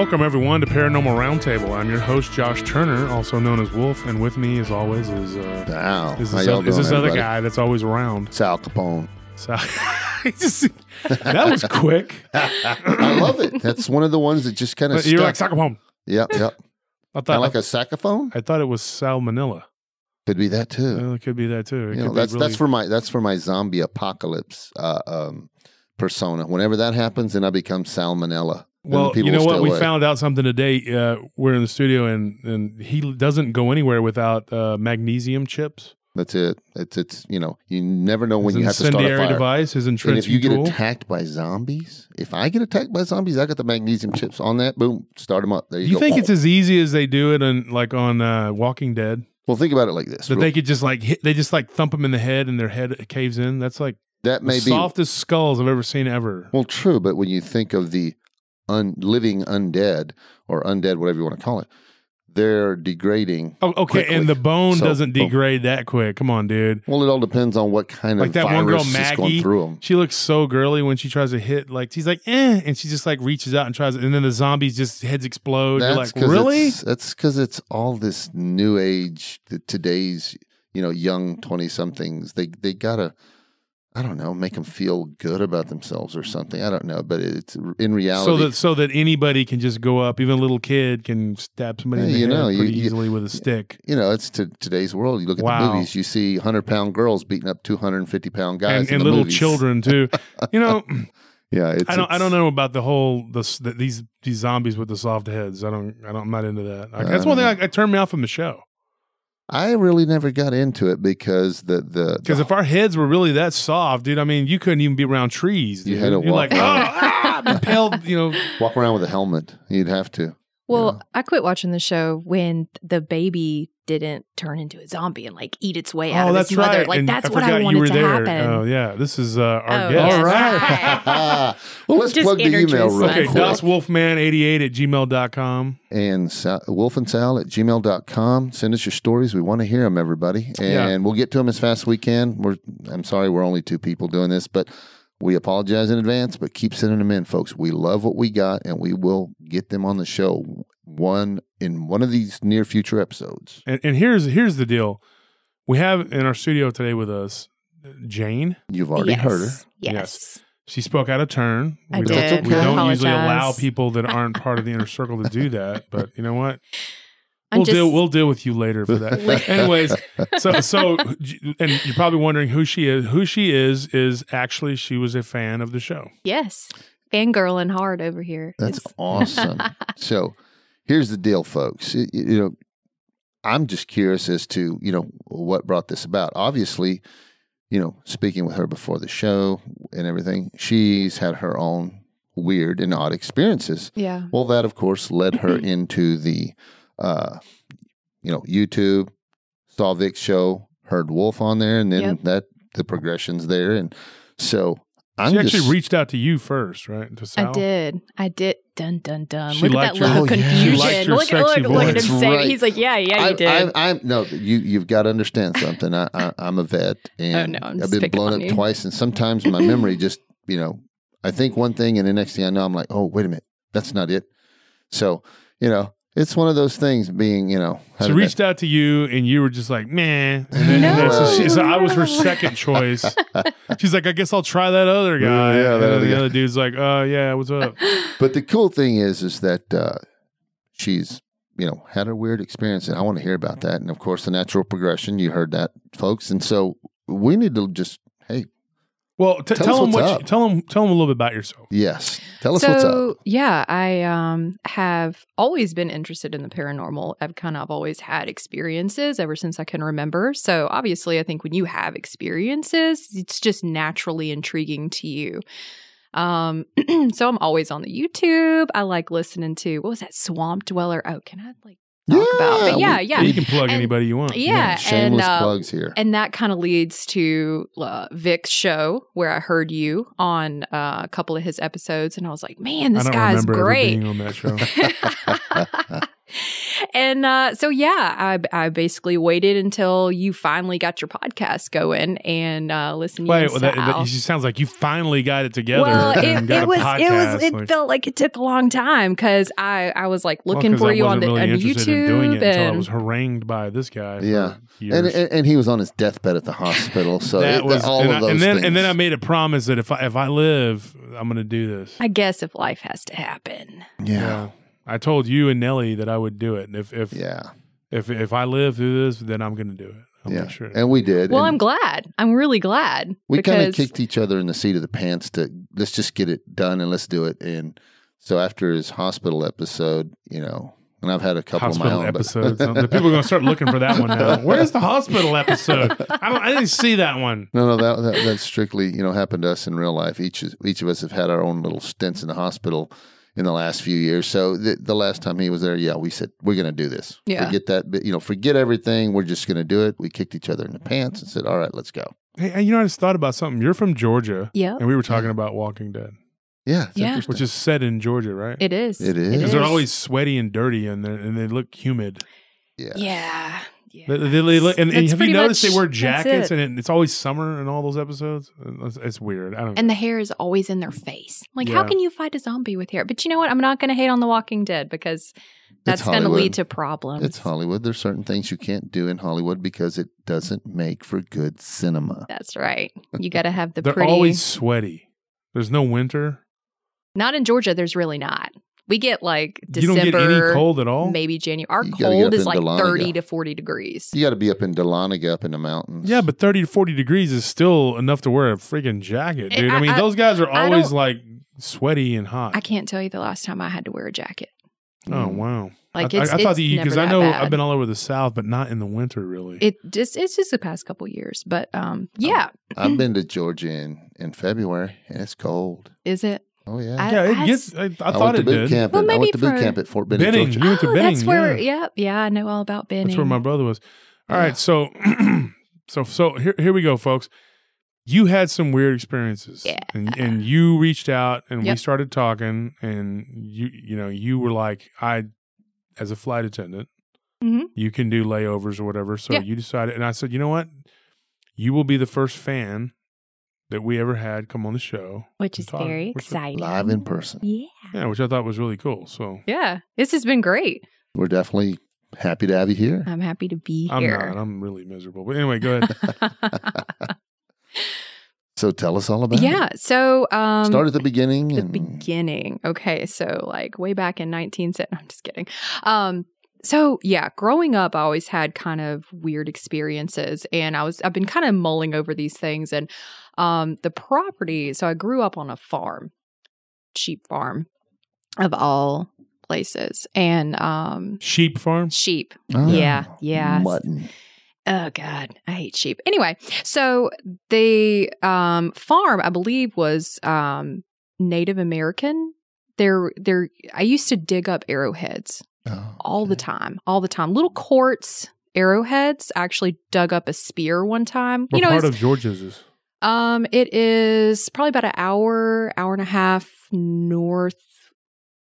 Welcome, everyone, to Paranormal Roundtable. I'm your host, Josh Turner, also known as Wolf, and with me, as always, is uh, Wow. is this, is this other guy that's always around. Sal Capone. Just- that was quick. I love it. That's one of the ones that just kind of you're like Stockholm. yep, yep. I thought like a saxophone. I thought it was salmonella. Could be that too. Well, it could be that too. It you could know, be that's really- that's for my that's for my zombie apocalypse uh, um, persona. Whenever that happens, then I become salmonella. Well, you know what? We found out something today. Uh, we're in the studio, and and he doesn't go anywhere without uh, magnesium chips. That's it. It's it's you know you never know when his you have to start a fire. device, his And if you get attacked by zombies, if I get attacked by zombies, I got the magnesium chips on that. Boom, start them up. There you, you go. think it's as easy as they do it on like on uh, Walking Dead? well? Think about it like this. That Real- they could just like hit, they just like thump them in the head and their head caves in. That's like that the may be softest skulls I've ever seen ever. Well, true, but when you think of the un- living undead or undead, whatever you want to call it, they're degrading. Oh, okay, quickly. and the bone So, doesn't boom. degrade that quick. Come on, dude. Well, it all depends on what kind Like of that virus one girl, is going Maggie. through them. She looks so girly when she tries to hit. Like she's like, eh, and she just like reaches out and tries, and then the zombies just heads explode. You're like, really? It's, that's because it's all this new age. The, today's you know young twenty somethings. They they gotta. I don't know, make them feel good about themselves or something. I don't know, but it's in reality. So that so that anybody can just go up, even a little kid can stab somebody in Yeah, the you head know, you- easily with a stick. you know, it's to today's world. You look at Wow. the movies, you see 100 pound girls beating up 250 pound guys. and, and little movies. children too. You know, Yeah, it's, I don't. I don't know about the whole the, the these these zombies with the soft heads. I don't. I don't. I'm not into that. I, that's one thing. I, I turned me off from the show I really never got into it because the the, because if our heads were really that soft, dude, I mean, you couldn't even be around trees. You had to You're walk like, oh, ah, impaled. You know, walk around with a helmet, you'd have to. Well, Yeah. I quit watching the show when the baby didn't turn into a zombie and like eat its way out oh, of that's its mother. right. Like And that's I what forgot I you wanted were to there. happen. Oh yeah, this is uh, our Oh, guest. yes. All well, let's Just plug the email introduce real Okay, quick. myself. DosWolfman88 at gmail.com. And Sal, Wolf and Sal at gmail.com. Send us your stories. We want to hear them, everybody. And Yeah. we'll get to them as fast as we can. We're, I'm sorry, we're only two people doing this, but we apologize in advance, but keep sending them in, folks. We love what we got, and we will get them on the show one in one of these near future episodes. And, and here's here's the deal. We have in our studio today with us Jane. You've already yes. heard her. Yes. Yes. She spoke out of turn. I we did. Don't, we I don't usually allow people that aren't part of the inner circle to do that, but you know what? I'm We'll just deal. We'll deal with you later for that. Anyways, so so, and you're probably wondering who she is. Who she is is actually she was a fan of the show. yes. Fangirling hard over here. That's It's- awesome. so here's the deal, folks. Y- y- You know, I'm just curious as to, you know, what brought this about. Obviously, you know, speaking with her before the show and everything, she's had her own weird and odd experiences. yeah. Well, that of course led her into the, uh, you know, YouTube, saw Vic's show, heard Wolf on there, and then Yep. that the progressions there, and so I'm She just actually reached out to you first, right? To Sal? I did. I did. Dun dun dun. She look at that your- look Oh, of confusion. She liked look, sexy look, look at voice. him saying. Right. He's like, yeah, yeah, you I, did. I'm, I'm no, you you've got to understand something. I, I I'm a vet, and Oh, no, I'm I've been blown up you. twice, and sometimes my memory just you know I think one thing, and the next thing I know, I'm like, oh wait a minute, that's not it. So you know, it's one of those things. Being you know, how She did reached out to you, and you were just like, "Man." And then, and then- so, she, so I was her second choice. She's like, "I guess I'll try that other guy." Yeah, and that then other the guy. other dude's like, "Oh yeah, what's up?" but the cool thing is, is that uh, she's you know had a weird experience, and I want to hear about that. And of course, the natural progression. You heard that, folks, and so we need to just hey, Well, t- Tell tell, them what. up. You, tell them. Tell them a little bit about yourself. yes, tell us what's up. so yeah, I um have always been interested in the paranormal. I've kind of always had experiences ever since I can remember. So obviously, I think when you have experiences, it's just naturally intriguing to you. Um, so I'm always on the YouTube. I like listening to what was that Swamp Dweller? Oh, can I like talk about? But we- yeah, yeah, You can plug And- anybody you want. yeah, and shameless uh, plugs here. and that kind of leads to uh, Vic's show where I heard you on uh, a couple of his episodes, and I was like, man, I this don't guy's remember ever great. being on that show. and uh, so yeah, I, I basically waited until you finally got your podcast going and uh, listened. to Wait, well, that, that it sounds like you finally got it together. well, and it, got it a was it was it like- felt like it took a long time because I I was like well, for I you on wasn't the really on interested YouTube in doing it until I was harangued by this guy. for Yeah. years. And, and and he was on his deathbed at the hospital. So that it- was, all and, of I- those and then things. and then I made a promise that if I if I live, I'm going to do this. I guess if life has to happen, yeah, I told you and Nellie that I would do it, and if if yeah, if if I live through this, then I'm going to do it. I'll yeah. sure. And we did. well, and I'm glad. I'm really glad we kind of kicked each other in the seat of the pants to let's just get it done and let's do it. And so after his hospital episode, you know, and I've had a couple hospital of my own but- episodes. the people are going to start looking for that one now. Where's the hospital episode? I don't. I didn't see that one. No, no, that, that that strictly you know happened to us in real life. Each each of us have had our own little stints in the hospital in the last few years. So the, the last time he was there, yeah, we said we're going to do this. Yeah. forget that, bit, you know, forget everything. We're just going to do it. We kicked each other in the pants and said, "All right, let's go." Hey, and you know, I just thought about something. You're from Georgia, yeah, and we were talking about Walking Dead, Yeah, Yeah. which is set in Georgia, right? it is. It is. Because they're always sweaty and dirty, and they and they look humid. yeah. yeah. Yeah. They, they- they look, and, and have you pretty noticed much- they wear jackets, it. and it, it's always summer in all those episodes? It's, it's weird. I don't. and the hair is always in their face. Like, how can you fight a zombie with hair? But you know what? I'm not going to hate on The Walking Dead because that's going to lead to problems. It's Hollywood. There's certain things you can't do in Hollywood because it doesn't make for good cinema. That's right. You got to have the they're pretty. always sweaty. There's no winter. Not in Georgia. There's really not. We get like December. you don't December, get any cold at all. maybe January. Our You gotta get cold is like Dahlonega. 30 to 40 degrees. You got to be up in Dahlonega, up in the mountains. Yeah, but 30 to 40 degrees is still enough to wear a freaking jacket, dude. I, I- mean, I- those guys are always like sweaty and hot. I can't tell you the last time I had to wear a jacket. oh, Mm. wow. Like I, it's, I, I thought it's that you because I know bad. I've been all over the South, but not in the winter, really. It just it's just the past couple years, but um yeah, I've been to Georgia in, in February, and it's cold. is it? Oh yeah. I- yeah, it I gets. I, I I, thought went to it boot did. camp. Well, at, I maybe went to boot camp at Fort Benning, Benning. Georgia. You went to oh, Benning. that's where. yeah. Yep, yeah, I know all about Benning. That's where my brother was. All Yeah. right, so so so here here we go, folks. You had some weird experiences, Yeah. and and you reached out and we started talking, and you you know you were like, I, as a flight attendant, Mhm. you can do layovers or whatever. So Yeah. you decided, and I said, you know what, you will be the first fan that we ever had come on the show, which is Talk- very which is exciting. Live in person. Yeah, yeah, which I thought was really cool. So yeah. This has been great. We're definitely happy to have you here. I'm happy to be here. I'm here. not, I'm really miserable, but anyway, go ahead. So tell us all about yeah. it. Yeah. So um, Start at the beginning. the and beginning. Okay, so like way back in 19 I'm just kidding. Um so yeah, growing up I always had kind of weird experiences and I was I've been kind of mulling over these things and um the property, so I grew up on a farm. Sheep farm of all places. And um Sheep farm. sheep. Oh, Yeah, yeah. Mutton. Oh God, I hate sheep. Anyway, so the um, farm, I believe, was um, Native American. There, there. I used to dig up arrowheads Oh, all the time, all the time. Little quartz arrowheads. I actually dug up a spear one time. What you know, part of Georgia is this? um, it is probably about an hour, hour and a half north,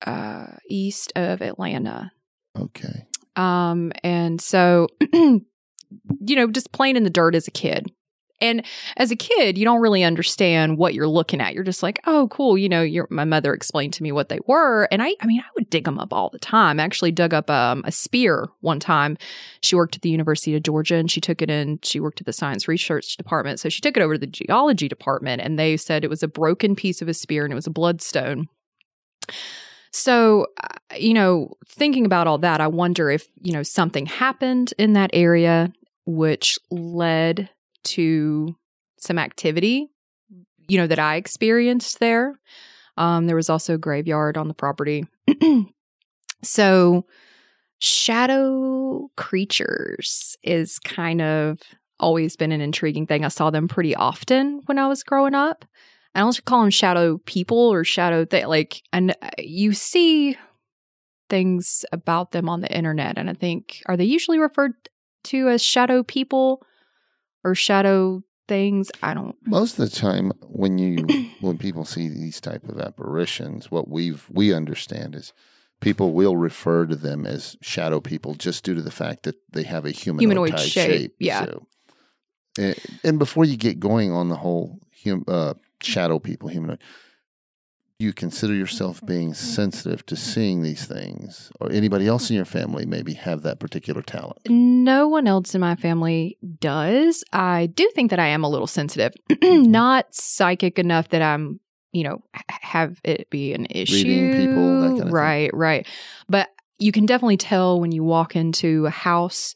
uh, east of Atlanta. Okay. Um, and so, you know, just playing in the dirt as a kid. And as a kid, you don't really understand what you're looking at. You're just like, oh, cool. You know, my mother explained to me what they were, and I, I mean, I would dig them up all the time. I actually dug up um, a spear one time. She worked at the University of Georgia, and she took it in. She worked at the science research department, so she took it over to the geology department, and they said it was a broken piece of a spear and it was a bloodstone. So, uh, you know, thinking about all that, I wonder if, you know, something happened in that area which led to some activity, you know, that I experienced there. Um, there was also a graveyard on the property. so, shadow creatures is kind of always been an intriguing thing. I saw them pretty often when I was growing up. I don't call them shadow people or shadow thing. Like, and you see things about them on the internet, and I think are they usually referred to as shadow people or shadow things? I don't. Most of the time, when you when people see these type of apparitions, what we've we understand is people will refer to them as shadow people just due to the fact that they have a humanoid, Humanoid shape, shape. yeah. So, and, and before you get going on the whole hum, uh, shadow people, humanoid, you consider yourself being sensitive to seeing these things, or anybody else in your family maybe have that particular talent. No one else in my family does. I do think that I am a little sensitive, Mm-hmm. not psychic enough that I'm, you know, have it be an issue. Reading people, that kind of thing. right, right. But you can definitely tell when you walk into a house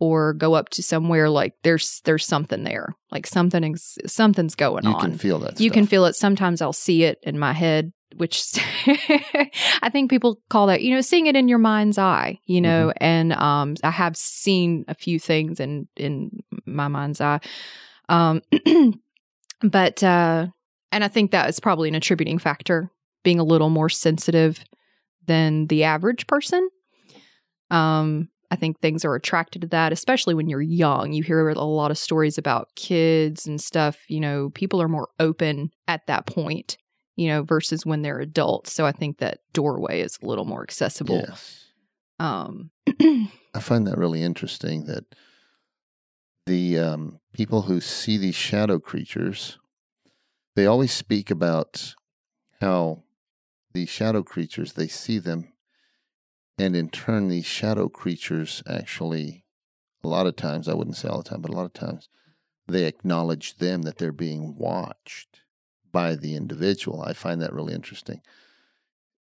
or go up to somewhere like there's there's something there, like something ex- something's going on. You can feel that. you can feel it. Sometimes I'll see it in my head, which I think people call that, you know, seeing it in your mind's eye, you know, Mm-hmm. and um, I have seen a few things in, in my mind's eye. Um, but, uh, and I think that is probably an attributing factor, being a little more sensitive than the average person. Um, I think things are attracted to that, especially when you're young. You hear a lot of stories about kids and stuff. You know, people are more open at that point, you know, versus when they're adults. So I think that doorway is a little more accessible. Yes. Um, I find that really interesting that the um, people who see these shadow creatures, they always speak about how these shadow creatures, they see them, and in turn, these shadow creatures actually, a lot of times, I wouldn't say all the time, but a lot of times, they acknowledge them that they're being watched by the individual. I find that really interesting.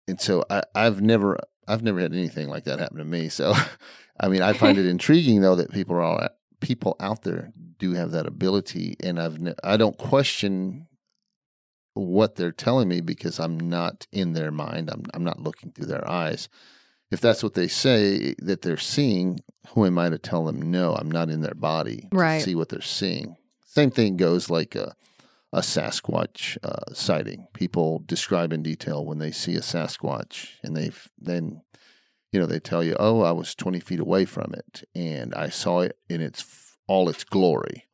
And so I, I've never I've never had anything like that happen to me. So I mean I find it intriguing though that people are all people out there do have that ability and I've ne- I don't question what they're telling me because I'm not in their mind. I'm I'm not looking through their eyes. If that's what they say that they're seeing, who am I to tell them no? I'm not in their body to Right. see what they're seeing. Same thing goes like a a Sasquatch uh, sighting. People describe in detail when they see a Sasquatch, and they've then, you know, they tell you, "Oh, I was twenty feet away from it, and I saw it in its all its glory."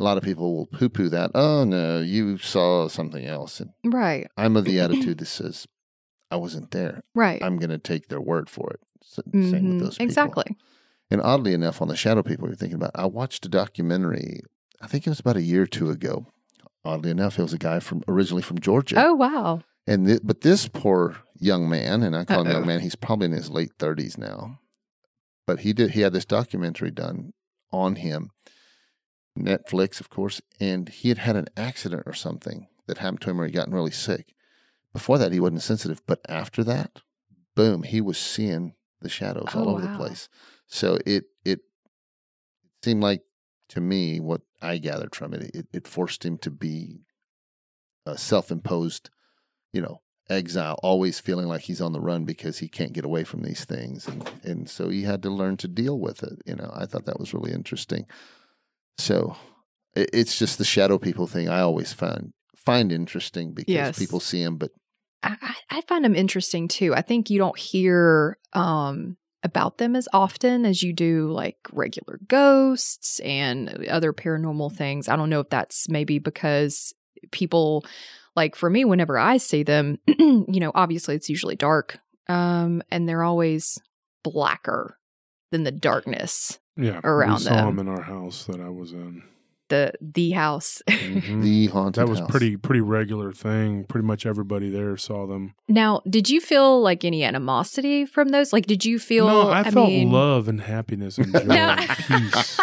A lot of people will poo-poo that. Oh no, you saw something else, and right, I'm of the attitude that says, "I wasn't there. right. I'm going to take their word for it." So, Same with Mhm. those people. Exactly. And oddly enough, on the shadow people you're thinking about, I watched a documentary. I think it was about a year or two ago. Oddly enough, it was a guy from originally from Georgia. Oh, wow. And th- but this poor young man, and I call him Uh-oh. young man, he's probably in his late thirties now. But he did he had this documentary done on him, Netflix, of course, and he had had an accident or something that happened to him where he gotten really sick. Before that, he wasn't sensitive, but after that, boom, he was seeing the shadows all Oh, over the place. So it it seemed like to me what I gathered from it, it, it forced him to be a self-imposed, you know, exile, always feeling like he's on the run because he can't get away from these things, and and so he had to learn to deal with it. You know, I thought that was really interesting. So it, it's just the shadow people thing. I always find find interesting because Yes. people see him, but I, I find them interesting too. I think you don't hear um, about them as often as you do like regular ghosts and other paranormal things. I don't know if that's maybe because people, like for me, whenever I see them, you know, obviously it's usually dark um, and they're always blacker than the darkness, Yeah, around we saw them. him in our house that I was in. The the house. Mhm. the haunted house. that was house. pretty pretty regular thing. Pretty much everybody there saw them. now, did you feel like any animosity from those? Like, did you feel? no, I, felt mean, love and happiness and joy and peace.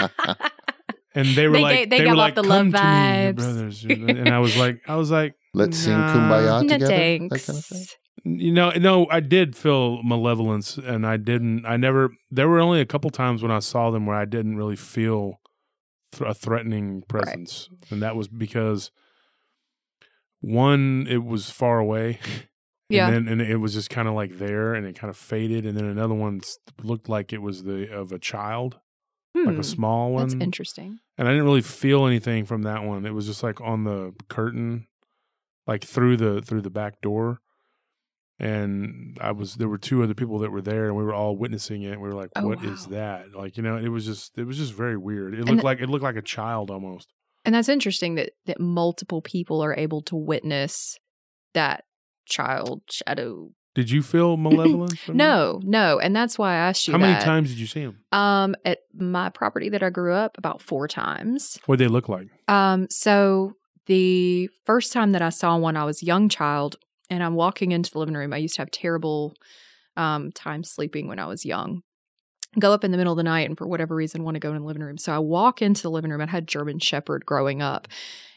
And they were They like, gave- they they, gave were off like, the come love to me, vibes." brothers. And I was like, I was like, Let's sing Nah. Kumbaya No together. thanks. That kind of you know, no, I did feel malevolence, and I didn't. I never. There were only a couple times when I saw them where I didn't really feel th- a threatening presence, and that was because one, it was far away. Yeah. And then and it was just kind of like there, and it kind of faded, and then another one looked like it was the of a child, like Hmm, a small one. That's interesting. and I didn't really feel anything from that one. It was just like on the curtain, like through the through the back door. And I was there were two other people that were there, and we were all witnessing it. And we were like, Oh, "What is wow. that?" Like you know, it was just it was just very weird. It And looked the- like it looked like a child almost. And that's interesting that that multiple people are able to witness that child shadow Did you feel malevolence? them? No, no, and that's why I asked you. How many that. times did you see him? Um, at my property that I grew up, about four times. What did they look like? Um, so the first time that I saw one, I was a young child, and I'm walking into the living room. I used to have terrible um, time sleeping when I was young. Go up in the middle of the night, and for whatever reason, want to go in the living room. So I walk into the living room. I had German Shepherd growing up,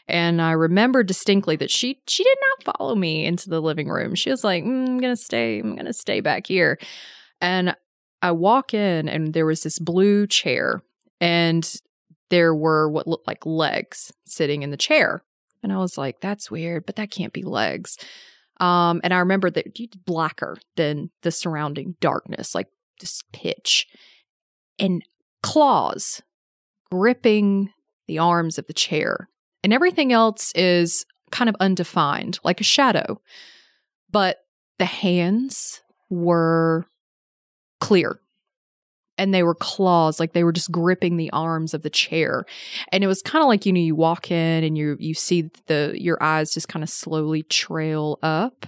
and I remember distinctly that she she did not follow me into the living room. She was like, "Mm, "I'm gonna stay. I'm gonna stay back here," and I walk in, and there was this blue chair, and there were what looked like legs sitting in the chair. And I was like, that's weird, but that can't be legs. Um, and I remember that blacker than the surrounding darkness, like this pitch, and claws gripping the arms of the chair. And everything else is kind of undefined, like a shadow. But the hands were clear and they were claws like they were just gripping the arms of the chair. And it was kind of like you know you walk in and you you see the your eyes just kind of slowly trail up.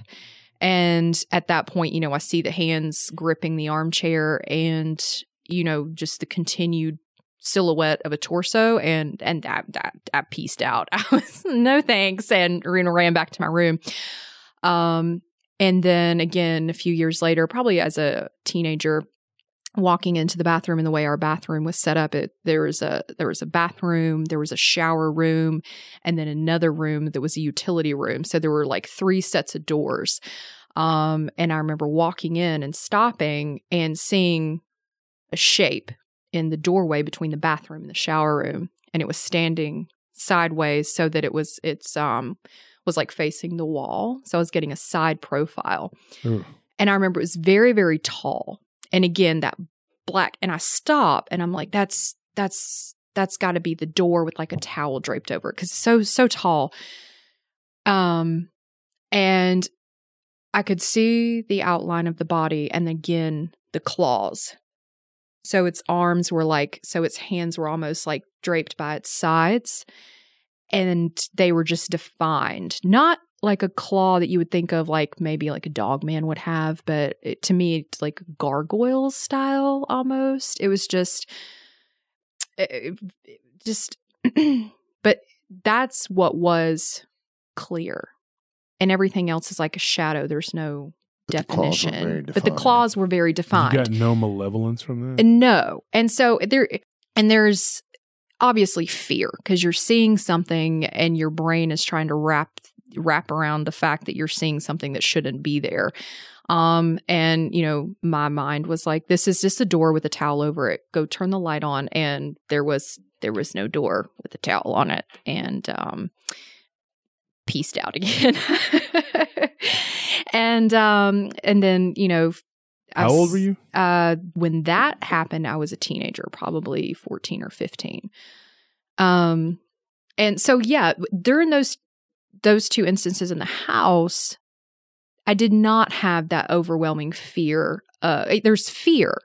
And at that point you know i see the hands gripping the armchair and you know just the continued silhouette of a torso and and that that I pieced out. I was no thanks and Rena ran back to my room. Um and then again a few years later probably as a teenager walking into the bathroom and the way our bathroom was set up it there was a there was a bathroom there was a shower room and then another room that was a utility room. So there were like three sets of doors. Um and i remember walking in and stopping and seeing a shape in the doorway between the bathroom and the shower room and it was standing sideways so that it was it's um was like facing the wall. So i was getting a side profile. Ugh. and i remember it was very very tall and again that black and i stop and i'm like that's that's that's got to be the door with like a towel draped over it because it's so so tall. Um and i could see the outline of the body and again the claws. So its arms were like so its hands were almost like draped by its sides and they were just defined. Not like a claw that you would think of like maybe like a dog man would have but it, to me it's like gargoyle style almost. It was just it, it just but that's what was clear. And everything else is like a shadow. There's no But the claws were definition. very but the claws were very defined You got no malevolence from that? and no. And so eh, there and there's obviously fear because you're seeing something and your brain is trying to wrap wrap around the fact that you're seeing something that shouldn't be there. Um and you know my mind was like this is just a door with a towel over it. Go turn the light on and there was there was no door with a towel on it and um pieced out again. and um and then you know I How old were you? uh when that happened i was a teenager probably 14 or 15 um and so yeah during those those two instances in the house i did not have that overwhelming fear uh there's fear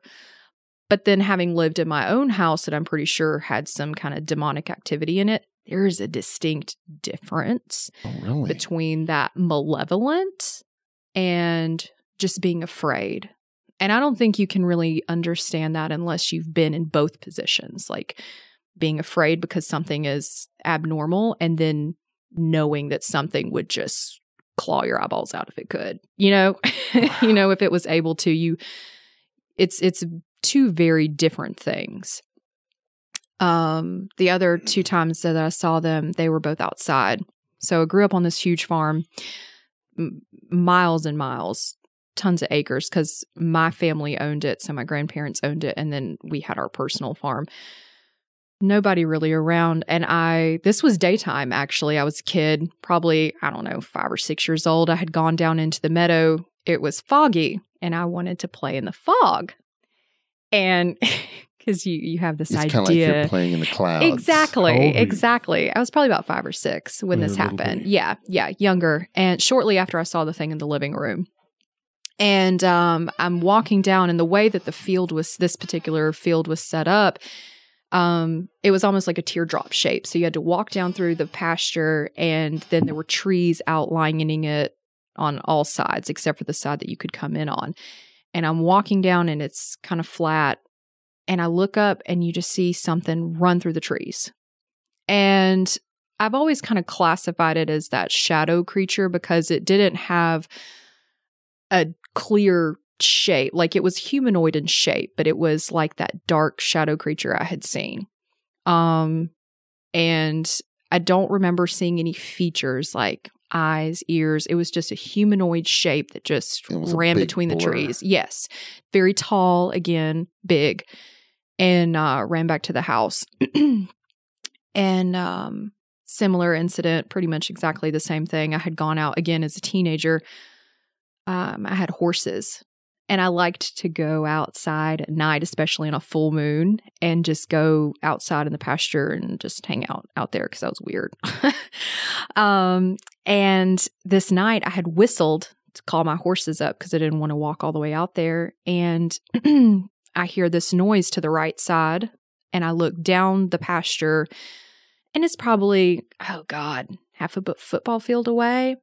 but then having lived in my own house that i'm pretty sure had some kind of demonic activity in it there's a distinct difference Oh, really? between that malevolent and just being afraid. And I don't think you can really understand that unless you've been in both positions, like being afraid because something is abnormal and then knowing that something would just claw your eyeballs out if it could. You know, you know if it was able to you it's it's two very different things. Um the other two times that I saw them, they were both outside. So I grew up on this huge farm, m- miles and miles, tons of acres, because my family owned it. So my grandparents owned it. And then we had our personal farm. Nobody really around. And I, this was daytime actually. I was a kid, probably, I don't know, five or six years old. I had gone down into the meadow. It was foggy and I wanted to play in the fog. And because you, you have this it's kind of like idea. you're playing in the clouds. How Exactly. were you? Exactly. I was probably about five or six when Yeah, this happened. bitty. Yeah. Yeah. Younger. And shortly after I saw the thing in the living room. And um, I'm walking down, and the way that the field was, this particular field was set up, um, it was almost like a teardrop shape. So you had to walk down through the pasture, and then there were trees outlining it on all sides except for the side that you could come in on. And I'm walking down and it's kind of flat. And I look up and you just see something run through the trees. And I've always kind of classified it as that shadow creature because it didn't have a clear shape. Like it was humanoid in shape, but it was like that dark shadow creature I had seen. Um and I don't remember seeing any features like eyes, ears. It was just a humanoid shape that just It was a ran between the trees. Yes. Very tall, again, big, and uh, ran back to the house. and um, similar incident, pretty much exactly the same thing. I had gone out again as a teenager. Um, I had horses. And I liked to go outside at night, especially on a full moon, and just go outside in the pasture and just hang out out there because that was weird. um, and this night I had whistled to call my horses up because I didn't want to walk all the way out there. And I hear this noise to the right side, and I look down the pasture, and it's probably, oh God, half a football field away.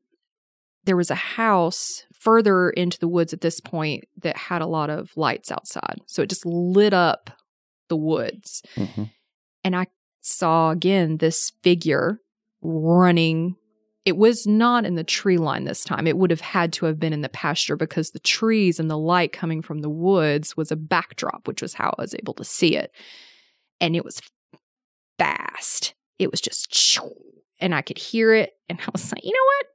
There was a house further into the woods at this point that had a lot of lights outside. So it just lit up the woods. Mhm. And I saw again this figure running. It was not in the tree line this time. It would have had to have been in the pasture because the trees and the light coming from the woods was a backdrop, which was how I was able to see it. And it was fast. It was just, and I could hear it. And I was like, you know what?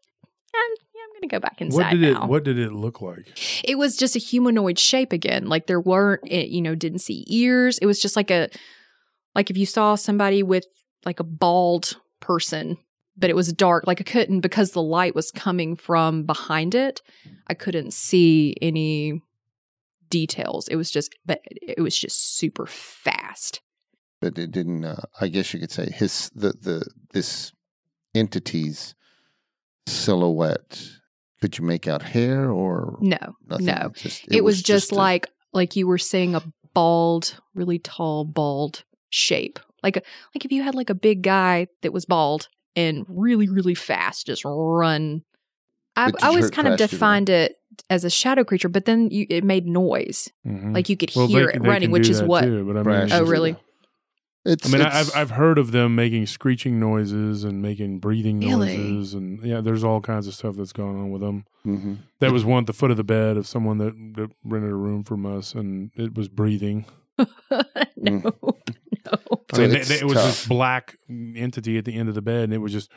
I'm, yeah, I'm going to go back inside What did it now. What did it look like? it was just a humanoid shape again. Like there weren't, it, you know, didn't see ears. It was just like a, like if you saw somebody with like a bald person, but it was dark. Like I couldn't because the light was coming from behind it. I couldn't see any details. It was just, but it was just super fast. but it didn't. Uh, I guess you could say his the the this entity's silhouette. Could you make out hair or No, nothing? no. It's Just, It, was, just, a- like like you were seeing a bald, really tall, bald shape. Like a, like if you had like a big guy that was bald and really really fast, just run. I, But I always kind of defined it as a shadow creature, but then you, it made noise, Mhm. like you could Well, hear can- it they running, which is what. Too, but I mean, Brash it's Oh, just- really? It's. I mean, I- it's- I've I've heard of them making screeching noises and making breathing Really? noises, and yeah, there's all kinds of stuff that's going on with them. mhm. There was one at the foot of the bed of someone that, that rented a room from us, and it was breathing. no, Mm. no. I mean, they- they- it was tough. this black entity at the end of the bed, and it was just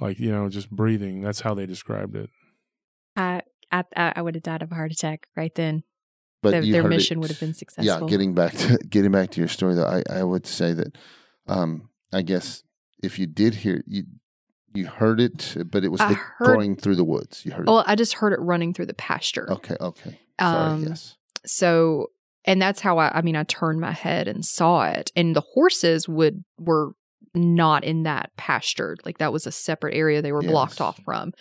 like you know, just breathing. That's how they described it. I I, I would have died of a heart attack right then. But Their, you their mission it- would have been successful. Yeah, getting back to getting back to your story though, I, I would say that um, I guess if you did hear you you heard it, but it was the, heard- going through the woods. You heard well, I just heard it running through the pasture. Okay, okay. Sorry, Um, yes. so and that's how I I mean I turned my head and saw it and the horses would were not in that pasture like that was a separate area they were blocked off from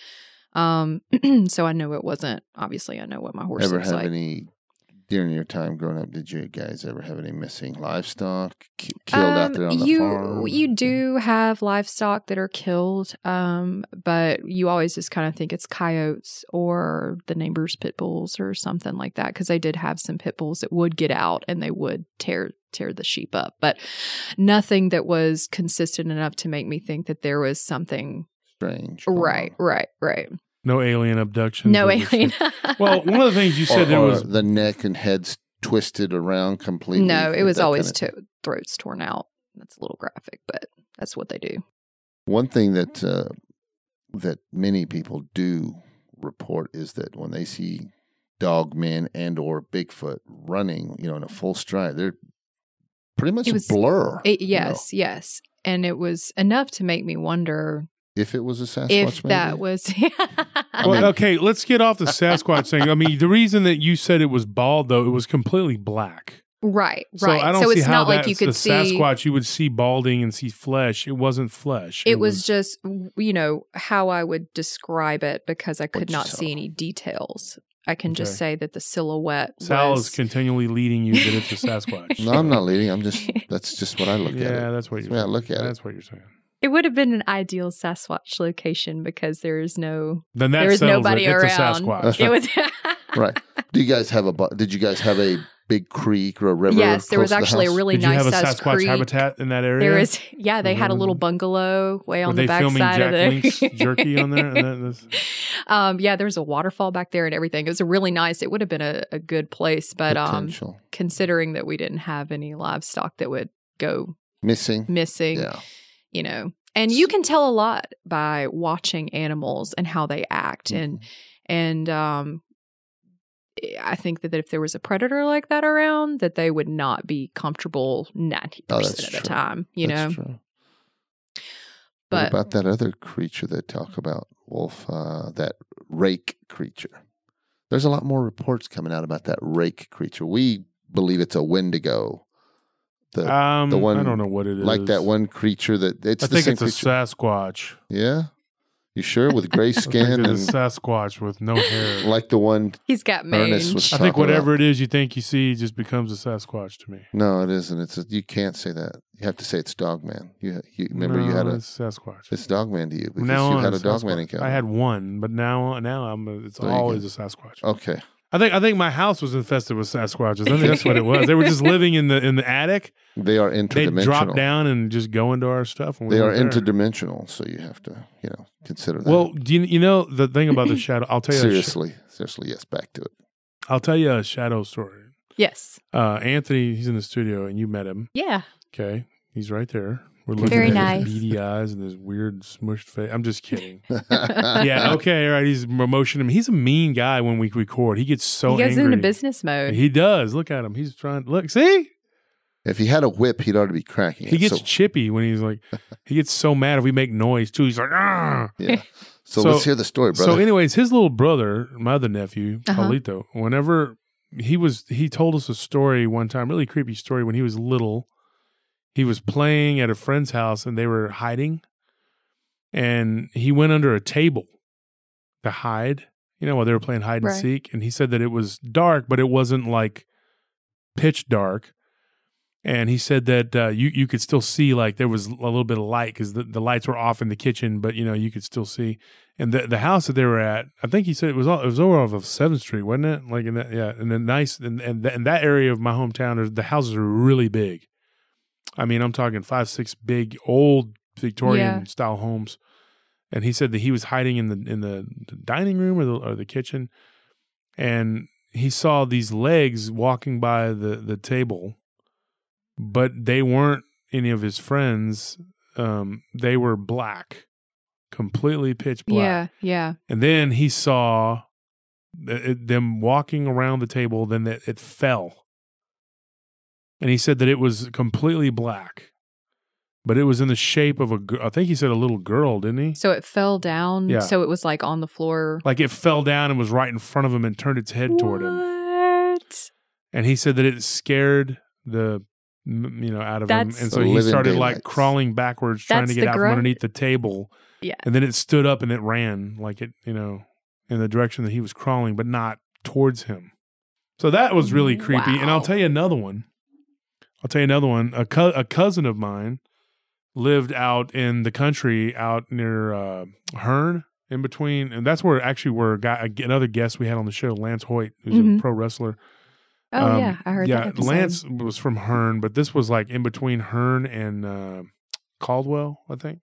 um so I know it wasn't obviously I know what my horse Ever have like any during your time growing up? Did you guys ever have any missing livestock ki- killed out Um, there on the you farm? you do have livestock that are killed um but you always just kind of think it's coyotes or the neighbors pit bulls or something like that because I did have some pit bulls that would get out and they would tear tear the sheep up but nothing that was consistent enough to make me think that there was something strange. right right right No alien abduction. no alien. Well, one of the things you said Or, there or was the neck and heads twisted around completely. no it was always kind of- to- throats torn out that's a little graphic but that's what they do One thing that uh, that many people do report is that when they see dog men and or Bigfoot running, you know, in a full stride, they're pretty much It a blur. It, you know. yes, yes. And it was enough to make me wonder If it was a Sasquatch, if that was. Well, mean- okay, let's get off the Sasquatch thing. I mean, the reason that you said it was bald, though, it was completely black. right, So right. I don't so see it's how not like you could the see. Sasquatch. You would see balding and see flesh. It wasn't flesh. It was just, you know, how I would describe it because I could not saw. see any details. I can just say that the silhouette Sal was. is continually leading you that it's a Sasquatch. No, I'm not leading. I'm just that's just what I look at. yeah, that's what you're the way look at it. That's what you're saying. It would have been an ideal Sasquatch location because there is no. Then that There was settles nobody it. It's a around. Sasquatch. It was. right. Do you guys have a? Did you guys have a big creek or a river? yes, there was close to the actually a really Did you nice have a Sasquatch creek. habitat in that area? There is, yeah, they had a little Mhm. bungalow way Were on they the back filming side Jack of the Link's jerky on there? And that, that's, um, yeah, there's a waterfall back there and everything. It was a really nice. It would have been a, a good place, but um, considering that we didn't have any livestock that would go missing. missing, Yeah. You know, and you can tell a lot by watching animals and how they act, and Mhm. and um, I think that if there was a predator like that around, that they would not be comfortable ninety Oh, percent of the true. time, you That's know. True. But what about that other creature they talk about, Wolf? Uh, that rake creature. There's a lot more reports coming out about that rake creature. We believe it's a Wendigo. The um, the one- I don't know what it is. like that one creature that it's I the think same it's a. Sasquatch. yeah, you sure with gray I think skin it's and a Sasquatch with no hair. like the one? he's got Ernest was I think talking about- whatever it is you think you see just becomes a Sasquatch to me. No, it isn't. It's a, you can't say that. You have to say it's Dogman. You, you remember you had a it's Sasquatch. it's Dogman to you because now you had a it's Dogman Sasquatch. encounter. I had one, but now now I'm a, it's There always a Sasquatch. okay. I think I think my house was infested with Sasquatches. I think that's what it was. They were just living in the in the attic. They are interdimensional. They interdimensional. drop down and just go into our stuff. And we They are weren't there. interdimensional, so you have to, you know, consider that. Well, do you, you know the thing about the shadow? I'll tell you. A sh- seriously, seriously, yes. Back to it. I'll tell you a shadow story. yes, Uh, Anthony, he's in the studio, and you met him. yeah. Okay, he's right there. We're looking Very at nice. his beady eyes and his weird smushed face. I'm just kidding. yeah, okay, all right. He's motioning him. He's a mean guy when we record. He gets so he goes angry. into business mode. He does. Look at him. He's trying. Look, see, If he had a whip, he'd already be cracking it. he gets so, chippy when he's like. He gets so mad if we make noise too. He's like, ah. yeah. So, So- let's hear the story, brother. So, anyways, his little brother, my other nephew, Uh-huh. Paulito, whenever he was, he told us a story one time, really creepy story. When he was little, he was playing at a friend's house and they were hiding, and he went under a table to hide. You know, while they were playing hide and Right. seek, and he said that it was dark, but it wasn't like pitch dark. And he said that uh, you you could still see like there was a little bit of light because the, the lights were off in the kitchen, but you know you could still see and the the house that they were at, I think he said it was all, it was over off of Seventh Street, wasn't it? Like in that, yeah, and then nice, and and in that area of my hometown, the houses are really big. I mean, I'm talking five, six big old Victorian Yeah. style homes. And he said that he was hiding in the in the, dining room or the or the kitchen, and he saw these legs walking by the the table, but they weren't any of his friends. Um, they were black, completely pitch black. yeah, yeah. And then he saw th- them walking around the table. Then that it fell, and he said that it was completely black, but it was in the shape of a. gir- I think he said a little girl, didn't he? So it fell down. Yeah. So it was like on the floor. Like it fell down and was right in front of him and turned its head toward him. What? And he said that it scared the you know out of That's- him, and so he living started like crawling backwards, trying to get out gro- from underneath the table. Yeah. And then it stood up and it ran like it, you know, in the direction that he was crawling, but not towards him. So that was really mm, creepy. And I'll tell you another one. I'll tell you another one. A, co- a cousin of mine lived out in the country, out near uh, Hearne, in between, and that's where actually where a guy, another guest we had on the show, Lance Hoyt, who's a Mhm. pro wrestler. Oh Um, yeah, I heard yeah, that. episode. Lance was from Hearne, but this was like in between Hearne and uh, Caldwell, I think,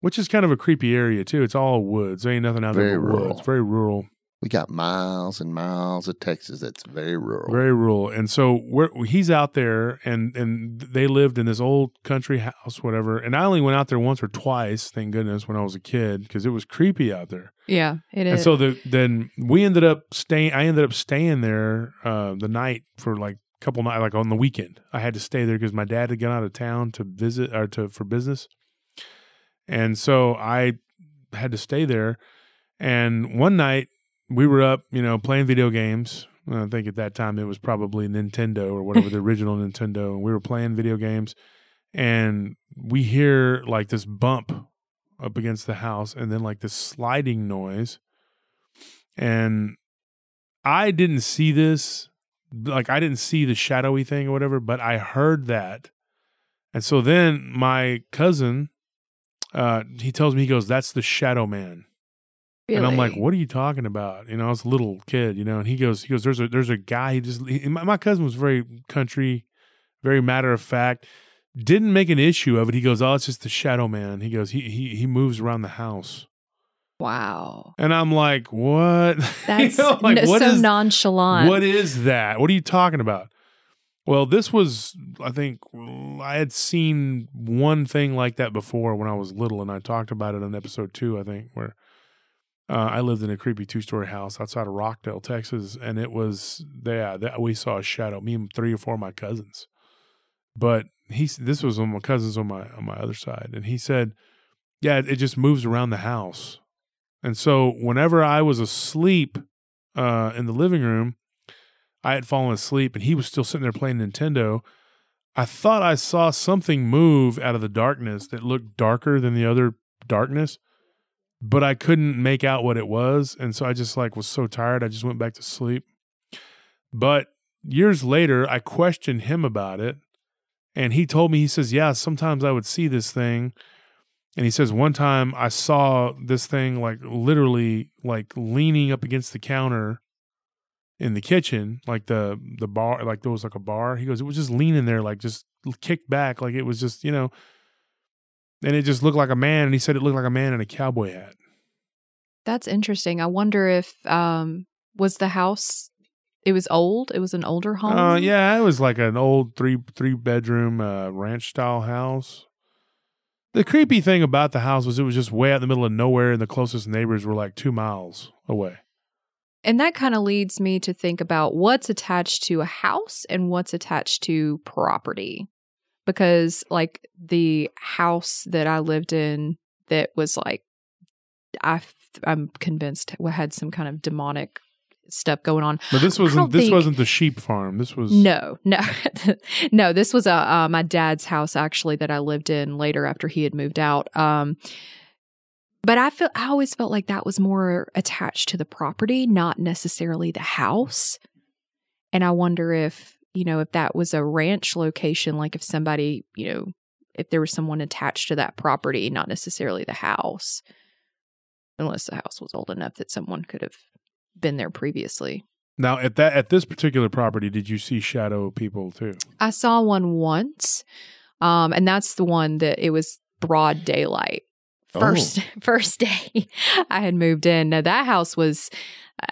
which is kind of a creepy area too. It's all woods. There ain't nothing out Very there but rural. woods. Very rural. We got miles and miles of Texas that's very rural. Very rural. And so we're, he's out there, and and they lived in this old country house, whatever. And I only went out there once or twice, thank goodness, when I was a kid, because it was creepy out there. yeah, it And so the, then we ended up staying. I ended up staying there uh, the night for like a couple nights, like on the weekend. I had to stay there because my dad had gone out of town to visit or to for business, and so I had to stay there. And one night we were up, you know, playing video games. I think at that time it was probably Nintendo or whatever the original Nintendo, and we were playing video games, and we hear like this bump up against the house and then like this sliding noise. And i didn't see this like i didn't see the shadowy thing or whatever but i heard that. And so then my cousin Uh, he tells me he goes, "That's the Shadow Man," and I'm like, "What are you talking about?" You know, I was a little kid, you know, and he goes, "He goes, there's a there's a guy. He just he, my, my cousin was very country, very matter of fact." Didn't make an issue of it. He goes, "Oh, it's just the Shadow Man." He goes, "He he he moves around the house," Wow. and I'm like, "What?" You That's know, like, no- what so is- nonchalant. What is that? What are you talking about? Well, this was, I think, I had seen one thing like that before when I was little, and I talked about it in episode two, I think, where uh, I lived in a creepy two story house outside of Rockdale, Texas, and it was, yeah, that, we saw a shadow, me and three or four of my cousins. But he, this was on my cousins on my on my other side, and he said, yeah, it, it just moves around the house, and so whenever I was asleep uh, in the living room. I had fallen asleep and he was still sitting there playing Nintendo. I thought I saw something move out of the darkness that looked darker than the other darkness, but I couldn't make out what it was. And so I just like was so tired, I just went back to sleep. But years later, I questioned him about it. And he told me, he says, Yeah, sometimes I would see this thing. And he says, One time I saw this thing like literally like leaning up against the counter in the kitchen, like the the bar, like there was like a bar. He goes, it was just leaning there, like just kicked back, like it was just you know, and it just looked like a man. And he said it looked like a man in a cowboy hat. That's interesting. I wonder if um was the house it was old? It was an older home? Uh, yeah, it was like an old three three bedroom uh, ranch style house. The creepy thing about the house was it was just way out in the middle of nowhere, and the closest neighbors were like two miles away. And that kind of leads me to think about what's attached to a house and what's attached to property. Because, like, the house that I lived in that was like, I, I'm convinced had some kind of demonic stuff going on. But this wasn't this think- wasn't the sheep farm. This was No, no, no. This was a uh, my dad's house actually that I lived in later after he had moved out. Um, but I feel I always felt like that was more attached to the property, not necessarily the house. And I wonder if you know if that was a ranch location, like if somebody you know if there was someone attached to that property, not necessarily the house, unless the house was old enough that someone could have been there previously. Now at that at this particular property, did you see shadow people too? I saw one once, um, and that's the one that it was broad daylight. First, first day I had moved in. Now that house was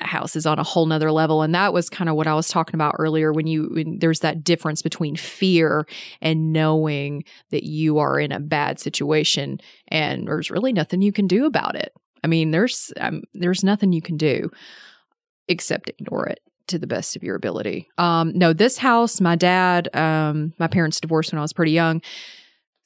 house is on a whole nother level, and that was kind of what I was talking about earlier. When you when there's that difference between fear and knowing that you are in a bad situation, and there's really nothing you can do about it. I mean, there's um, there's nothing you can do except ignore it to the best of your ability. Um, no, this house, my dad, um, my parents divorced when I was pretty young.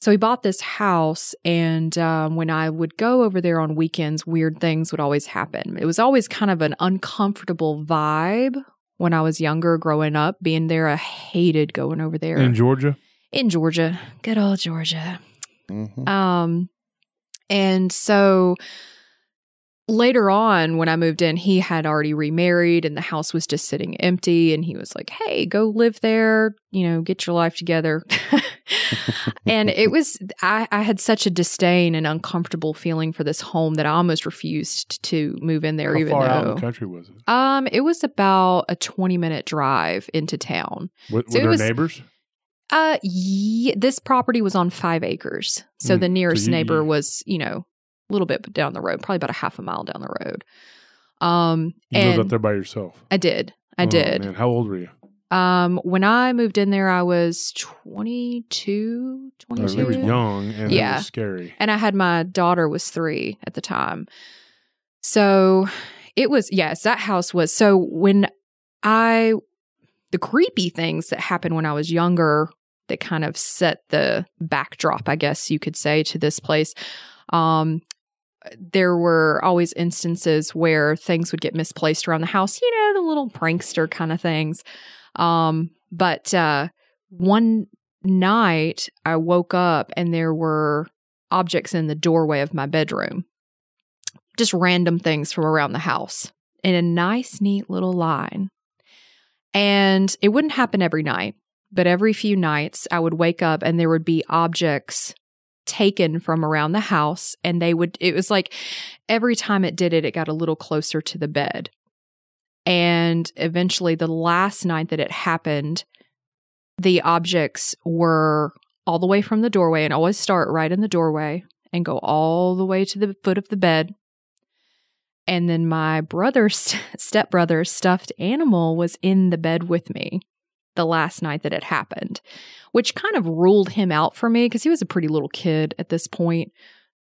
So he bought this house, and um, when I would go over there on weekends, weird things would always happen. It was always kind of an uncomfortable vibe when I was younger, growing up. Being there, I hated going over there In Georgia? in Georgia, good old Georgia. Mhm. Um, and so later on, when I moved in, he had already remarried and the house was just sitting empty. And he was like, Hey, go live there, you know, get your life together. and it was, I, I had such a disdain and uncomfortable feeling for this home that I almost refused to move in there, How even far out in though. the country was it? Um, it was about a 20 minute drive into town. Were, So were there was- neighbors? Uh, yeah, this property was on five acres. So Mm, the so nearest you- neighbor you- was, you know, little bit down the road, probably about a half a mile down the road. Um, You lived up and there by yourself. I did. I Oh, did. Man, how old were you? Um, when I moved in there, I was 22, I was young and Yeah. was scary. and I had my daughter was three at the time. So it was yes, that house was so when I the creepy things that happened when I was younger that kind of set the backdrop, I guess you could say, to this place. Um there were always instances where things would get misplaced around the house, you know, the little prankster kind of things. Um, but uh one night I woke up and there were objects in the doorway of my bedroom. Just random things from around the house in a nice, neat little line. And it wouldn't happen every night, but every few nights I would wake up and there would be objects taken from around the house and they would it was like every time it did it it got a little closer to the bed. And eventually the last night that it happened the objects were all the way from the doorway and always start right in the doorway and go all the way to the foot of the bed. And then my brother's stepbrother's stuffed animal was in the bed with me the last night that it happened, which kind of ruled him out for me because he was a pretty little kid at this point.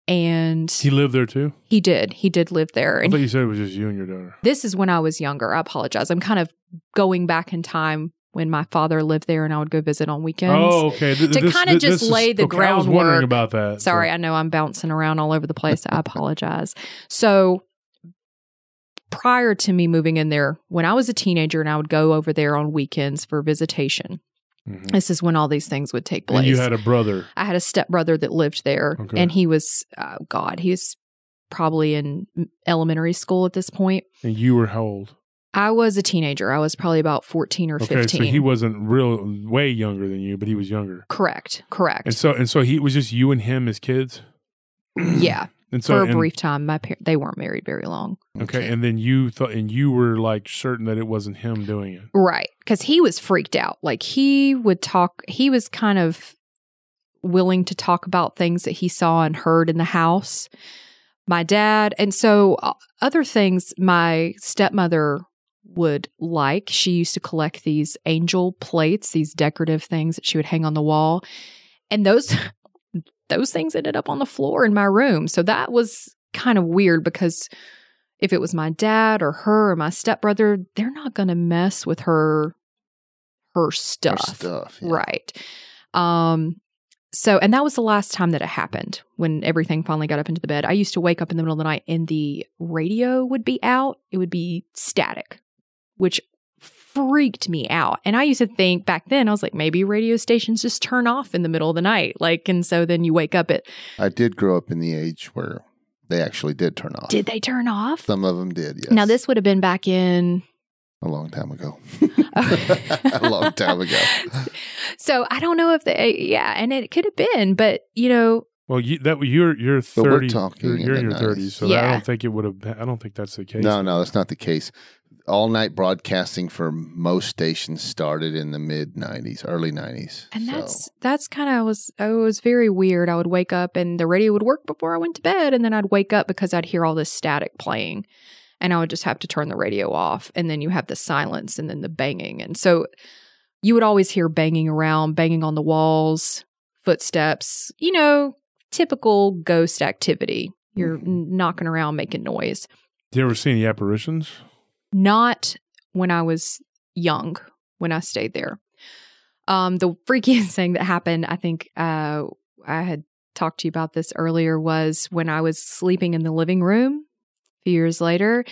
And He lived there too. he did. He did live there. I And thought you said it was just you and your daughter. this is when I was younger. I apologize. I'm kind of going back in time when my father lived there and I would go visit on weekends. Oh, okay. Th- To this- kinda th- just this is- lay the okay, I was wondering about that. Sorry, So- I know I'm bouncing around all over the place. I apologize. So, prior to me moving in there, when I was a teenager and I would go over there on weekends for visitation, Mhm. this is when all these things would take place. And you had a brother. I had a stepbrother that lived there, Okay. and he was, uh, God, he was probably in elementary school at this point. And you were how old? I was a teenager. I was probably about 14 or Okay, 15. so he wasn't real way younger than you, but he was younger. correct, correct. And so and so he was just you and him as kids. yeah, And so for a and- brief time. My par- they weren't married very long. Okay, and then you thought, and you were like certain that it wasn't him doing it. Right. Because he was freaked out. Like he would talk, he was kind of willing to talk about things that he saw and heard in the house. My dad, and so uh, other things my stepmother would like. She used to collect these angel plates, these decorative things that she would hang on the wall. And those those things ended up on the floor in my room. So that was kind of weird because if it was my dad or her or my stepbrother, they're not going to mess with her her stuff. stuff. yeah. Right. Um so and that was the last time that it happened when everything finally got up into the bed. I used to wake up in the middle of the night and the radio would be out. It would be static, which freaked me out. And I used to think back then I was like maybe radio stations just turn off in the middle of the night. Like and so then you wake up at I did grow up in the age where they actually did turn off. did they turn off? Some of them did, yes. Now this would have been back in a long time ago. a long time ago. so I don't know if they, eh, yeah, and it could have been, but you know, Well, you, that you're you're But we're thirty. talking you're in you're in your thirties, so I don't think it would have. I don't think that's the case. No, no, that's not the case. All night broadcasting for most stations started in the mid '90s, early '90s. and So, that's that's kind of was it was very weird. I would wake up and the radio would work before I went to bed, and then I'd wake up because I'd hear all this static playing, and I would just have to turn the radio off, and then you have the silence and then the banging, and so you would always hear banging around, banging on the walls, footsteps, you know, typical ghost activity. You're Mhm. knocking around, making noise. Did you ever see any apparitions? Not when I was young when I stayed there. Um, the freakiest thing that happened, I think uh, I had talked to you about this earlier, was when I was sleeping in the living room a few years later.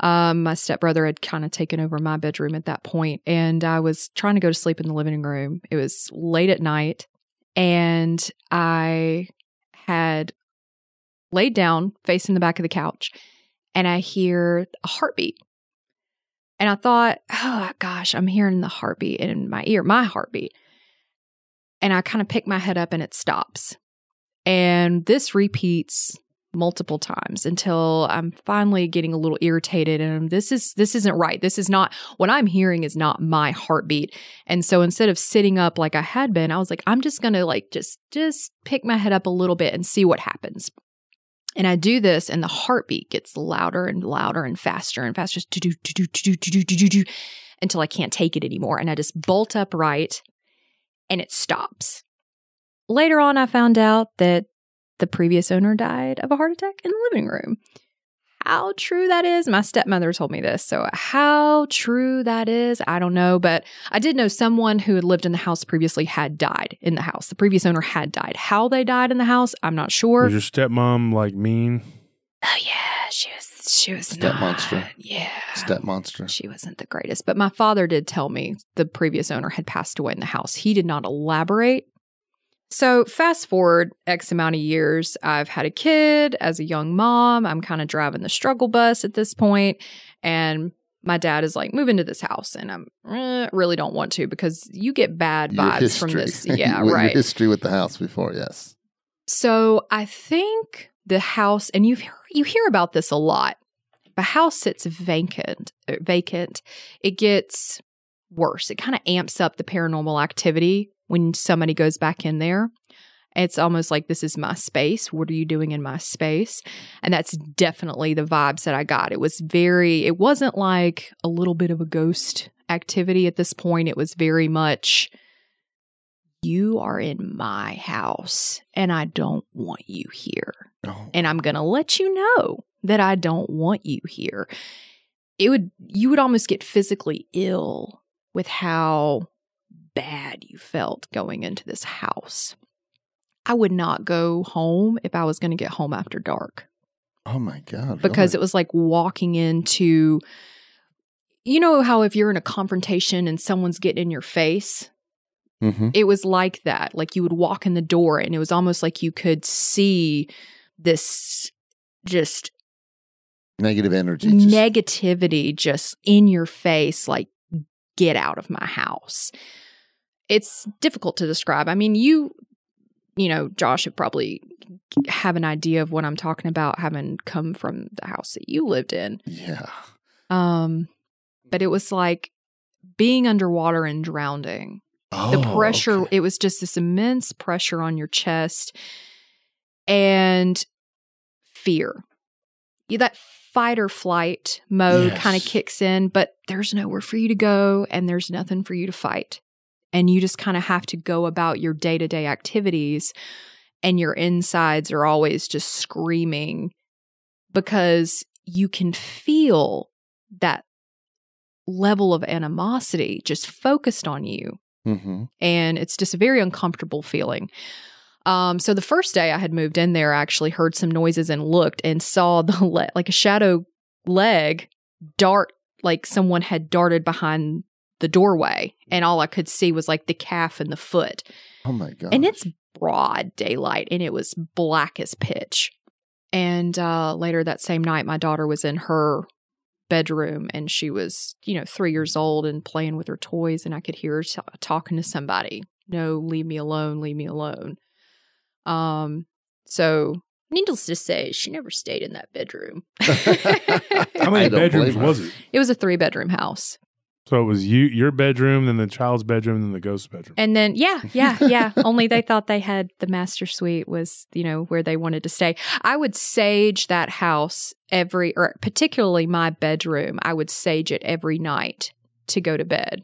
Um, my stepbrother had kind of taken over my bedroom at that point, and I was trying to go to sleep in the living room. It was late at night, and I had laid down facing the back of the couch, and I hear a heartbeat. And I thought, oh gosh, I'm hearing the heartbeat in my ear, my heartbeat. And I kind of pick my head up and it stops. And this repeats multiple times until I'm finally getting a little irritated and this is this isn't right. This is not what I'm hearing is not my heartbeat. And so instead of sitting up like I had been, I was like I'm just going to like just just pick my head up a little bit and see what happens. And I do this, and the heartbeat gets louder and louder and faster and faster until I can't take it anymore. And I just bolt upright and it stops. Later on, I found out that the previous owner died of a heart attack in the living room. How true that is, my stepmother told me this. So, how true that is, I don't know. But I did know someone who had lived in the house previously had died in the house. The previous owner had died. How they died in the house, I'm not sure. Was your stepmom like mean? Oh yeah, she was. She was Step not- monster. Yeah, Step monster. she wasn't the greatest. But my father did tell me the previous owner had passed away in the house. He did not elaborate. So fast forward X amount of years, I've had a kid as a young mom. I'm kind of driving the struggle bus at this point, and my dad is like, "Move into this house," and I'm eh, really don't want to because you get bad Your vibes from history. this. Yeah, right. history with the house before, yes. So I think the house, and you you hear about this a lot. A house sits vacant, uh, vacant, it gets worse. It kind of amps up the paranormal activity when somebody goes back in there. It's almost like this is my space. What are you doing in my space? And that's definitely the vibes that I got. It was very, it wasn't like a little bit of a ghost activity at this point. It was very much, you are in my house and I don't want you here. Oh, And I'm going to let you know that I don't want you here. It would, you would almost get physically ill with how bad you felt going into this house. I would not go home if I was going to get home after dark oh my God. because it was like walking into you know how if you're in a confrontation and someone's getting in your face it hmm it was like that like you would walk in the door and it was almost like you could see this just negative energy. Just, negativity just in your face like get out of my house it's difficult to describe. I mean you you know josh would probably have an idea of what i'm talking about having come from the house that you lived in. Yeah. um but it was like being underwater and drowning. The Oh, pressure okay. it was just this immense pressure on your chest and fear. You that fight or flight mode kind of kicks in but there's nowhere for you to go and there's nothing for you to fight and you just kind of have to go about your day-to-day activities and your insides are always just screaming because you can feel that level of animosity just focused on you Mhm. and it's just a very uncomfortable feeling. Um, so the first day I had moved in there, I actually heard some noises and looked and saw the le- like a shadow leg dart, like someone had darted behind the doorway, and all I could see was like the calf and the foot, Oh my God. and it's broad daylight, and it was black as pitch. And uh, later that same night, my daughter was in her bedroom and she was, you know, three years old and playing with her toys. And I could hear her t- talking to somebody. No, leave me alone, leave me alone. Um, so needless to say, she never stayed in that bedroom. How many bedrooms was it? It was a three bedroom house. So it was you, your bedroom, then the child's bedroom, then the ghost bedroom. And then, yeah, yeah, yeah. Only they thought they had the master suite was, you know, where they wanted to stay. I would sage that house every, or particularly my bedroom, I would sage it every night to go to bed.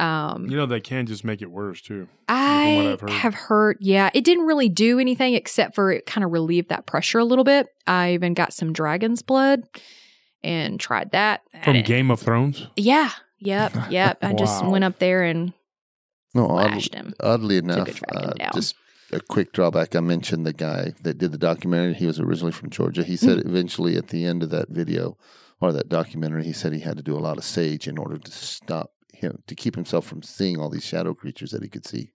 Um, You know they can just make it worse too. I heard. have heard, yeah, it didn't really do anything except for it kind of relieved that pressure a little bit. I even got some dragon's blood and tried that. From Game of Thrones. Yeah, yep, yep. I just Wow. went up there and no, oddly, flashed him. oddly enough, dragon uh, down. just a quick drawback. I mentioned the guy that did the documentary. He was originally from Georgia. He said Mm. eventually at the end of that video or that documentary, he said he had to do a lot of sage in order to stop him to keep himself from seeing all these shadow creatures that he could see.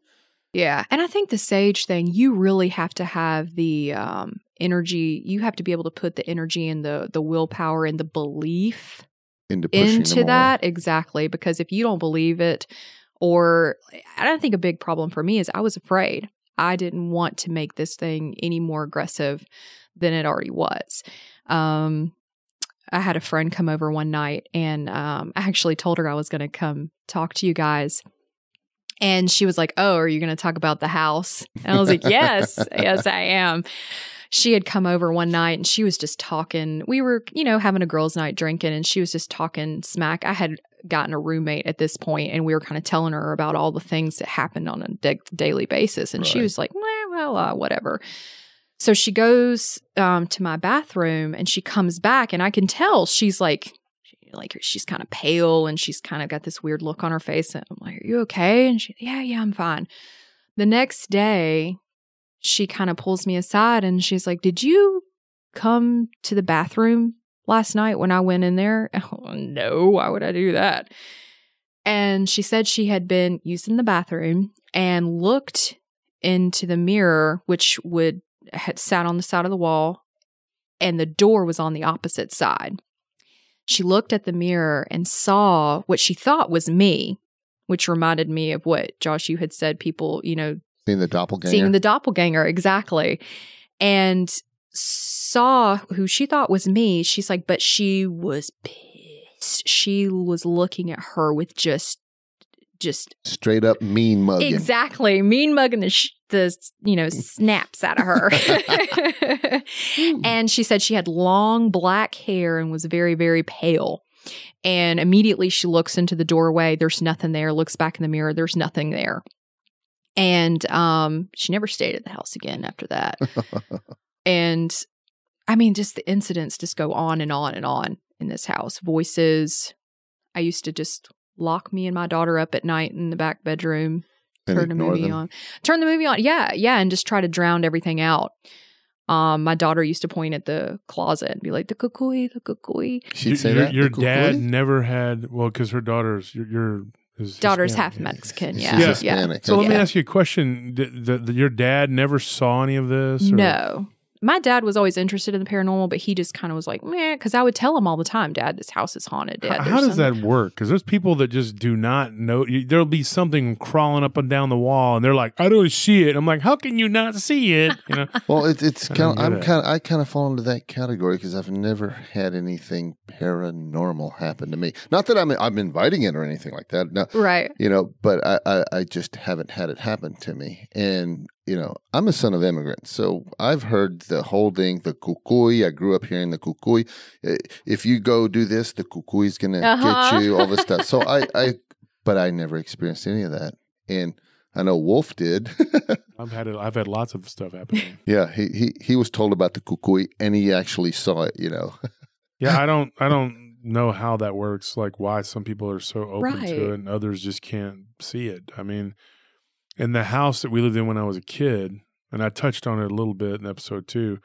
Yeah. And I think the sage thing, you really have to have the um, energy. You have to be able to put the energy and the the willpower and the belief Into into that. Exactly. Because if you don't believe it, or I don't think a big problem for me is I was afraid. I didn't want to make this thing any more aggressive than it already was. Um, I had a friend come over one night and um, I actually told her I was going to come talk to you guys. And she was like, Oh, are you going to talk about the house? And I was like, Yes, yes, I am. She had come over one night and she was just talking. We were, you know, having a girls' night drinking and she was just talking smack. I had gotten a roommate at this point and we were kind of telling her about all the things that happened on a da- daily basis. And she was like, well, well uh, whatever. So she goes um, to my bathroom and she comes back and I can tell she's like, like she's kind of pale and she's kind of got this weird look on her face. And I'm like, "Are you okay?" And she, "Yeah, yeah, I'm fine." The next day, she kind of pulls me aside and she's like, "Did you come to the bathroom last night when I went in there?" Oh, no, why would I do that? And she said she had been using the bathroom and looked into the mirror, which would had sat on the side of the wall, and the door was on the opposite side. She looked at the mirror and saw what she thought was me, which reminded me of what Josh you had said. People, you know, Seeing the doppelganger. seeing the doppelganger exactly. And saw who she thought was me she's like but she was pissed. She was looking at her with just just Straight up mean mugging. exactly. Mean mugging the sh- the you know snaps out of her. Hmm. And she said she had long black hair and was very very pale. And immediately she looks into the doorway. There's nothing there. Looks back in the mirror. There's nothing there and um she never stayed at the house again after that. And i mean just the incidents just go on and on and on in this house. Voices. I used to just lock me and my daughter up at night in the back bedroom And turn the movie them. on turn the movie on. Yeah yeah and just try to drown everything out. Um my daughter used to point at the closet and be like the cucuy the cucuy. She'd say your, that. your dad never had well because her daughter's your, your is daughter's Hispanic. half mexican She's yeah Yeah. yeah So let me ask you a question: Did, the, the, your dad never saw any of this? or- no my dad was always interested in the paranormal but he just kind of was like meh because i would tell him all the time dad this house is haunted dad How, how does some-" that work? Because there's people that just do not know. you- There'll be something crawling up and down the wall, and they're like, "I don't see it." I'm like, "How can you not see it?" You know, Well, it, it's kind of, I'm it. kind of, I kind of fall into that category because I've never had anything paranormal happen to me. Not that I'm, I'm inviting it or anything like that. No, right you know, but I, I, I just haven't had it happen to me. And, you know, I'm a son of immigrants. So I've heard the whole thing, the cucuy. I grew up hearing the cucuy. If you go do this, the cucuy is going to Uh-huh. get you, all this stuff. So I, I, but I never experienced any of that. And I know Wolf did. I've had it, I've had lots of stuff happen. to me. yeah, he, he, he was told about the cucuy and he actually saw it, you know. Yeah, I don't, I don't know how that works. Like why some people are so open Right. to it and others just can't see it. I mean, in the house that we lived in when I was a kid, and I touched on it a little bit in episode two,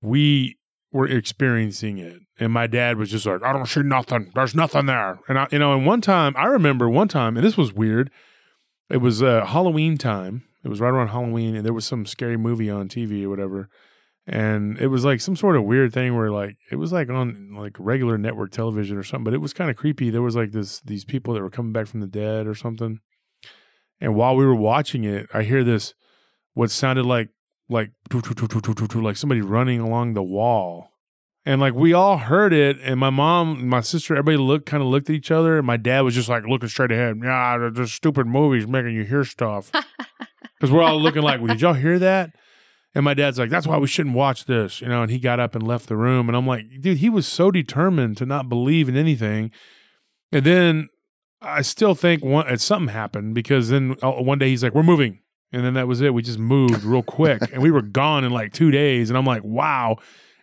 we were experiencing it, and my dad was just like, "I don't see nothing. There's nothing there." And I, you know, and one time I remember one time, and this was weird. It was uh, Halloween time. It was right around Halloween, and there was some scary movie on TV or whatever and it was like some sort of weird thing where like it was like on like regular network television or something but it was kind of creepy there was like this these people that were coming back from the dead or something and while we were watching it i hear this what sounded like like like somebody running along the wall and like we all heard it and my mom my sister everybody looked kind of looked at each other and my dad was just like looking straight ahead yeah they're just stupid movies making you hear stuff because we're all looking like well, did y'all hear that and my dad's like, that's why we shouldn't watch this, you know. And he got up and left the room. And I'm like, dude, he was so determined to not believe in anything. And then I still think one, something happened because then uh, one day he's like, we're moving. And then that was it. We just moved real quick and we were gone in like two days. And I'm like, wow.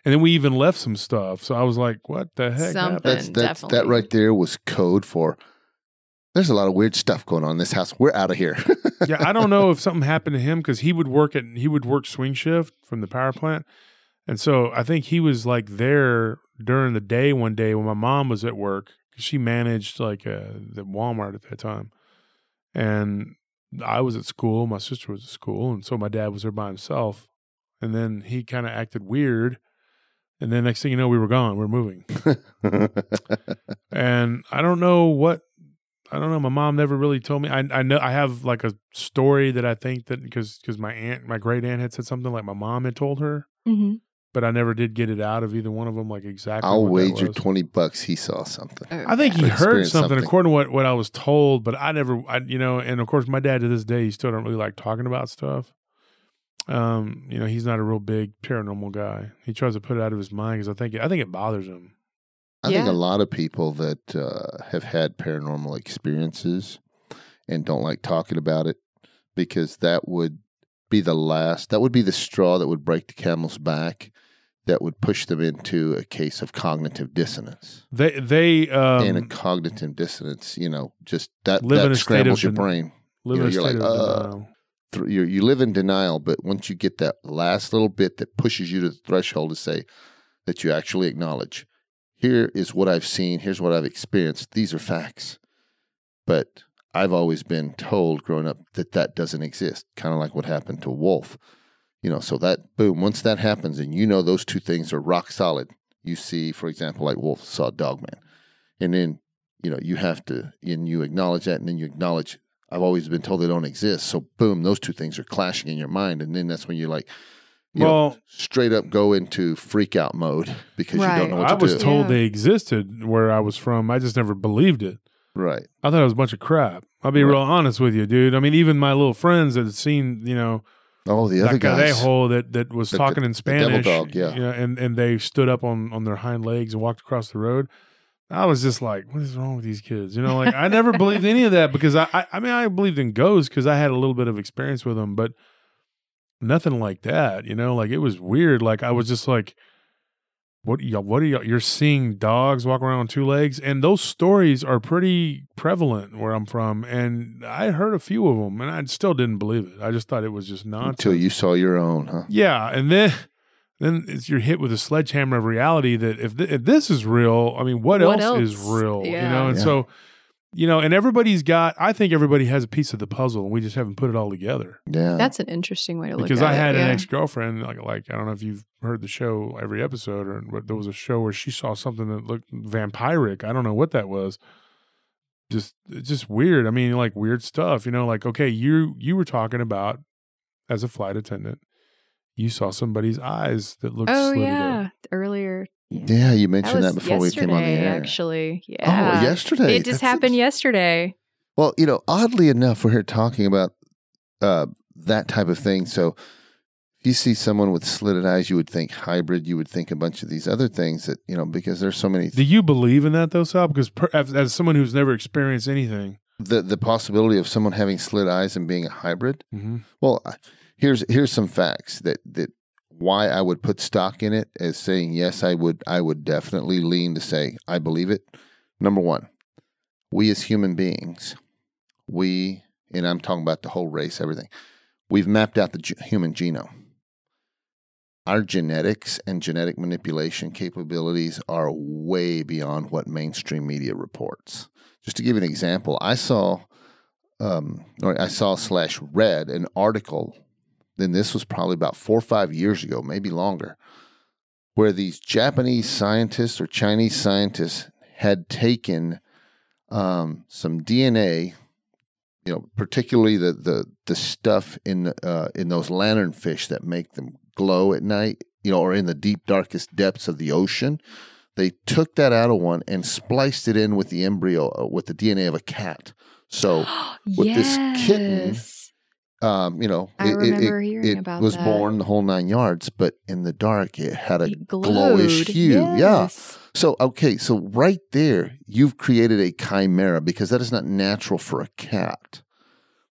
And then we even left some stuff. So I was like, what the heck? Something. That's, that's, that right there was code for, there's a lot of weird stuff going on in this house. We're out of here. yeah, I don't know if something happened to him because he would work at he would work swing shift from the power plant, and so I think he was like there during the day one day when my mom was at work. 'Cause She managed like uh, the Walmart at that time, and I was at school. My sister was at school, and so my dad was there by himself. And then he kind of acted weird, and then next thing you know, we were gone. We are moving, and I don't know what I don't know. My mom never really told me. I I know I have like a story that I think that because because my aunt, my great aunt had said something like my mom had told her, mm-hmm. But I never did get it out of either one of them. Like exactly. I'll what that wager was. 20 bucks he saw something. I think he heard something, something. according to what, what I was told, but I never, I, you know, and of course, my dad to this day, he still don't really like talking about stuff. Um, you know, he's not a real big paranormal guy. He tries to put it out of his mind because I think, I think it bothers him. I think a lot of people that uh, have had paranormal experiences and don't like talking about it because that would be the last, that would be the straw that would break the camel's back, that would push them into a case of cognitive dissonance. They, they, um, and a cognitive dissonance, you know, just that, that scrambles your den- brain. live you in know, a you're state like, of uh. Th- You you live in denial, but once you get that last little bit that pushes you to the threshold to say that you actually acknowledge, here is what I've seen, here's what I've experienced. These are facts. But I've always been told growing up that that doesn't exist, kind of like what happened to Wolf. You know, so that boom, once that happens and you know those two things are rock solid, you see, for example, like Wolf saw Dogman. And then, you know, you have to, and you acknowledge that, and then you acknowledge, I've always been told they don't exist. So boom, those two things are clashing in your mind, and then that's when you're like, you know, well, straight up go into freak out mode because you don't know what I to do. I was do. told Yeah. they existed where I was from. I just never believed it. right. I thought it was a bunch of crap. I'll be Right. real honest with you, dude. I mean, even my little friends that had seen, you know, Oh, the other guy guys. that that was The- talking in Spanish, dog, yeah. you know, and and they stood up on on their hind legs and walked across the road. I was just like, what is wrong with these kids? You know, like I never believed any of that because I, I, I mean, I believed in ghosts because I had a little bit of experience with them, but nothing like that. You know, like it was weird. Like I was just like, what y'all? What are y'all? You're seeing dogs walk around on two legs, and those stories are pretty prevalent where I'm from. And I heard a few of them, and I still didn't believe it. I just thought it was just nonsense. Until you saw your own, huh? Yeah, and then then it's you're hit with a sledgehammer of reality that if th- if this is real, I mean, what, What else, is else? real? You know, and Yeah. so you know, and everybody's got. I think everybody has a piece of the puzzle, and we just haven't put it all together. Yeah. That's an interesting way to look at it. Because at I it. had an yeah. ex girlfriend, like like I don't know if you've heard the show every episode, or but there was a show where she saw something that looked vampiric. I don't know what that was. Just it's just weird. I mean, like weird stuff. You know, like okay, you you were talking about as a flight attendant, you saw somebody's eyes that looked Oh slitted yeah, up. earlier. yeah, you mentioned was that before we came on the air. actually. yeah Oh, Yeah. yesterday. It just That's- happened yesterday. Well, you know, oddly enough, we're here talking about uh, that type of thing. So if you see someone with slitted eyes, you would think hybrid. You would think a bunch of these other things that, you know, because there's so many. Do you believe in that though, Sal? Because per, as, as someone who's never experienced anything, the, the possibility of someone having slit eyes and being a hybrid. mm-hmm. Well, I- here's here's some facts that that why I would put stock in it as saying yes, I would I would definitely lean to say I believe it. Number one, we as human beings, we and I'm talking about the whole race, everything. We've mapped out the ge- human genome. Our genetics and genetic manipulation capabilities are way beyond what mainstream media reports. Just to give an example, I saw um, or I saw slash read an article. Then this was probably about four or five years ago, maybe longer, where these Japanese scientists or Chinese scientists had taken um, some DNA, you know, particularly the the the stuff in uh, in those lanternfish that make them glow at night, you know, or in the deep darkest depths of the ocean. They took that out of one and spliced it in with the embryo uh, with the DNA of a cat. So with this kitten, Yes. Um, you know, I it, remember it, hearing it about was that. born the whole nine yards, but in the dark, it had a It glowish hue. Yeah. Yes. So, okay, so right there, you've created a chimera because that is not natural for a cat.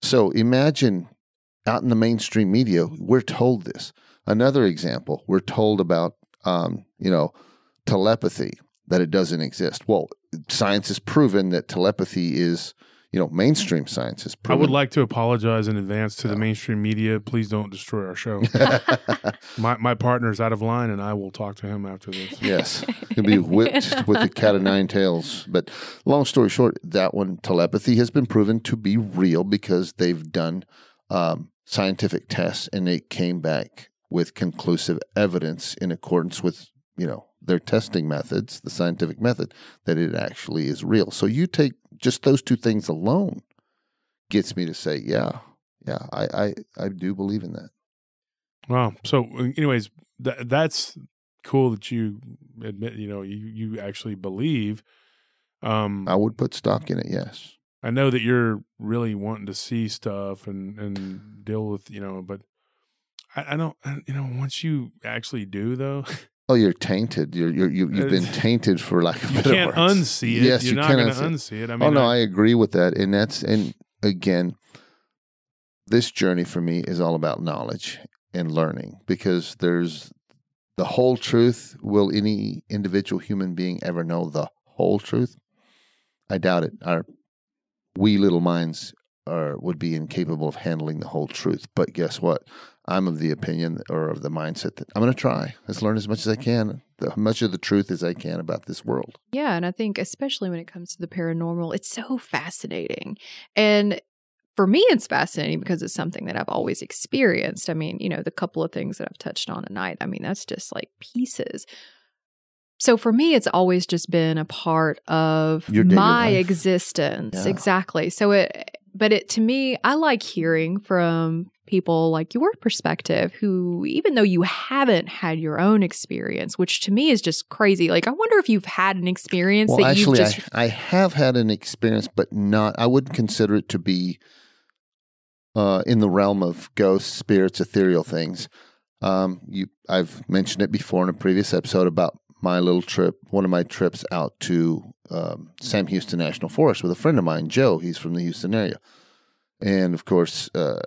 So imagine out in the mainstream media, we're told this. Another example, we're told about, um, you know, telepathy, that it doesn't exist. Well, science has proven that telepathy is, you know, mainstream science has I would like to apologize in advance to the mainstream media. Please don't destroy our show. my my partner's out of line, and I will talk to him after this. Yes, he'll be whipped with the cat of nine tails. But long story short, that one telepathy has been proven to be real because they've done um, scientific tests and it came back with conclusive evidence in accordance with you know their testing methods, the scientific method, that it actually is real. So you take just those two things alone gets me to say, yeah, yeah, I I, I do believe in that. Wow. So, anyways, th- that's cool that you admit. You know, you you actually believe. Um, I would put stock in it. Yes. I know that you're really wanting to see stuff and and deal with you know, but I, I don't. You know, once you actually do though, Oh, you're tainted. You're, you're you, you've been tainted for lack of you better can't words. unsee it. Yes, you're you not going to unsee it. I oh, mean, oh no, I, I, agree with that, and that's and again, this journey for me is all about knowledge and learning because there's the whole truth. Will any individual human being ever know the whole truth? I doubt it. Our wee little minds are would be incapable of handling the whole truth. But guess what? I'm of the opinion or of the mindset that I'm going to try. Let's learn as much as I can, as much of the truth as I can about this world. Yeah, and I think especially when it comes to the paranormal, it's so fascinating. And for me, it's fascinating because it's something that I've always experienced. I mean, you know, the couple of things that I've touched on tonight, I mean, that's just like pieces. So for me, it's always just been a part of my life. existence. Yeah. Exactly. So it but it to me, I like hearing from people like your perspective who even though you haven't had your own experience, which to me is just crazy. Like I wonder if you've had an experience Well, that actually, you've just I, I have had an experience, but not. I wouldn't consider it to be uh, in the realm of ghosts, spirits, ethereal things. Um, you, I've mentioned it before in a previous episode about my little trip, one of my trips out to um, Sam Houston National Forest with a friend of mine, Joe. He's from the Houston area, and of course, uh,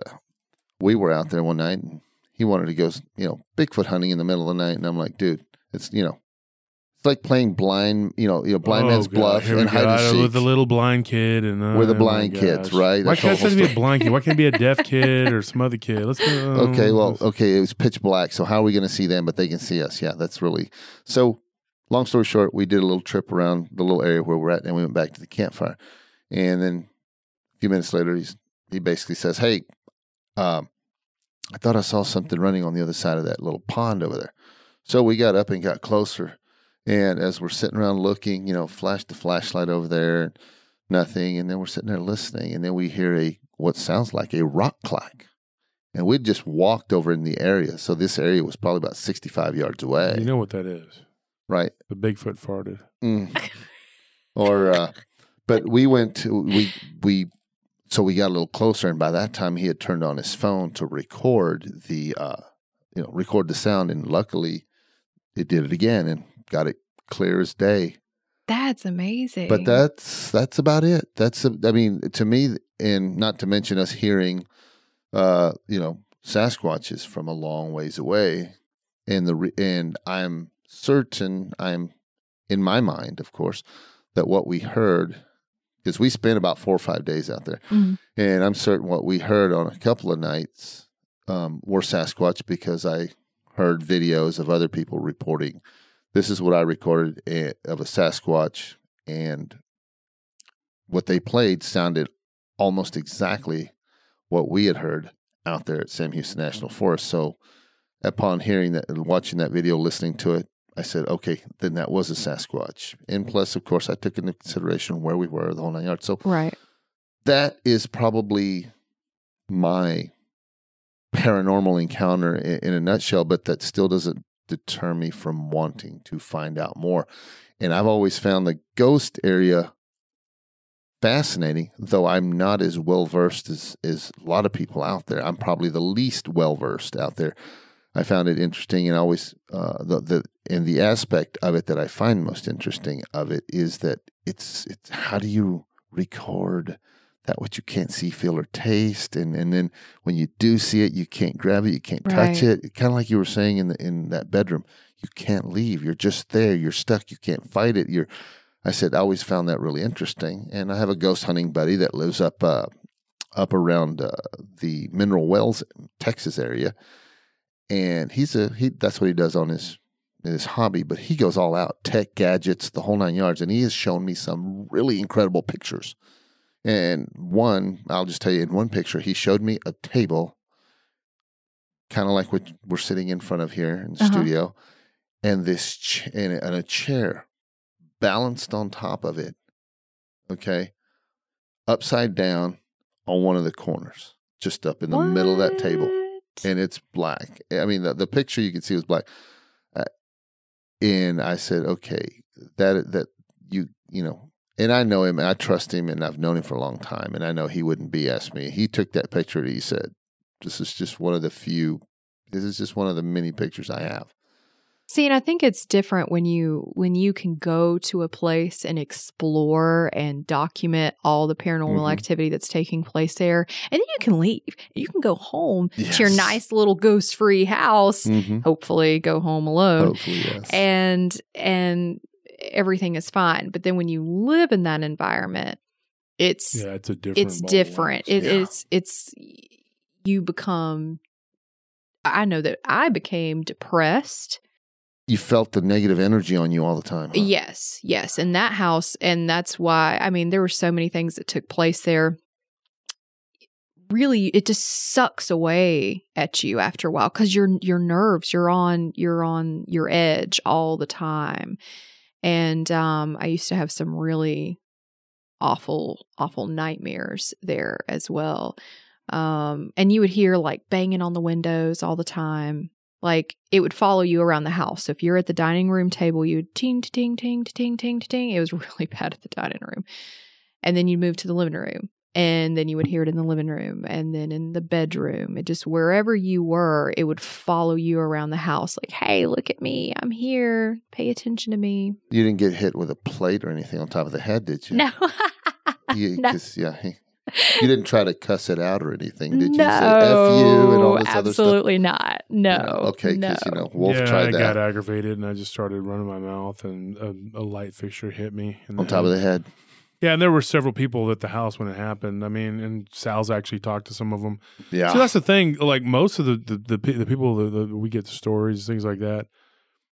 we were out there one night, and he wanted to go, you know, Bigfoot hunting in the middle of the night, and I'm like, dude, it's you know. It's like playing blind, you know, you know, blind Oh, man's God, bluff here and hide and seek. with the little blind kid and uh, We're the oh blind kids, right? Why That's can't it be a blind kid? Why can't it be a deaf kid or some other kid? Let's go. Okay, well, okay, it was pitch black. So how are we going to see them? But they can see us. Yeah, that's really so. Long story short, we did a little trip around the little area where we're at, and we went back to the campfire. And then a few minutes later, he's he basically says, "Hey, um, I thought I saw something running on the other side of that little pond over there." So we got up and got closer, and as we're sitting around looking, you know, flashed the flashlight over there, nothing, and then we're sitting there listening, and then we hear a what sounds like a rock clack and we'd just walked over in the area. So this area was probably about 65 yards away, you know what that is? Right? The Bigfoot farted. Mm. or, uh, but we went to, we, we, so we got a little closer, and by that time he had turned on his phone to record the, uh, you know, record the sound, and luckily it did it again and got it clear as day. that's amazing. But that's that's about it. That's a, I mean, to me, and not to mention us hearing, uh, you know, Sasquatches from a long ways away, and the and I'm certain I'm in my mind, of course, that what we heard because we spent about four or five days out there, Mhm. and I'm certain what we heard on a couple of nights um, were Sasquatch because I heard videos of other people reporting. This is what I recorded eh, of a Sasquatch, and what they played sounded almost exactly what we had heard out there at Sam Houston National Forest. So, upon hearing that and watching that video, listening to it, I said, okay, then that was a Sasquatch. And plus, of course, I took into consideration where we were, the whole nine yards. So, right. that is probably my paranormal encounter in, in a nutshell, but that still doesn't deter me from wanting to find out more. And I've always found the ghost area fascinating, though I'm not as well versed as, as a lot of people out there. I'm probably the least well versed out there. I found it interesting, and always uh, the the and the aspect of it that I find most interesting of it is that it's it's how do you record that what you can't see, feel, or taste, and and then when you do see it, you can't grab it, you can't touch Right. it. Kind of like you were saying in the in that bedroom, you can't leave. You're just there. You're stuck. You can't fight it. You're. I said I always found that really interesting, and I have a ghost hunting buddy that lives up uh, up around uh, the Mineral Wells, Texas area, and he's a he. That's what he does on his his hobby, but he goes all out, tech gadgets, the whole nine yards, and he has shown me some really incredible pictures. And one, I'll just tell you, in one picture, he showed me a table, kind of like what we're sitting in front of here in the Uh-huh. studio, and this ch- and, a- and a chair balanced on top of it, okay, upside down on one of the corners, just up in the middle of that table and it's black. I mean, the, the picture you can see was black. And I said, okay, that that you you know, and I know him, and I trust him, and I've known him for a long time, and I know he wouldn't BS me. He took that picture and he said, "This is just one of the few. This is just one of the many pictures I have." See, and I think it's different when you when you can go to a place and explore and document all the paranormal Mhm. activity that's taking place there, and then you can leave. You can go home to your nice little ghost free house. Mm-hmm. Hopefully, go home alone, Hopefully, yes. and and everything is fine. But then when you live in that environment, it's Yeah, it's a different. it's different. It Yeah. is it's you become. I know that I became depressed you felt the negative energy on you all the time. huh? Yes, yes. In that house, and that's why I mean there were so many things that took place there. Really, it just sucks away at you after a while because your your nerves, you're on you're on your edge all the time. And um, I used to have some really awful, awful nightmares there as well. Um, and you would hear like banging on the windows all the time. Like it would follow you around the house. If you're at the dining room table, you would ting, ting, ting, ting, ting, ting. It was really bad at the dining room. And then you'd move to the living room and then you would hear it in the living room and then in the bedroom it just wherever you were it would follow you around the house like hey look at me i'm here pay attention to me You didn't get hit with a plate or anything on top of the head, did you? No. You, No. yeah. he- You didn't try to cuss it out or anything, did you? no, Say F you and all this other stuff? absolutely not. No. Okay, no. because, you know, Wolf yeah, tried I that got aggravated and I just started running my mouth and a, a light fixture hit me in on top of the head. Yeah, and there were several people at the house when it happened. I mean, and Sal's actually talked to some of them. Yeah. So that's the thing. Like most of the the the, the people that, that we get the stories, things like that.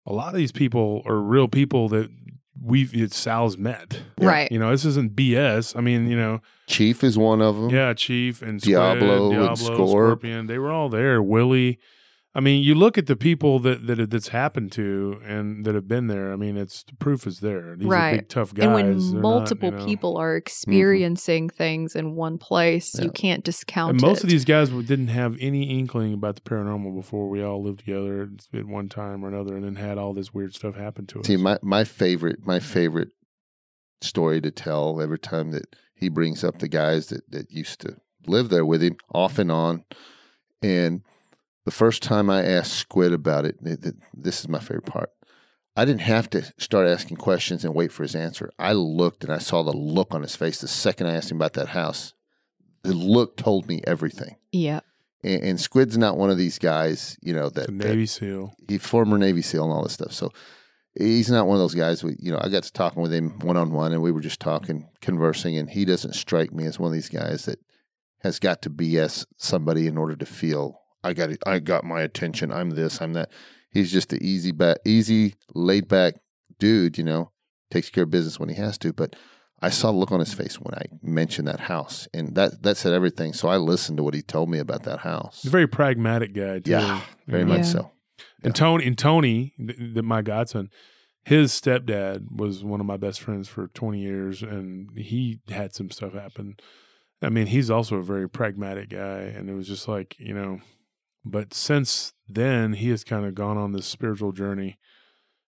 A lot of these people are real people that we've it's Sal's met. Yeah. right You know, this isn't BS. I mean, you know, Chief is one of them. yeah, Chief and Squid, Diablo and Diablo, Scorp. Scorpion, they were all there. Willie. I mean, you look at the people that that that's happened to and that have been there. I mean, it's the proof is there. These are Right. big tough guys. and They're when not, multiple you know- people are mm-hmm. experiencing things in one place Yeah. you can't discount And most it of these guys didn't have any inkling about the paranormal before we all lived together at one time or another, and then had all this weird stuff happen to us. See, my, my favorite my favorite story to tell every time that he brings up the guys that, that used to live there with him off and on. And the first time I asked Squid about it, th- th- this is my favorite part. I didn't have to start asking questions and wait for his answer. I looked and I saw the look on his face the second I asked him about that house. The look told me everything. yeah And, and Squid's not one of these guys, you know, that, the that Navy SEAL. he's former Navy SEAL and all this stuff. So he's not one of those guys. We, you know, I got to talking with him one on one, and we were just talking, conversing, and he doesn't strike me as one of these guys that has got to BS somebody in order to feel I got it, I got my attention. I'm this. I'm that. He's just the easy back, easy laid back dude. You know, takes care of business when he has to, but. I saw the look on his face when I mentioned that house, and that that said everything. So I listened to what he told me about that house. He's a very pragmatic guy, too. Yeah, very know? much Yeah. so. And Tony, and Tony, th- th- my godson, his stepdad was one of my best friends for 20 years, and he had some stuff happen. I mean, he's also a very pragmatic guy, and it was just like you know. But since then, he has kind of gone on this spiritual journey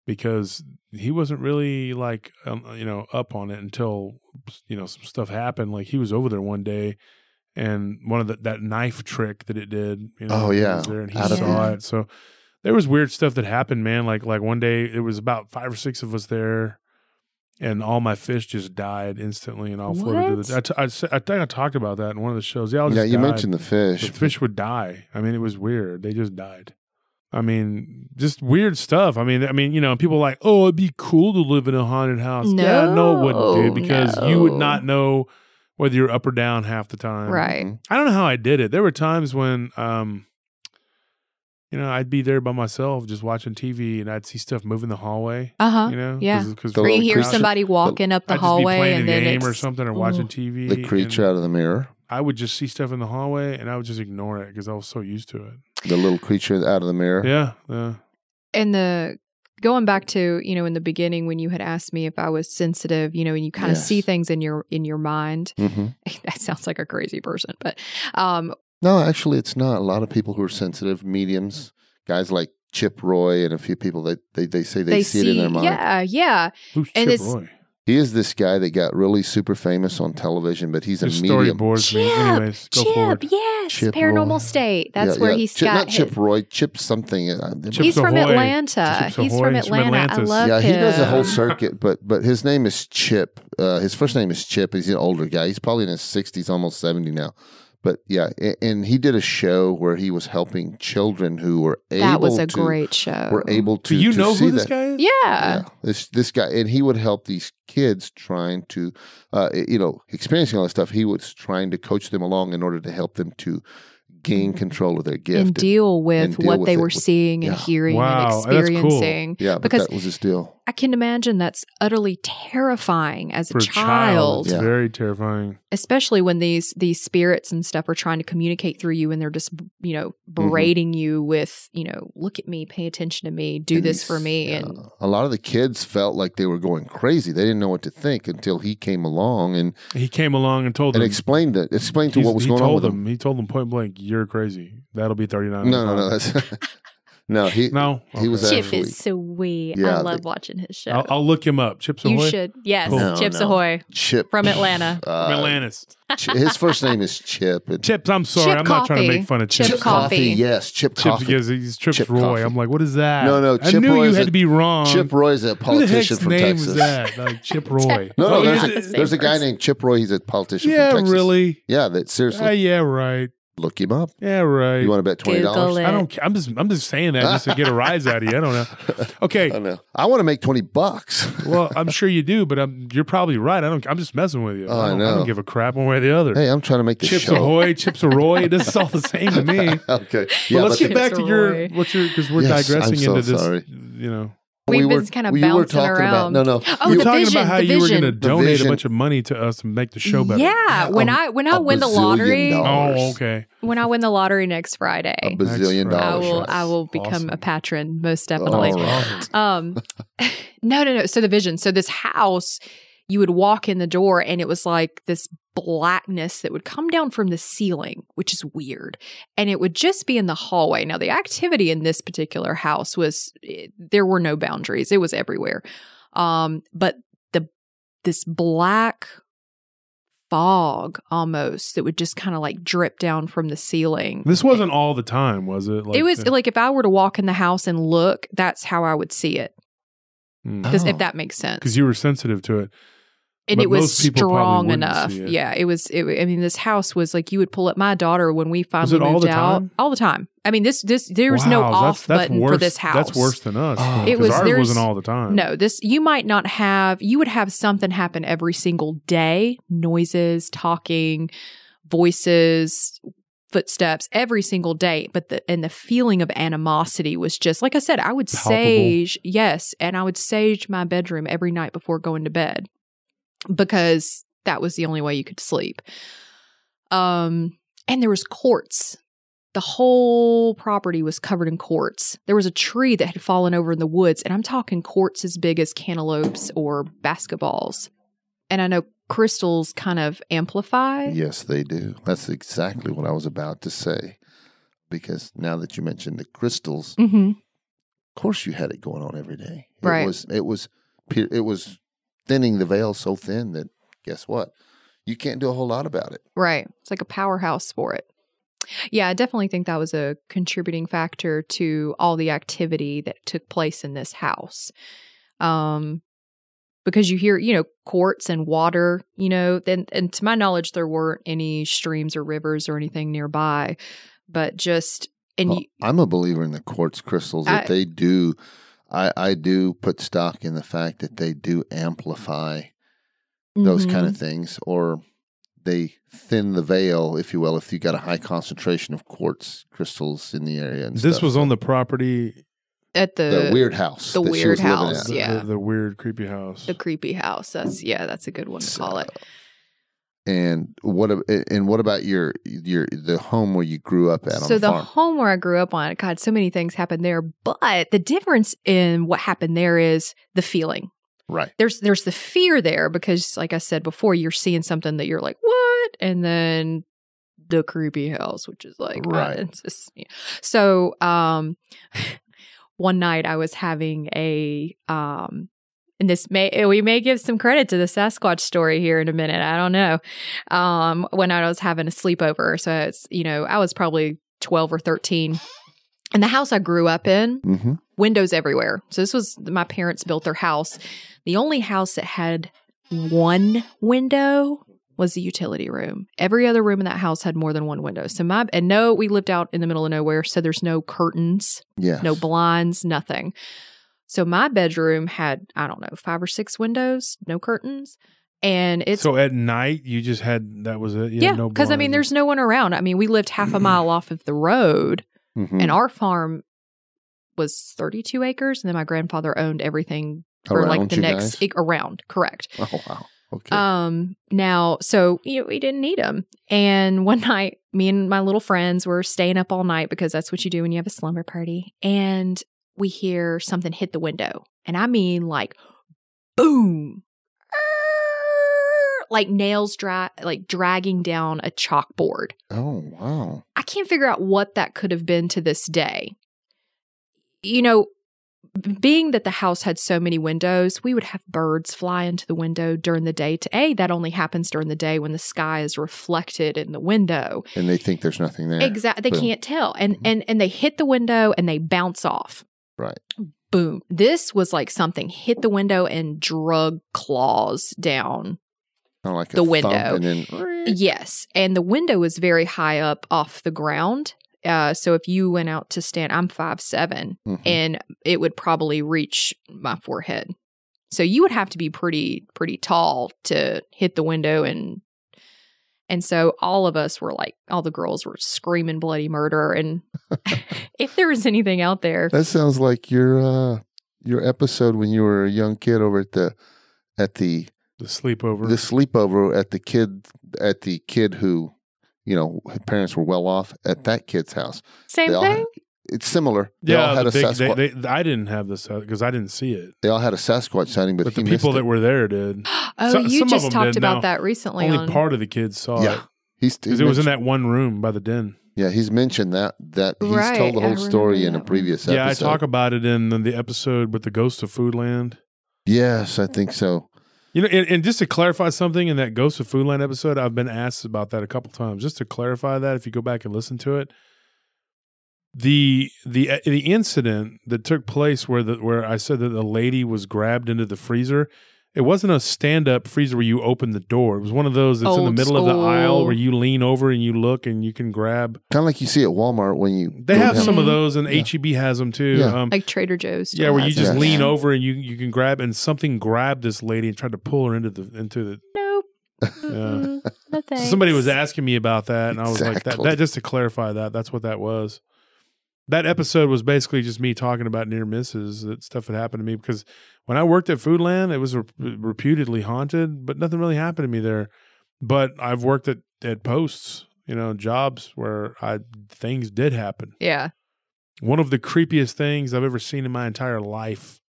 because he wasn't really like um, you know up on it until you know some stuff happened. Like he was over there one day. And one of the, that knife trick that it did, you know, Oh, yeah. there and he Out of saw the- it. So there was weird stuff that happened, man. Like like one day it was about five or six of us there, and all my fish just died instantly, and all floated to the. I, t- I, s- I think I talked about that in one of the shows. Yeah, all Yeah, just you died. mentioned the fish. the fish would die. I mean, it was weird. They just died. I mean, just weird stuff. I mean, I mean, you know, people are like, oh, it'd be cool to live in a haunted house. yeah, no, it wouldn't, dude, No, because you would no. not know whether you're up or down half the time. right Mhm. I don't know how I did it. There were times when, um, you know, I'd be there by myself just watching TV, and I'd see stuff moving the hallway. uh-huh You know, yeah. because The or you hear creature- somebody walking up the I'd just be hallway playing and a then game it's or something, or watching Ooh. TV. The creature out of the mirror. I would just see stuff in the hallway, and I would just ignore it because I was so used to it. The little creature out of the mirror. Yeah, yeah. and the going back to you know in the beginning when you had asked me if i was sensitive you know and you kind of Yes. see things in your in your mind hmm that sounds like a crazy person but um No, actually, it's not. A lot of people who are sensitive, mediums, guys like Chip Roy and a few people that they, they say they, see, it in their mind. yeah yeah Who's And Chip it's- Roy? He is this guy that got really super famous on television, but he's a His medium. storyboards me. Chip, Anyways, go Chip, forward. yes, Chip Paranormal Roy. State. That's Yeah, where yeah. he's Chip, got not Chip Roy, Chip something. uh, Chips he's from Ahoy. atlanta Chips he's Ahoy. from He's from atlanta i Atlantis. love yeah, he does a whole circuit, but but his name is Chip. Uh, his first name is Chip. He's an older guy. He's probably in his sixties, almost seventy now. But yeah, and he did a show where he was helping children who were able that was a to great show were able to. Do you to know see who this that. guy is? yeah, Yeah, this this guy, and he would help these kids trying to, uh, you know, experiencing all this stuff. He was trying to coach them along in order to help them to gain control of their gift. and deal with and deal what with they it were with- seeing and yeah. hearing Wow, and that's cool. experiencing. yeah, because- that was his deal. I can imagine that's utterly terrifying as For a child, it's Yeah. very terrifying. especially when these these spirits and stuff are trying to communicate through you and they're just you know Mm-hmm. berating you with you know look at me, pay attention to me, do And this for me, yeah, and a lot of the kids felt like they were going crazy. They didn't know what to think until he came along and, He came along and told them and explained it. Explained to what was he going on told with them. him. He told them point blank, "You're crazy. That'll be thirty nine. No, no, no. That's no. He no. he was Chip actually- is sweet. Yeah, I love the- watching his show. I'll, I'll look him up. Chips Ahoy. you should. yes, Cool. No, Chips no. Ahoy. Chip From Atlanta. Uh, from Atlantis. Ch- his first name is Chip. And Chips. I'm sorry. Chip I'm not trying to make fun of Chip Chips. Coffey. Yes, Chip Chips Coffey. because he's Chips Chip Roy. Coffey. I'm like, what is that? No, no, I Chip knew Roy you had a- to be wrong. Chip Roy is a Who the politician from name Texas. is that? Like Chip Roy. No, no, there's, a, the there's a guy named Chip Roy. He's a politician yeah, from Texas. really. Yeah, that seriously. Uh, yeah, right. Look him up. Yeah, right. You want to bet twenty Google dollars? I don't. ca- I'm just. I'm just saying that just to get a rise out of you. I don't know. I Okay. know. I want to make twenty bucks. Well, I'm sure you do, but I'm, you're probably right. I don't. I'm just messing with you. Oh, I don't, know. don't give a crap one way or the other. hey, I'm trying to make the Chips show. Ahoy, Chips Ahoy. This is all the same to me. okay. But Yeah, let's but get back to your Ahoy. what's your because we're Yes, I'm digressing so into this. sorry. You know, We've we been were, kinda we were bouncing talking around. about no, no. Oh, you you, were the talking vision, about how the you were going to vision. Donate vision. a bunch of money to us and make the show better. Yeah, when A- I when I win the lottery, dollars. Oh, okay. when I win the lottery next Friday, a bazillion That's right. I will? I will become Awesome. a patron most definitely. right. Um, no, no, no. So the vision. So this house, you would walk in the door, and it was like this blackness that would come down from the ceiling, which is weird, and it would just be in the hallway. Now the activity in this particular house was eh, there were no boundaries; it was everywhere. Um, but the this black fog almost that would just kind of like drip down from the ceiling. This wasn't all the time, was it? Like it was the- like if I were to walk in the house and look, that's how I would see it. Hmm. Does Oh. if that makes sense? because you were sensitive to it. And but it was most people probably strong enough. see it. Yeah, it was. It, I mean, this house was like you would pull up. My daughter when we finally it all moved the out time? all the time. I mean, this this there was no off that's, that's button worse, for this house. That's worse than us. Oh. It 'cause was- ours there's- wasn't all the time. No, this you might not have. You would have something happen every single day: noises, talking, voices, footsteps every single day. But the and the feeling of animosity was just like I said. I would Palpable. sage yes, and I would sage my bedroom every night before going to bed because that was the only way you could sleep. Um, and there was quartz. The whole property was covered in quartz. There was a tree that had fallen over in the woods, and I'm talking quartz as big as cantaloupes or basketballs. And I know crystals kind of amplify. Yes, they do. That's exactly what I was about to say. Because now that you mentioned the crystals, Mm-hmm. of course you had it going on every day. It Right. was it was it was thinning the veil so thin that guess what? You can't do a whole lot about it. Right. It's like a powerhouse for it. Yeah, I definitely think that was a contributing factor to all the activity that took place in this house. Um because you hear, you know, quartz and water, you know, then and to my knowledge there weren't any streams or rivers or anything nearby, but just and Well, you, I'm a believer in the quartz crystals that they do. I, I do put stock in the fact that they do amplify those kind Mhm. of things, or they thin the veil, if you will, if you got a high concentration of quartz crystals in the area. And This stuff. was on the property. at the the weird house. the weird house, at. The, yeah. the, the weird, creepy house. the creepy house. That's yeah, that's a good one to call it. And what? And what about your your the home where you grew up at? on so the, the home where I grew up on, God, so many things happened there. But the difference in what happened there is the feeling. right? There's there's the fear there because, like I said before, you're seeing something that you're like, what? And then the creepy house, which is like, Right. it's just, yeah. So, um, one night I was having a um. And this may we may give some credit to the Sasquatch story here in a minute. I don't know. Um, when I was having a sleepover, so it's you know I was probably twelve or thirteen, and the house I grew up in, hmm windows everywhere. So this was my parents built their house. The only house that had one window was the utility room. Every other room in that house had more than one window. So my and no, we lived out in the middle of nowhere, so there's no curtains, Yeah. no blinds, nothing. So my bedroom had I don't know five or six windows, no curtains, and it's so at night you just had that was it. You yeah, had no because I mean, there's no one around. I mean, we lived half a mile off of the road, Mhm. and our farm was 32 acres, and then my grandfather owned everything for like the next guys? ac- around. Correct. Oh wow. Okay. Um, now, so you know, we didn't need them. And one night, me and my little friends were staying up all night because that's what you do when you have a slumber party. And we hear something hit the window. And I mean like boom. Like nails dra- like dragging down a chalkboard. oh wow. I can't figure out what that could have been to this day. You know, being that the house had so many windows, we would have birds fly into the window during the day. To a, that only happens during the day when the sky is reflected in the window. And they think there's nothing there. Exactly, they Boom. can't tell, and Mhm. and and they hit the window and they bounce off. Right. Boom! This was like something hit the window and drug claws down Kinda like the window. and then Yes, and the window was very high up off the ground. Uh, so if you went out to stand, I'm five seven, Mhm. and it would probably reach my forehead. So you would have to be pretty pretty tall to hit the window, and and so all of us were like, all the girls were screaming bloody murder, and if there was anything out there, that sounds like your uh your episode when you were a young kid over at the at the the sleepover. the sleepover at the kid at the kid who you know parents were well off at that kid's house. same They all thing. had- it's similar. They all yeah, had the a big, Sasquatch. they, they, I didn't have this because I didn't see it, they all had a Sasquatch sighting, but, but, he the people missed that were there did. Oh, So- you just talked about Now, that recently. Only on, part of the kids saw Yeah. it He's, because he it was in that one room by the den. Yeah, he's mentioned that that he's Right, told the whole story in a previous episode. Yeah, I talk about it in the, the episode with the Ghost of Foodland. yes, I think so. You know, and, and just to clarify something in that Ghost of Foodland episode, I've been asked about that a couple times. Just to clarify that, if you go back and listen to it, the the uh, the incident that took place where the where I said that the lady was grabbed into the freezer, it wasn't a stand up freezer where you open the door. It was one of those that's in the Old middle of the aisle where you lean over and you look and you can grab. Kind of like you see at Walmart when you They go have down- some of those, and Yeah. HEB has them too. Yeah. Um, like Trader Joe's. still yeah, where you has just it. Yes. lean over and you you can grab, and something grabbed this lady and tried to pull her into the into the Nope. Yeah. Mm-mm. No So thanks. somebody was asking me about that, and I was like, that, Exactly. that just to clarify that, that's what that was. That episode was basically just me talking about near misses, that stuff had happened to me because when I worked at Foodland, it was re- reputedly haunted, but nothing really happened to me there. But I've worked at, at posts, you know, jobs where I things did happen. Yeah. One of the creepiest things I've ever seen in my entire life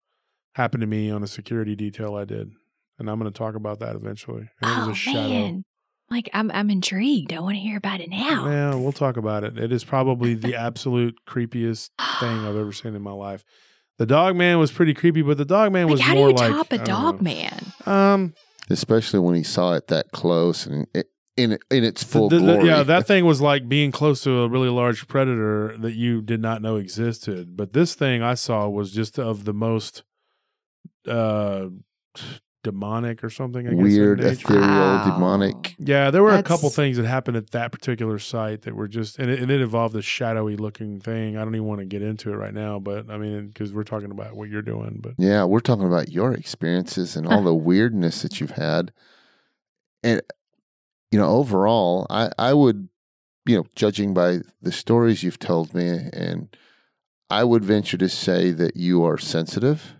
happened to me on a security detail I did. And I'm going to talk about that eventually. And it was Oh a shadow. Man, like I'm I'm intrigued. I want to hear about it now. Yeah, we'll talk about it. It is probably the absolute creepiest thing I've ever seen in my life. The dog man was pretty creepy, but the dog man Like, was how do you like top I a don't dog know. man? Um, especially when he saw it that close and it, in in its full the- the- glory. yeah, that thing was like being close to a really large predator that you did not know existed. But this thing I saw was just of the most uh demonic or something. I guess, weird, ethereal, Wow. demonic. Yeah, there were a couple things that happened at that particular site that were just, and it, and it involved a shadowy looking thing. I don't even want to get into it right now, but I mean, because we're talking about what you're doing. But Yeah, we're talking about your experiences and all the weirdness that you've had. And you know, overall, I I would, you know, judging by the stories you've told me and I would venture to say that you are sensitive.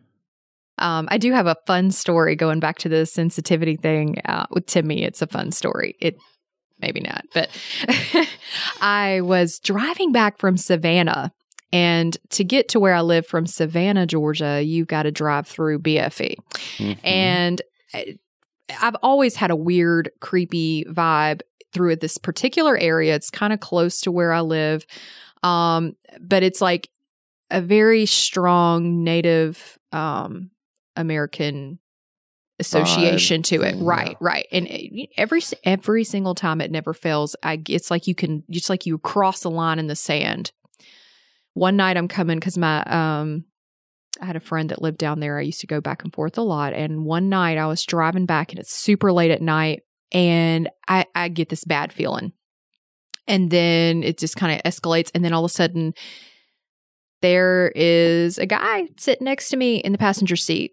Um, I do have a fun story going back to the sensitivity thing. Uh, with Timmy, it's a fun story. It maybe not, but I was driving back from Savannah, and to get to where I live from Savannah, Georgia, you've got to drive through BFE. Mhm. And I- I've always had a weird, creepy vibe through this particular area. It's kind of close to where I live. Um, but it's like a very strong Native um, American association to it. yeah. Right, right. And every every single time it never fails. I it's like you can it's like you cross a line in the sand. One night I'm coming because my um I had a friend that lived down there. I used to go back and forth a lot. And one night I was driving back and it's super late at night and I, I get this bad feeling. And then it just kind of escalates. And then all of a sudden there is a guy sitting next to me in the passenger seat.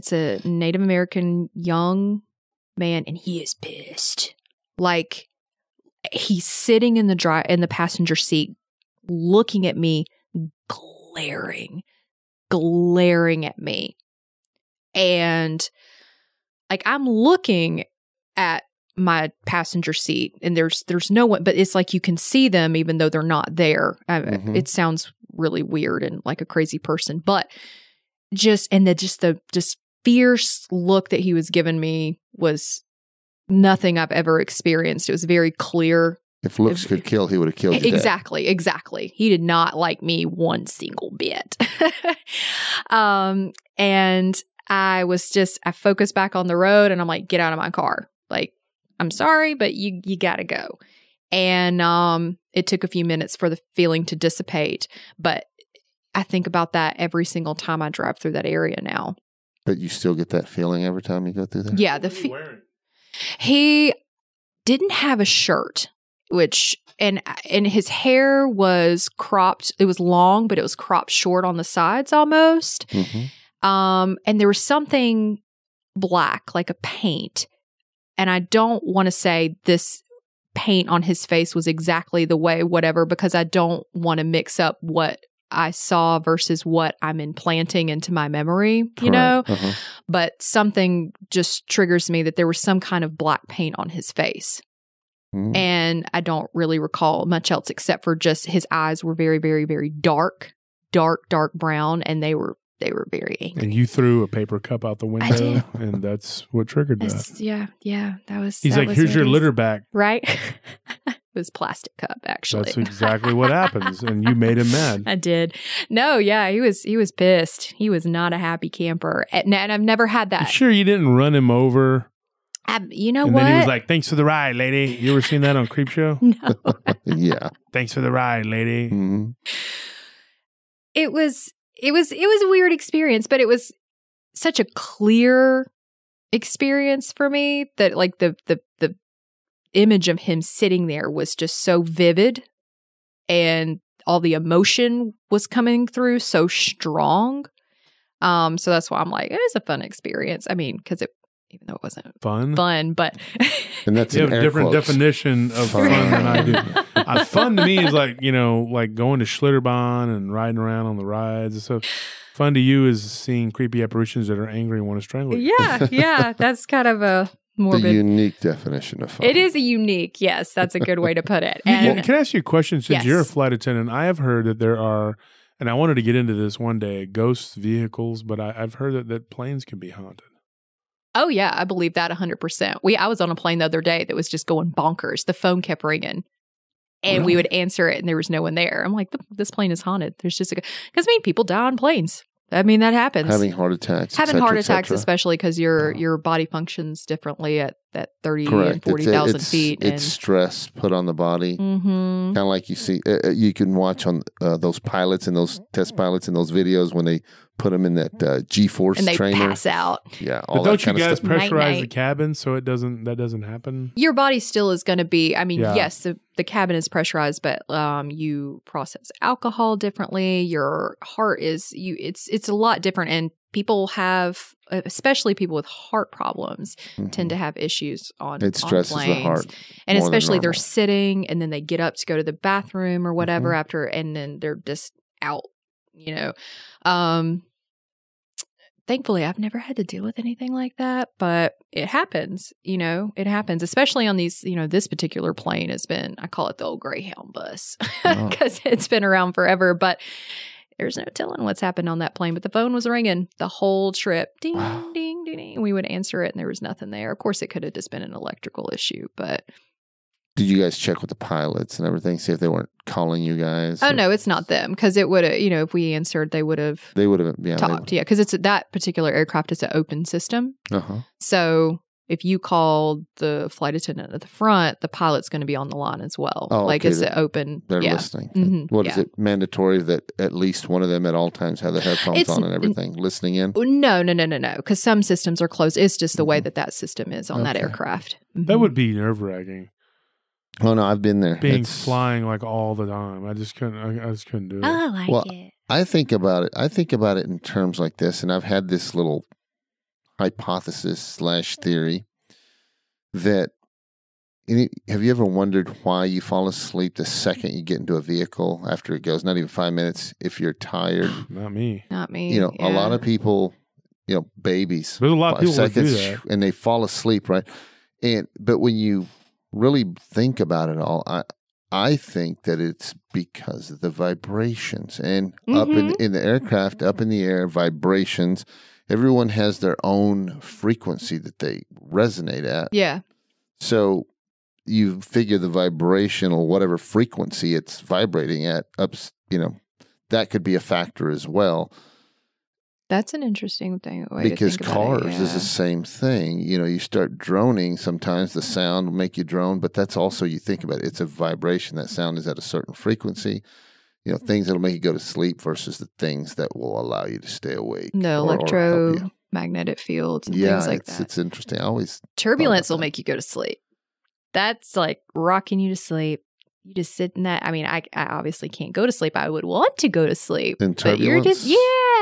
It's a Native American young man, and he is pissed. Like he's sitting in the dry in the passenger seat, looking at me, glaring, glaring at me, and like I'm looking at my passenger seat and there's there's no one but it's like you can see them even though they're not there I, Mhm. it sounds really weird and like a crazy person but just and the just the just fierce look that he was giving me was nothing i've ever experienced. It was very clear. If looks If- could kill, he would have killed you. dead. exactly exactly. He did not like me one single bit. Um and i was just i focused back on the road and i'm like get out of my car. Like i'm sorry but you you gotta go. And um it took a few minutes for the feeling to dissipate but i think about that every single time i drive through that area now But you still get that feeling every time you go through there. yeah the fe- he didn't have a shirt which and and his hair was cropped it was long but it was cropped short on the sides almost. Hmm um and there was something black like a paint and i don't want to say this paint on his face was exactly the way whatever because i don't want to mix up what i saw versus what i'm implanting into my memory you know Uh-huh. but something just triggers me that there was some kind of black paint on his face. Mhm. And I don't really recall much else except for just his eyes were very, very, very dark, dark, dark brown, and they were they were very angry. And you threw a paper cup out the window, and that's what triggered that. It's- yeah, yeah, that was. He's that like, was "Here's your litter back." right? it was plastic cup, actually. That's exactly what happens, and you made him mad. I did. No, yeah, he was he was pissed. He was not a happy camper, and, and I've never had You that. sure you didn't run him over? I, you know and what? then he was like, "Thanks for the ride, lady." You ever seen that on Creep Show? no. yeah. Thanks for the ride, lady. hmm it was it was it was a weird experience but it was such a clear experience for me that like the the the image of him sitting there was just so vivid and all the emotion was coming through so strong um so that's why i'm like it was a fun experience i mean because it even though it wasn't Fun. fun but And that's You have a different quotes. definition of fun than I do. Uh, fun to me is like you know, like going to Schlitterbahn and riding around on the rides and stuff. Fun to you is seeing creepy apparitions that are angry and want to strangle you. yeah yeah that's kind of a the morbid unique definition of fun. it is a unique yes that's a good way to put it You- and can I ask you a question? Since Yes. you're a flight attendant, I have heard that there are, and I wanted to get into this one day, ghost vehicles, but I, I've heard that, that planes can be haunted. Oh yeah, I believe that 100%. We I was on a plane the other day that was just going bonkers. The phone kept ringing. And we would answer it and there was no one there. I'm like, this plane is haunted. There's just a cuz I mean people die on planes. I mean that happens. having heart attacks, Having cetera, heart attacks especially cuz your Oh. your body functions differently at that 30 and Correct. It's- 40,000 it's, feet It's stress put on the body. and mhm. Kind of like you see, uh, uh, you can watch on uh, those pilots and those test pilots and those videos when they put them in that uh, G-force and they trainer. pass out. Yeah, all But don't you kind of guys pressurize the Night-night. cabin so it doesn't that doesn't happen? your body still is going to be i mean Yeah. yes the, the cabin is pressurized but um you process alcohol differently your heart is you it's it's a lot different and people have especially people with heart problems tend to have issues on Mm-hmm. It on stresses the heart. and more than especially they're sitting and then they get up to go to the bathroom or whatever Mhm. after and then they're just out you know um thankfully i've never had to deal with anything like that but it happens you know it happens especially on these you know this particular plane has been i call it the old greyhound bus Oh. because it's been around forever but there's no telling what's happened on that plane but the phone was ringing the whole trip ding Wow. ding ding ding we would answer it and there was nothing there of course it could have just been an electrical issue but Did you guys check with the pilots and everything, see if they weren't calling you guys? Oh or- no, it's not them because it would have. You know, if we answered, they would have they would have. Yeah, talked. Yeah, because it's that particular aircraft is an open system. Uh huh. So if you called the flight attendant at the front, the pilot's going to be on the line as well. Oh, like okay, it's an open. They're yeah. listening. Mhm, What is yeah. it? Mandatory that at least one of them at all times have the headphones It's on and n- everything, listening in. No, no, no, no, no. Because some systems are closed. It's just the way Mhm. that that system is on that aircraft. That Mhm. would be nerve wracking. Oh no, I've been there. Being It's- flying like all the time. I just couldn't. I, I just couldn't do it. Oh, I like Well, it. I think about it. I think about it in terms like this, and I've had this little hypothesis slash theory that any, have you ever wondered why you fall asleep the second you get into a vehicle after it goes not even five minutes if you're tired Not me. Not me. you know a lot of people you know babies There's a lot of five people that do seconds that. and they fall asleep right and but when you really think about it all i i think that it's because of the vibrations and up in, Mhm. in the aircraft up in the air vibrations everyone has their own frequency that they resonate at Yeah. so you figure the vibrational whatever frequency it's vibrating at ups you know that could be a factor as well That's an interesting thing. because about it, cars is the same thing. You know, you start droning, sometimes the sound will make you drone, but that's also you think about it, it's a vibration. That sound is at a certain frequency. You know, things that'll make you go to sleep versus the things that will allow you to stay awake. the or- or help you. electromagnetic fields and Yeah, things like it's that. it's interesting. I always Turbulence will that. make you go to sleep. That's like rocking you to sleep. You just sit in that. I mean, I, I obviously can't go to sleep. I would want to go to sleep. in But you're just, turbulence.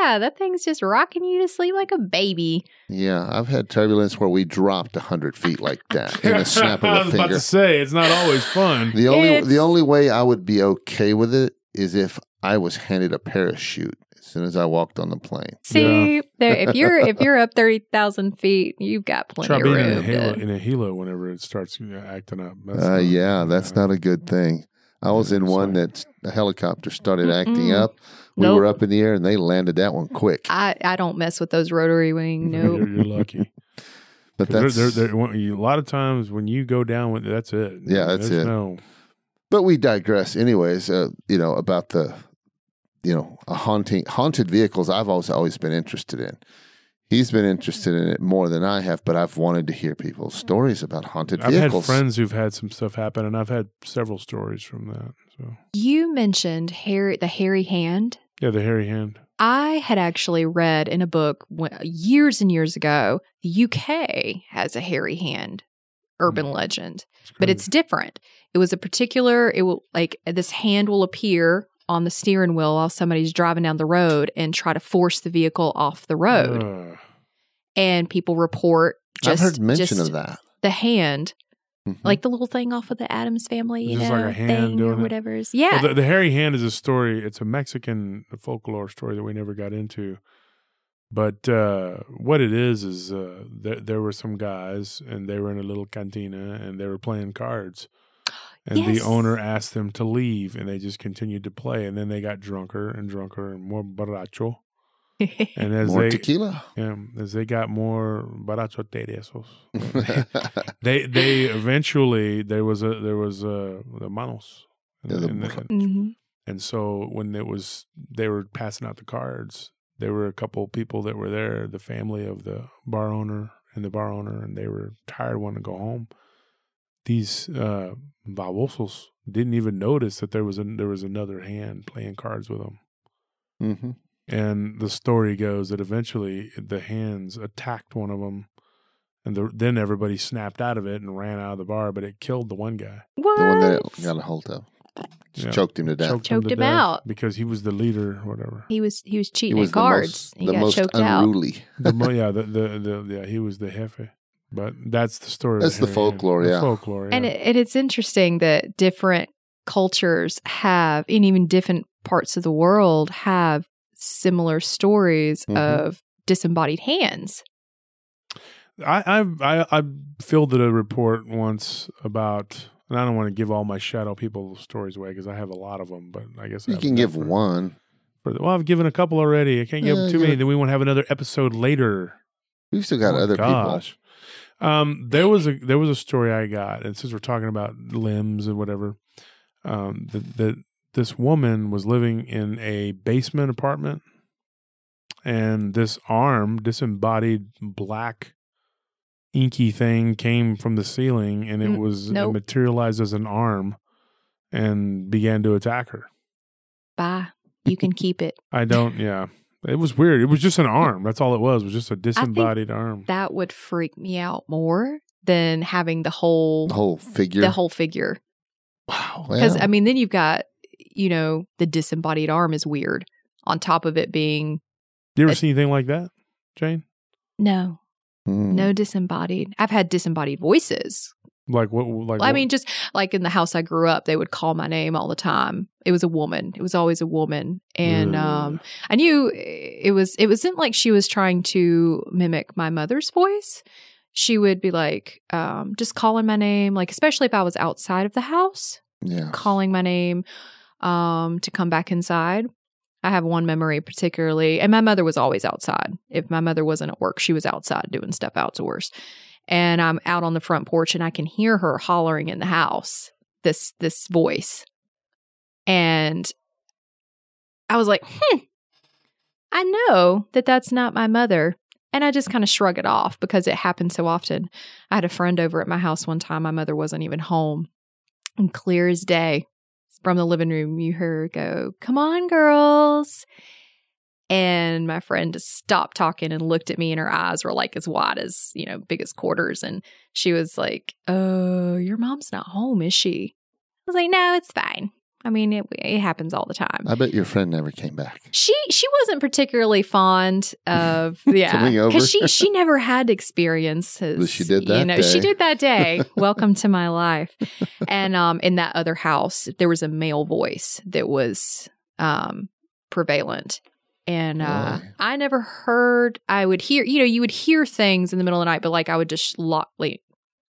yeah, that thing's just rocking you to sleep like a baby. Yeah, I've had turbulence where we dropped hundred feet like that in a snap I of was a about finger. to say it's not always fun. The only It's- the only way I would be okay with it is if I was handed a parachute as soon as I walked on the plane. See, there, if you're if you're up thirty thousand feet, you've got plenty Try of being in a room. halo in a helo whenever it starts uh, acting up. That's Uh, not- yeah, that's not a good thing. I was in one that a helicopter started acting Mm-mm. up. We Nope. were up in the air and they landed that one quick. I, I don't mess with those rotary wing. No. You're, you're lucky. But 'Cause that's they're- they're- they're- a lot of times when you go down with that's it. Yeah, that's There's it. No, but we digress. Anyways, uh, you know about the you know a haunting haunted vehicles. I've always always been interested in. He's been interested in it more than I have, but I've wanted to hear people's mm-hmm. stories about haunted I've vehicles. had friends who've had some stuff happen, and I've had several stories from that. So You mentioned Harry, the hairy hand. yeah, the hairy hand. I had actually read in a book years and years ago, the UK has a hairy hand urban mm. legend, but it's different. It was a particular, it will like this hand will appear on the steering wheel while somebody's driving down the road and try to force the vehicle off the road. Ugh. and people report just, I've heard mention of that. the hand, Mhm. like the little thing off of the Addams family, you know, like a hand thing doing or whatever. it is. Yeah. Well, the, the hairy hand is a story. It's a Mexican folklore story that we never got into. But uh, what it is is uh, there, there were some guys, and they were in a little cantina, and they were playing cards. And the owner asked them to leave, and they just continued to play. And then they got drunker and drunker and more borracho. And as More they tequila. yeah, as they got more borracho esos, they they eventually there was a there was a the manos. Yeah, the And- br- and- Mhm. and so when it was they were passing out the cards, there were a couple people that were there, the family of the bar owner and the bar owner, and they were tired, wanting to go home. These uh, babosos didn't even notice that there was a, there was another hand playing cards with them. hmm And the story goes that eventually the hands attacked one of them, and the, then everybody snapped out of it and ran out of the bar. But it killed the one guy, what? The one that got a hold of. Just Yeah. choked him to death. choked, Choked to him death out. because he was the leader, or whatever. he was he was He cheating was at the cards. most, he the got most choked out. unruly. The, yeah, the, the the yeah, he was the jefe. But that's the story. of That's the hairy hand. folklore, The yeah. folklore. And it, and it's interesting that different cultures have, and even different parts of the world have similar stories Mhm. of disembodied hands. I I've, I I filled a report once about, and I don't want to give all my shadow people stories away because I have a lot of them. But I guess You have can give for- one. for well, I've given a couple already. I can't give Yeah, too many. yeah. Then we won't have another episode later. We've still got Oh, other gosh. Um, there was a there was a story I got, and since we're talking about limbs and whatever, um, that that this woman was living in a basement apartment, and this arm, disembodied black, inky thing came from the ceiling, and it Mm, was it materialized as an arm, and began to attack her. Bye. You can keep it. I don't, yeah. It was weird. It was just an arm. That's all it was. It was just a disembodied arm. That would freak me out more than having the whole. The whole figure. the whole figure. wow. Because Well, I mean, then you've got you know the disembodied arm is weird. On top of it being You ever It- see anything like that, Jane? no, Mm. No disembodied. I've had disembodied voices. Like what? Like I what- mean, just like in the house I grew up, they would call my name all the time. It was a woman. It was always a woman, and Ugh. um, I knew it was. It wasn't like she was trying to mimic my mother's voice. She would be like, um, just calling my name, like especially if I was outside of the house, Yeah. calling my name um, to come back inside. I have one memory particularly, and my mother was always outside. If my mother wasn't at work, she was outside doing stuff outdoors. And I'm out on the front porch, and I can hear her hollering in the house this this voice, and I was like, "Hmm, I know that that's not my mother." And I just kind of shrug it off because it happens so often. I had a friend over at my house one time. My mother wasn't even home. And clear as day, from the living room, you hear her go, Come on, girls. And my friend just stopped talking and looked at me, and her eyes were like as wide as, you know, big as quarters. And she was like, Oh, your mom's not home, is she? I was like, No, it's fine. I mean, it, it happens all the time. I bet your friend never came back. She she wasn't particularly fond of yeah because she she never had experiences. She did that. You know, she did that day. Welcome to my life. And um, in that other house, there was a male voice that was um prevalent. And uh, Really? I never heard. I would hear, you know, you would hear things in the middle of the night, but like I would just lock, like,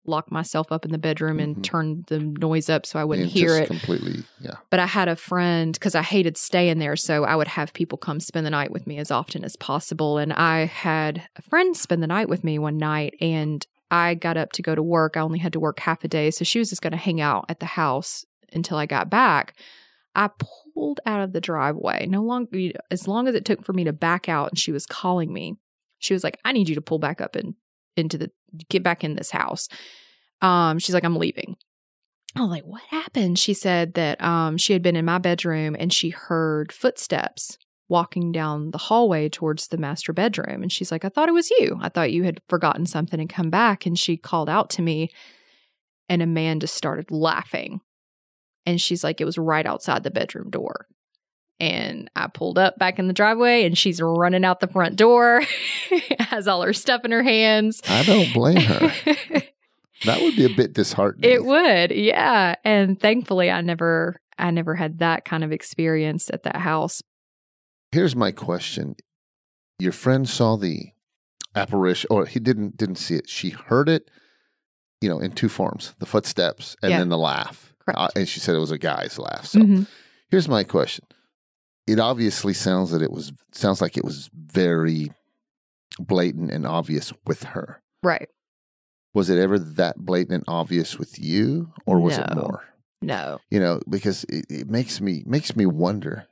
lock myself up in the bedroom and Mhm. turn the noise up so I wouldn't And hear it. completely. Yeah. But I had a friend because I hated staying there. So I would have people come spend the night with me as often as possible. And I had a friend spend the night with me one night and I got up to go to work. I only had to work half a day. So she was just going to hang out at the house until I got back. I pulled out of the driveway. No longer, as long as it took for me to back out and she was calling me, she was like, I need you to pull back up and into the, get back in this house. Um, she's like, I'm leaving. I was like, what happened? She said that um, she had been in my bedroom and she heard footsteps walking down the hallway towards the master bedroom. And she's like, I thought it was you. I thought you had forgotten something and come back. And she called out to me, and Amanda started laughing. And she's like, it was right outside the bedroom door. And I pulled up back in the driveway, and she's running out the front door, has all her stuff in her hands. I don't blame her. that would be a bit disheartening. It would, yeah. And thankfully, I never, I never had that kind of experience at that house. Here's my question: Your friend saw the apparition, or he didn't didn't see it. She heard it, you know, in two forms: the footsteps and Yeah. then the laugh. Correct. And she said it was a guy's laugh. So Mhm. here's my question: It obviously sounds that it was sounds like it was very blatant and obvious with her. Right? Was it ever that blatant and obvious with you, or was it more? No. you know because it, it makes me makes me wonder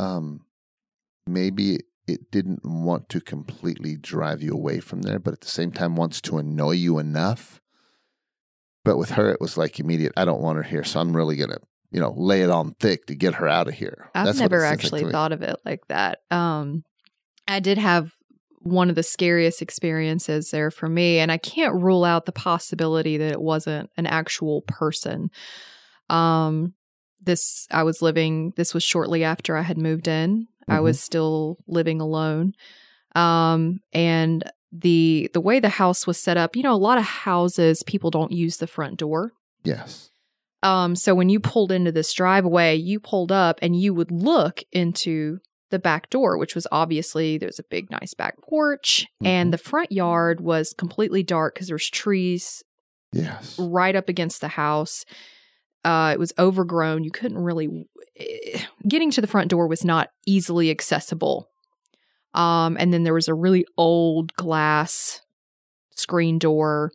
um maybe it didn't want to completely drive you away from there but at the same time wants to annoy you enough but with her it was like immediate i don't want her here so i'm really gonna you know lay it on thick to get her out of here I've That's never seems like actually thought of it like that. Um, I did have one of the scariest experiences there for me, and I can't rule out the possibility that it wasn't an actual person. Um, this I was living. This was shortly after I had moved in. I Mhm. was still living alone, um, and the the way the house was set up. You know, a lot of houses people don't use the front door. yes Um, so when you pulled into this driveway, you pulled up and you would look into the back door, which was obviously there's a big, nice back porch, Mhm. and the front yard was completely dark because there's trees yes right up against the house. Uh, it was overgrown. You couldn't really eh, getting to the front door was not easily accessible. Um, and then there was a really old glass screen door.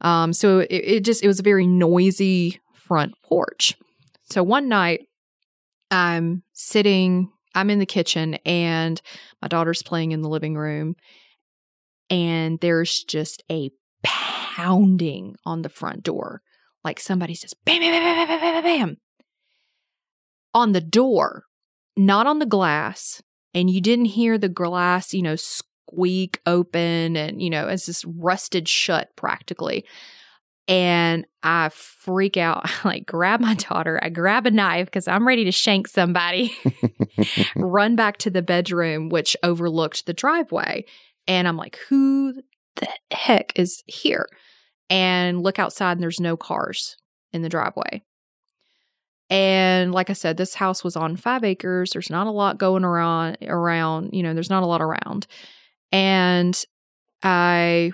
Um, so it, it just it was a very noisy front porch. So one night, I'm sitting. I'm in the kitchen, and my daughter's playing in the living room, and there's just a pounding on the front door, like somebody's just bam, bam, bam, bam, bam, bam, bam, bam on the door, not on the glass. And you didn't hear the glass, you know, squeak open and, you know, it's just rusted shut practically. And I freak out. I like grab my daughter. I grab a knife because I'm ready to shank somebody. run back to the bedroom, which overlooked the driveway. And I'm like, who the heck is here? And look outside, and there's no cars in the driveway. And like I said, this house was on five acres. There's not a lot going around around, you know, there's not a lot around. And I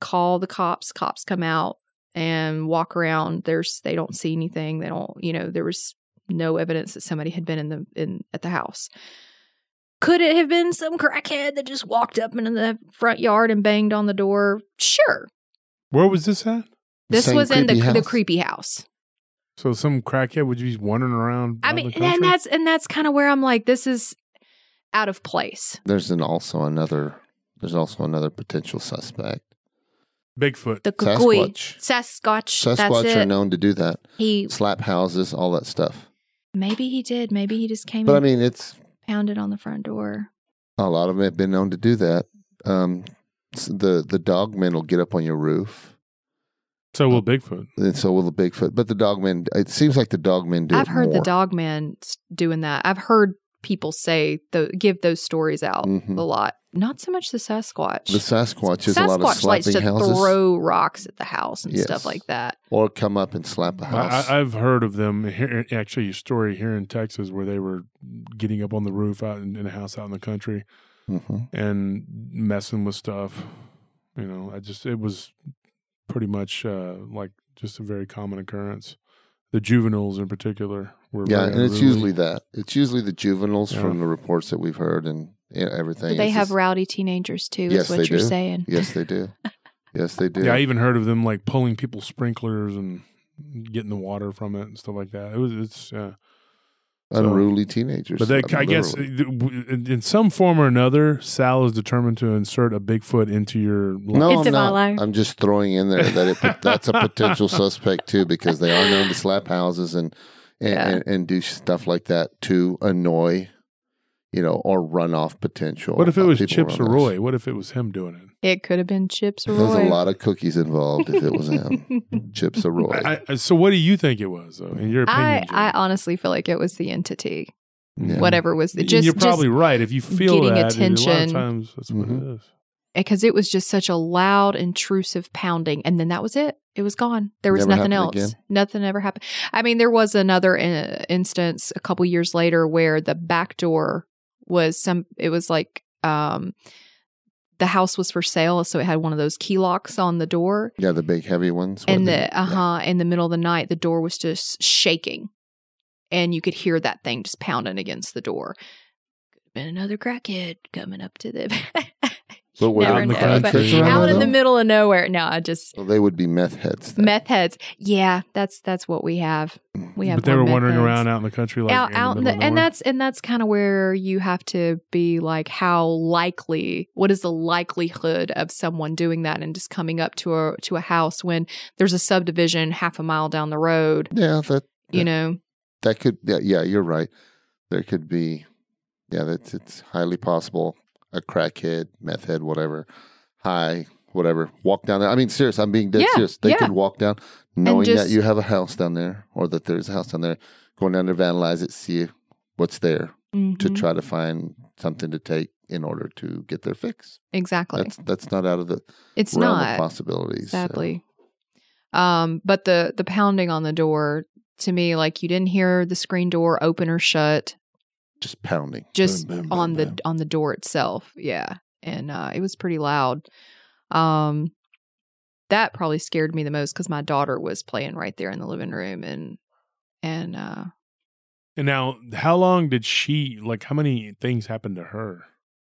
call the cops, cops come out and walk around. There's they don't see anything. They don't, you know, there was no evidence that somebody had been in the in at the house. Could it have been some crackhead that just walked up into the front yard and banged on the door? Sure. Where was this at? This Same was in the creepy the creepy house. So some crackhead would just be wandering around. I mean, the and that's and that's kind of where I'm like, this is out of place. There's an also another. There's also another potential suspect. Bigfoot. The cucuy. Sasquatch. Sasquatch. Sasquatch are known to do that. He Slap houses, all that stuff. maybe he did. Maybe he just came But I mean, it's pounded on the front door. a lot of them have been known to do that. Um, s- the the dogmen will get up on your roof, So will Bigfoot. and so will the Bigfoot. But the dogmen, it seems like the dogmen do. I've it heard the more. dog man s- doing that. I've heard people say the give those stories out Mhm. a lot. Not so much the Sasquatch. The Sasquatch is Sasquatch a lot of likes slapping to houses, throw rocks at the house and Yes. stuff like that. or come up and slap a house. I, I, I've heard of them. Here, actually, a story here in Texas where they were getting up on the roof out in, in a house out in the country hmm and messing with stuff. You know, I just it was pretty much uh, like just a very common occurrence. The juveniles in particular were Yeah, very and it's unruly. usually that. It's usually the juveniles Yeah. from the reports that we've heard and everything. But they It's have just- rowdy teenagers too, Yes, is what they you're do. saying. yes, they do. Yes, they do. Yeah, I even heard of them like pulling people's sprinklers and getting the water from it and stuff like that. It was it's. Uh, Unruly teenagers. But they, uh, I guess in in some form or another, Sal is determined to insert a Bigfoot into your life. No, It's I'm not. Valor. I'm just throwing in there that it, that's a potential suspect too, because they are known to slap houses and and, Yeah. and and do stuff like that to annoy, you know, or runoff potential. What if it was Chips Ahoy? What if it was him doing it? It could have been Chips Ahoy. There's a lot of cookies involved if it was him. Chips Ahoy. I, I, so, what do you think it was, though? In your opinion, I, I honestly feel like it was the entity, Yeah. whatever was the And just you're probably just right. If you feel getting that, a lot attention. of times that's what Mhm. it is. because it was just such a loud, intrusive pounding, and then that was it. It was gone. There was Never nothing else. again? Nothing ever happened. I mean, there was another uh, instance a couple years later where the back door was some. It was like um, the house was for sale, so it had one of those key locks on the door, yeah, the big heavy ones. and the uh huh in the middle of the night, the door was just shaking, and you could hear that thing just pounding against the door. Could have been another crackhead coming up to the. But were Never in the know, country but out there, in the middle of nowhere. No, I just Well, they would be meth heads. then. meth heads. Yeah, that's that's what we have. We have. But they were wandering heads. around out in the country, like out, in the out in middle the, and that's and that's kind of where you have to be like how likely what is the likelihood of someone doing that and just coming up to a to a house when there's a subdivision half a mile down the road Yeah, that you know that could. Yeah, yeah, you're right. There could be. Yeah, that's it's highly possible. A crackhead, meth head, whatever, high, whatever. Walk down there. I mean, serious. I'm being dead Yeah, serious. They yeah. could walk down, knowing that you have a house down there, or that there's a house down there. Going down there, vandalize it, see what's there, to Mhm. try to find something to take in order to get their fix. exactly That's that's not out of the it's not possibilities. so. um but the the pounding on the door to me like you didn't hear the screen door open or shut just pounding. just Boom, boom, boom, on the boom. on the door itself yeah and uh it was pretty loud um that probably scared me the most because my daughter was playing right there in the living room and and uh And now, how long did she like? How many things happened to her?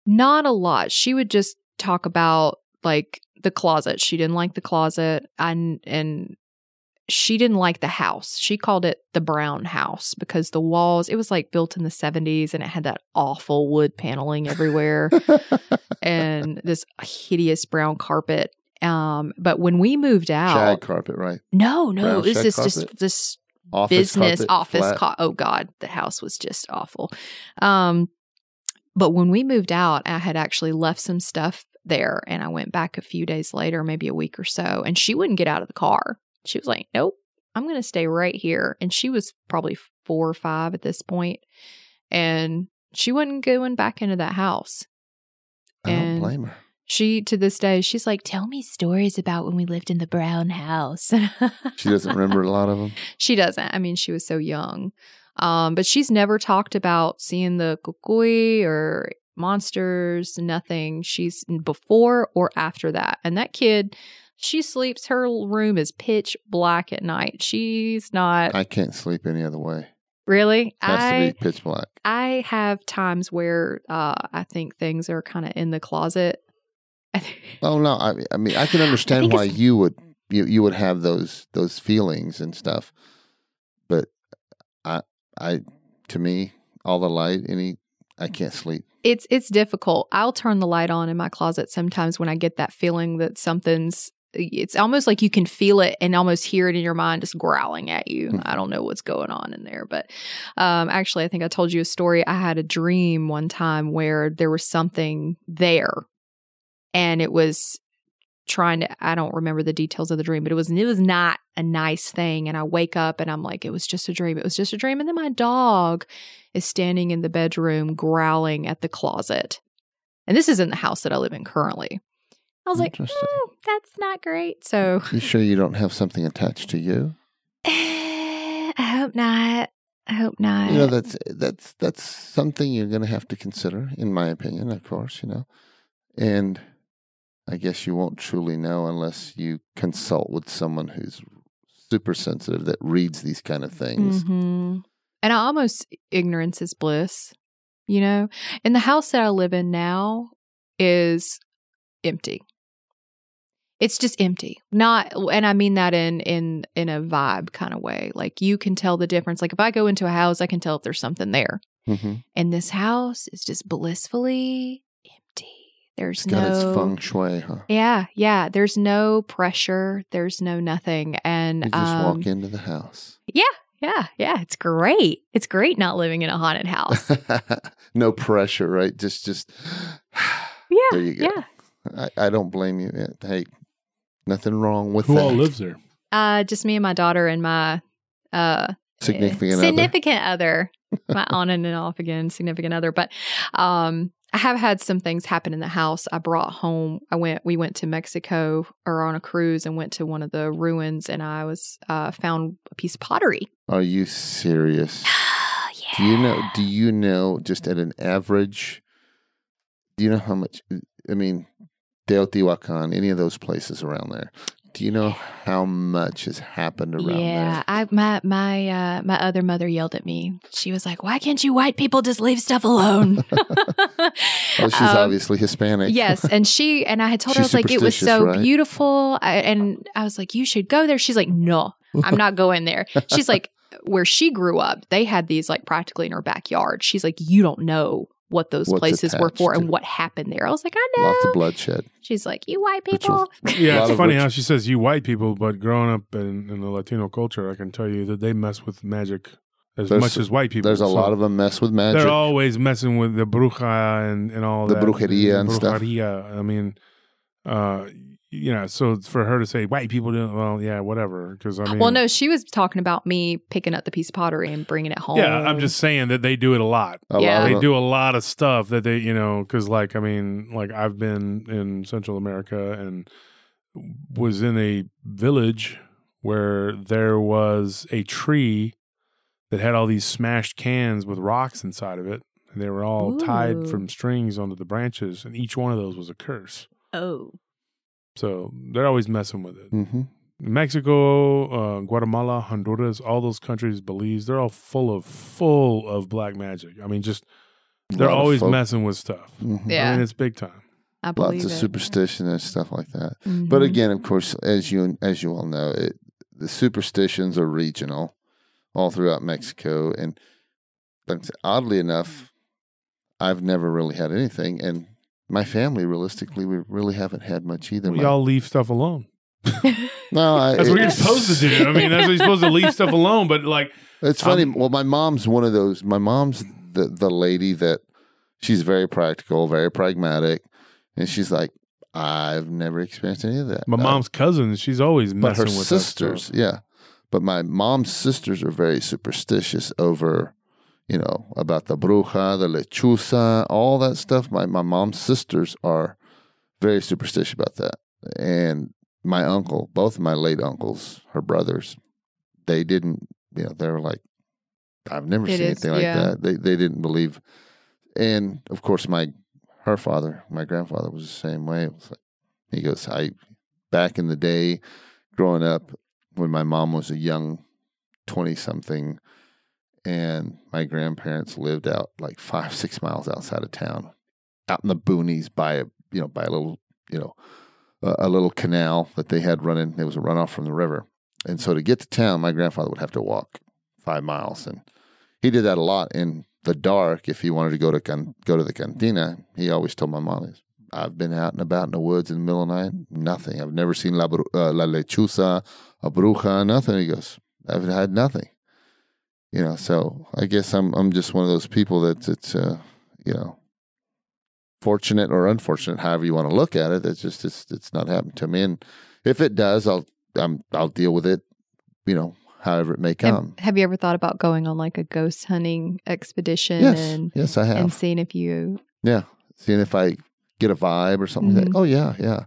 not a lot she would just talk about like the closet she didn't like the closet and and she didn't like the house she called it the brown house because the walls it was like built in the 70s and it had that awful wood paneling everywhere and this hideous brown carpet. Um, but when we moved out, Shag carpet, right? no, no, brown this is just this Office business carpet, office. Co- oh God, the house was just awful. Um, but when we moved out, I had actually left some stuff there, and I went back a few days later, maybe a week or so, and she wouldn't get out of the car. She was like, "Nope, I'm going to stay right here." And she was probably four or five at this point, and she wasn't going back into that house. I don't blame her. She to this day, she's like, "Tell me stories about when we lived in the brown house." She doesn't remember a lot of them. she doesn't. I mean, she was so young. Um, but she's never talked about seeing the cucuy or monsters, nothing. She's before or after that. And that kid, she sleeps, her room is pitch black at night. She's not I can't sleep any other way. really. Has I to be pitch black. I have times where uh, I think things are kind of in the closet. Oh no, I, I mean I can understand think why you would you you would have those those feelings and stuff, but I I to me all the light any I can't sleep. it's it's difficult. I'll turn the light on in my closet sometimes when I get that feeling that something's it's almost like you can feel it and almost hear it in your mind just growling at you. Mhm. I don't know what's going on in there, but um actually I think I told you a story. I had a dream one time where there was something there and it was trying to I don't remember the details of the dream, but it was it was not a nice thing and I wake up and I'm like it was just a dream. It was just a dream and then my dog is standing in the bedroom growling at the closet. And this is in the house that I live in currently. I was like. "Mm, that's not great. So You sure you don't have something attached to you? I hope not. I hope not. You know that's that's that's something you're going to have to consider, in my opinion, of course. You know, and I guess you won't truly know unless you consult with someone who's super sensitive that reads these kind of things. hmm And I almost ignorance is bliss. You know, and the house that I live in now is empty. It's just empty. Not, and I mean that in in in a vibe kind of way. Like you can tell the difference. Like if I go into a house, I can tell if there's something there. hmm And this house is just blissfully empty. There's It's got no its feng shui, huh? Yeah, yeah. There's no pressure. There's no nothing. And You just um, walk into the house. yeah, yeah. Yeah, it's great. It's great not living in a haunted house. no pressure, right? Just, just. Yeah, There you go. yeah. I, I don't blame you. Hey, nothing wrong with Who that. all lives there? Uh, just me and my daughter and my uh Significant other. significant other. my on and off again significant other. But um, I have had some things happen in the house. I brought home. I went. We went to Mexico or on a cruise and went to one of the ruins, and I was uh found a piece of pottery. Are you serious? yeah. Do you know? Do you know just at an average? Do you know how much? I mean, Teotihuacan, any of those places around there. Do you know how much has happened around there? yeah, there? I my my uh my other mother yelled at me. She was like, "Why can't you white people just leave stuff alone?" Oh, she's Um, obviously Hispanic. yes, and she and I had told her I was like, "It was so right? beautiful," I, and I was like, "You should go there." She's like, "No, I'm not going there." She's like, "Where she grew up, they had these like practically in her backyard." She's like, "You don't know." What those What's places were attached for and what happened there. I was like, I know. Lots of bloodshed. She's like, you white people. Yeah, it's funny rich- how she says you white people, but growing up in, in the Latino culture, I can tell you that they mess with magic as There's- much as white people. There's a So lot of them mess with magic. They're always messing with the bruja and, and all The that. brujeria The and stuff. brujeria. I mean, uh, you know, so for her to say white people do, well, yeah, whatever. Because I mean, well, no, she was talking about me picking up the piece of pottery and bringing it home. yeah, I'm just saying that they do it a lot. a Yeah. lot they do a lot of stuff that they you know because like i mean like i've been in central america and was in a village where there was a tree that had all these smashed cans with rocks inside of it and they were all Ooh. tied from strings onto the branches and each one of those was a curse Oh. So they're always messing with it hmm mexico uh, guatemala honduras all those countries belize they're all full of full of black magic i mean just they're always messing with stuff hmm Yeah. I mean, it's big time. I believe Lots of it. superstition and stuff like that. Mhm. But again, of course, as you as you all know, it, the superstitions are regional, all throughout Mexico. And like I said, oddly enough, I've never really had anything, and my family, realistically, we really haven't had much either. We My- all leave stuff alone. no, I, That's what you're supposed to do. I mean, that's what you're supposed to leave stuff alone. But like, It's funny. Um, well, my mom's one of those. My mom's the the lady that she's very practical, very pragmatic, and she's like, I've never experienced any of that. my Uh, mom's cousin, she's always but her with sisters, yeah. But my mom's sisters are very superstitious over, you know, about the bruja, the lechuza, all that stuff. My my mom's sisters are very superstitious about that. And my uncle, both of my late uncles, her brothers, they didn't. You know, they were like, I've never It seen is- anything like yeah. that. They they didn't believe. And of course, my her father, my grandfather, was the same way. It was like he goes, I back in the day, growing up, when my mom was a young twenty something, and my grandparents lived out like five six miles outside of town, out in the boonies by a you know by a little you know a, a little canal that they had running. it was a runoff from the river, and so to get to town, my grandfather would have to walk five miles, and he did that a lot in the dark. If he wanted to go to can, go to the cantina, he always told my mom, "I've been out and about in the woods in the middle of the night. Nothing. I've never seen la, uh, la lechuza, a bruja, nothing." He goes, "I've had nothing." You know, so I guess I'm I'm just one of those people that it's uh, you know fortunate or unfortunate, however you want to look at it. It's just it's it's not happened to me, and if it does, I'll I'm I'll deal with it. You know, however it may come. have you ever thought about going on like a ghost hunting expedition Yes, and yes, I have. and seeing if you Yeah, seeing if I get a vibe or something. like that. Mhm. Oh yeah, yeah.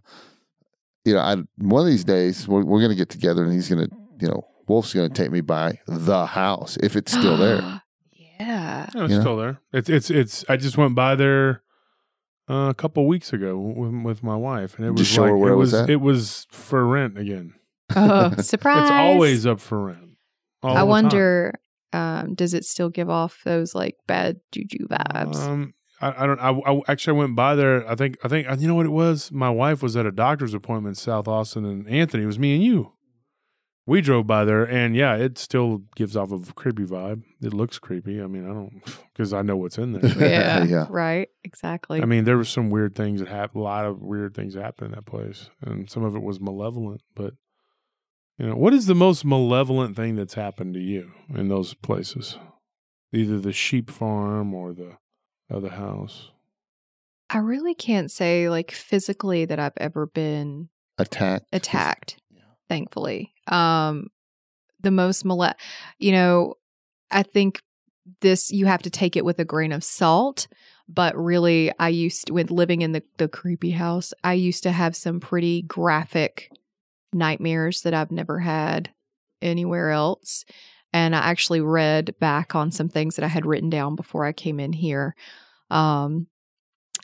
You know, I one of these days we're we're gonna get together and he's gonna, you know, Wolf's gonna take me by the house if it's still there. yeah. No, it's You know? still there. It's it's it's. I just went by there uh, a couple weeks ago with, with my wife, and it Did was you show her like where it it was was at? it was for rent again. Oh, surprise! It's always up for rent. all I the time. wonder, um, does it still give off those like bad juju vibes? Um, I, I don't. I, I actually I went by there. I think. I think. You know what it was? My wife was at a doctor's appointment in South Austin, and Anthony it was me and you. We drove by there, and yeah, it still gives off of a creepy vibe. It looks creepy. I mean, I don't because I know what's in there. yeah, Yeah. right, exactly. I mean, there were some weird things that happened. A lot of weird things happened in that place, and some of it was malevolent. But you know, what is the most malevolent thing that's happened to you in those places? Either the sheep farm or the other house. I really can't say like physically that I've ever been Attacked. attacked. Thankfully, um, the most mole, you know, I think this you have to take it with a grain of salt. But really, I used with living in the the creepy house, I used to have some pretty graphic nightmares that I've never had anywhere else. And I actually read back on some things that I had written down before I came in here. Um,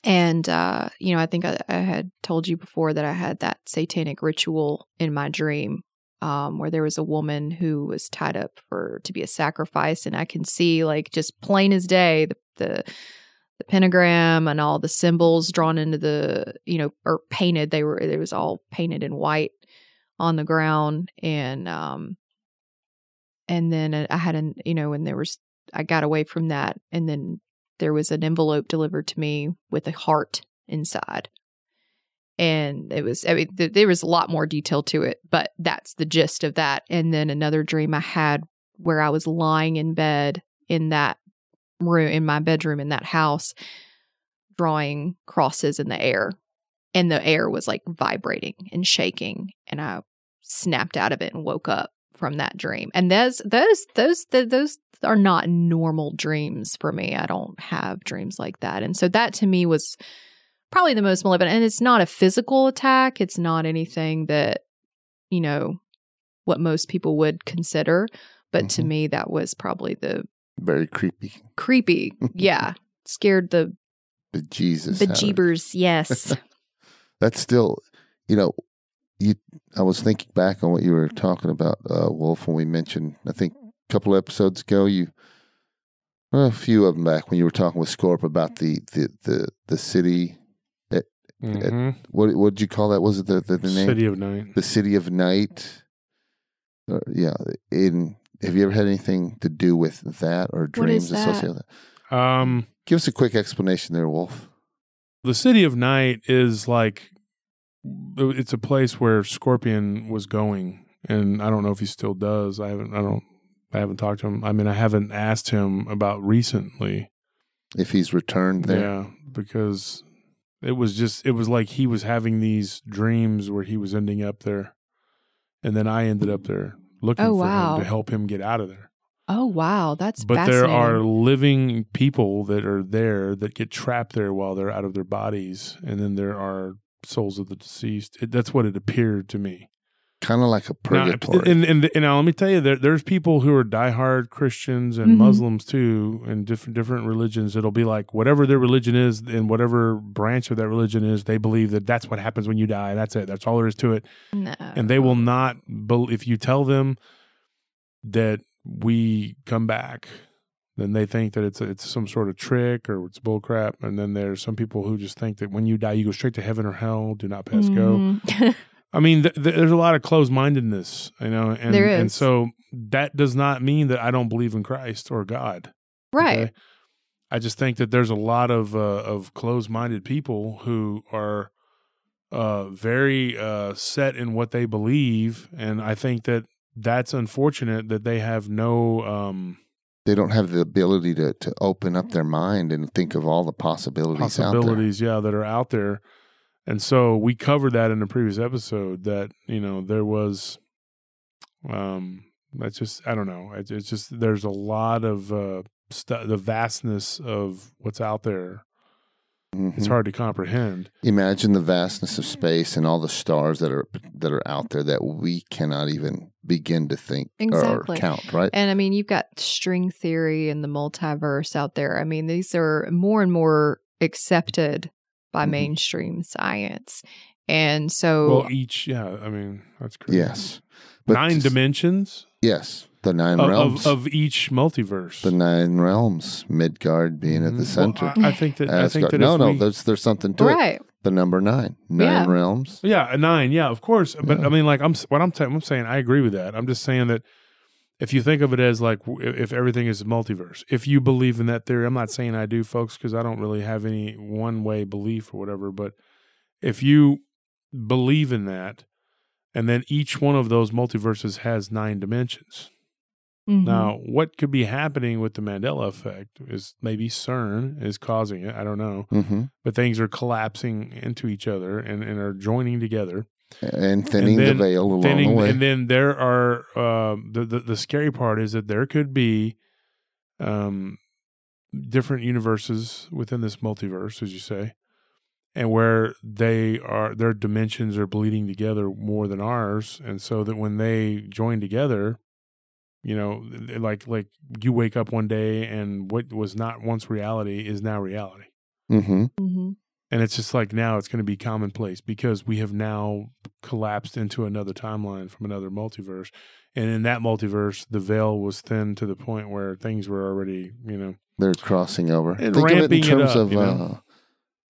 and, uh, you know, I think I, I had told you before that I had that satanic ritual in my dream um, where there was a woman who was tied up for to be a sacrifice. And I can see, like, just plain as day, the, the, the pentagram and all the symbols drawn into the, you know, or painted. They were, it was all painted in white on the ground. And, um, and then I had an, you know, and there was, I got away from that. And then there was an envelope delivered to me with a heart inside. And it was, I mean, th- there was a lot more detail to it, but that's the gist of that. And then another dream I had where I was lying in bed in that room, in my bedroom in that house, drawing crosses in the air. And the air was like vibrating and shaking. And I snapped out of it and woke up from that dream. And those, those, those, th- those are not normal dreams for me. I don't have dreams like that. And so that to me was probably the most malevolent. And it's not a physical attack. It's not anything that, you know, what most people would consider. But to Mhm. me, that was probably the Very creepy. creepy. Yeah. Scared the But Jesus. out of bejeebers. Yes. That's still, you know, you. I was thinking back on what you were talking about, uh, Wolf, when we mentioned. I think couple episodes ago, you, well, a few of them back when you were talking with Scorp about the the the, the city. Mhm. What what did you call that? Was it the the, the name? City of Night. the city of night. Uh, yeah. In have you ever had anything to do with that or What is dreams that? associated with that? Um, Give us a quick explanation there, Wolf. the City of Night is like it's a place where Scorpion was going, and I don't know if he still does. I haven't. I don't. I haven't talked to him. I mean, I haven't asked him about recently. If he's returned there. Yeah, because it was just it was like he was having these dreams where he was ending up there, and then I ended up there looking Oh, for wow. him to help him get out of there. oh, wow. That's but there are living people that are there that get trapped there while they're out of their bodies, and then there are souls of the deceased. It, that's what it appeared to me. Kind of like a Now, purgatory. and, and and now let me tell you, there, there's people who are diehard Christians and Mhm. Muslims too, and different different religions. It'll be like whatever their religion is, and whatever branch of that religion is, they believe that that's what happens when you die. That's it. That's all there is to it. No. And they will not. bel if you tell them that we come back, then they think that it's it's some sort of trick or it's bullcrap. And then there's some people who just think that when you die, you go straight to heaven or hell. Do not pass go. I mean, th- th- there's a lot of closed mindedness, you know, and There and so that does not mean that I don't believe in Christ or God. right. okay? I just think that there's a lot of uh, of closed minded people who are uh, very uh, set in what they believe, and I think that that's unfortunate that they have no. Um, they don't have the ability to, to open up their mind and think of all the possibilities, out possibilities, yeah, that are out there. And so we covered that in a previous episode that, you know, there was um that's just I don't know. It's, it's just there's a lot of uh stu- the vastness of what's out there. there. It's hard to comprehend. Imagine the vastness of space and all the stars that are that are out there that we cannot even begin to think Exactly. or count. Right? And I mean, you've got string theory and the multiverse out there. I mean, these are more and more accepted by Mhm. mainstream science. And so, Well, each yeah, I mean, that's crazy. yes. But Nine just- dimensions Yes, the nine of, realms. of, of each multiverse. the nine realms. Midgard being at the Mhm. Well, center. I, I think that I think Asgard. that no, no, we- there's there's something to it. right. The number nine, nine Yeah. realms. Yeah, a nine. Yeah, of course. But Yeah. I mean, like I'm what I'm, t- I'm saying. I agree with that. I'm just saying that if you think of it as like if everything is multiverse, if you believe in that theory, I'm not saying I do, folks, because I don't really have any one way belief or whatever. But if you believe in that, and then each one of those multiverses has nine dimensions. Mhm. Now, what could be happening with the Mandela effect is maybe CERN is causing it. I don't know, hmm but things are collapsing into each other and, and are joining together. And thinning then the veil along Thinning- the way. and then there are um, the, the the scary part is that there could be um, different universes within this multiverse, as you say, and where they are their dimensions are bleeding together more than ours, and so that when they join together, you know, like like you wake up one day and what was not once reality is now reality hmm Mhm. And it's just like now it's going to be commonplace because we have now collapsed into another timeline from another multiverse and in that multiverse the veil was thin to the point where things were already you know They're crossing over. And Think of it in ramping it terms up, of. you know? uh,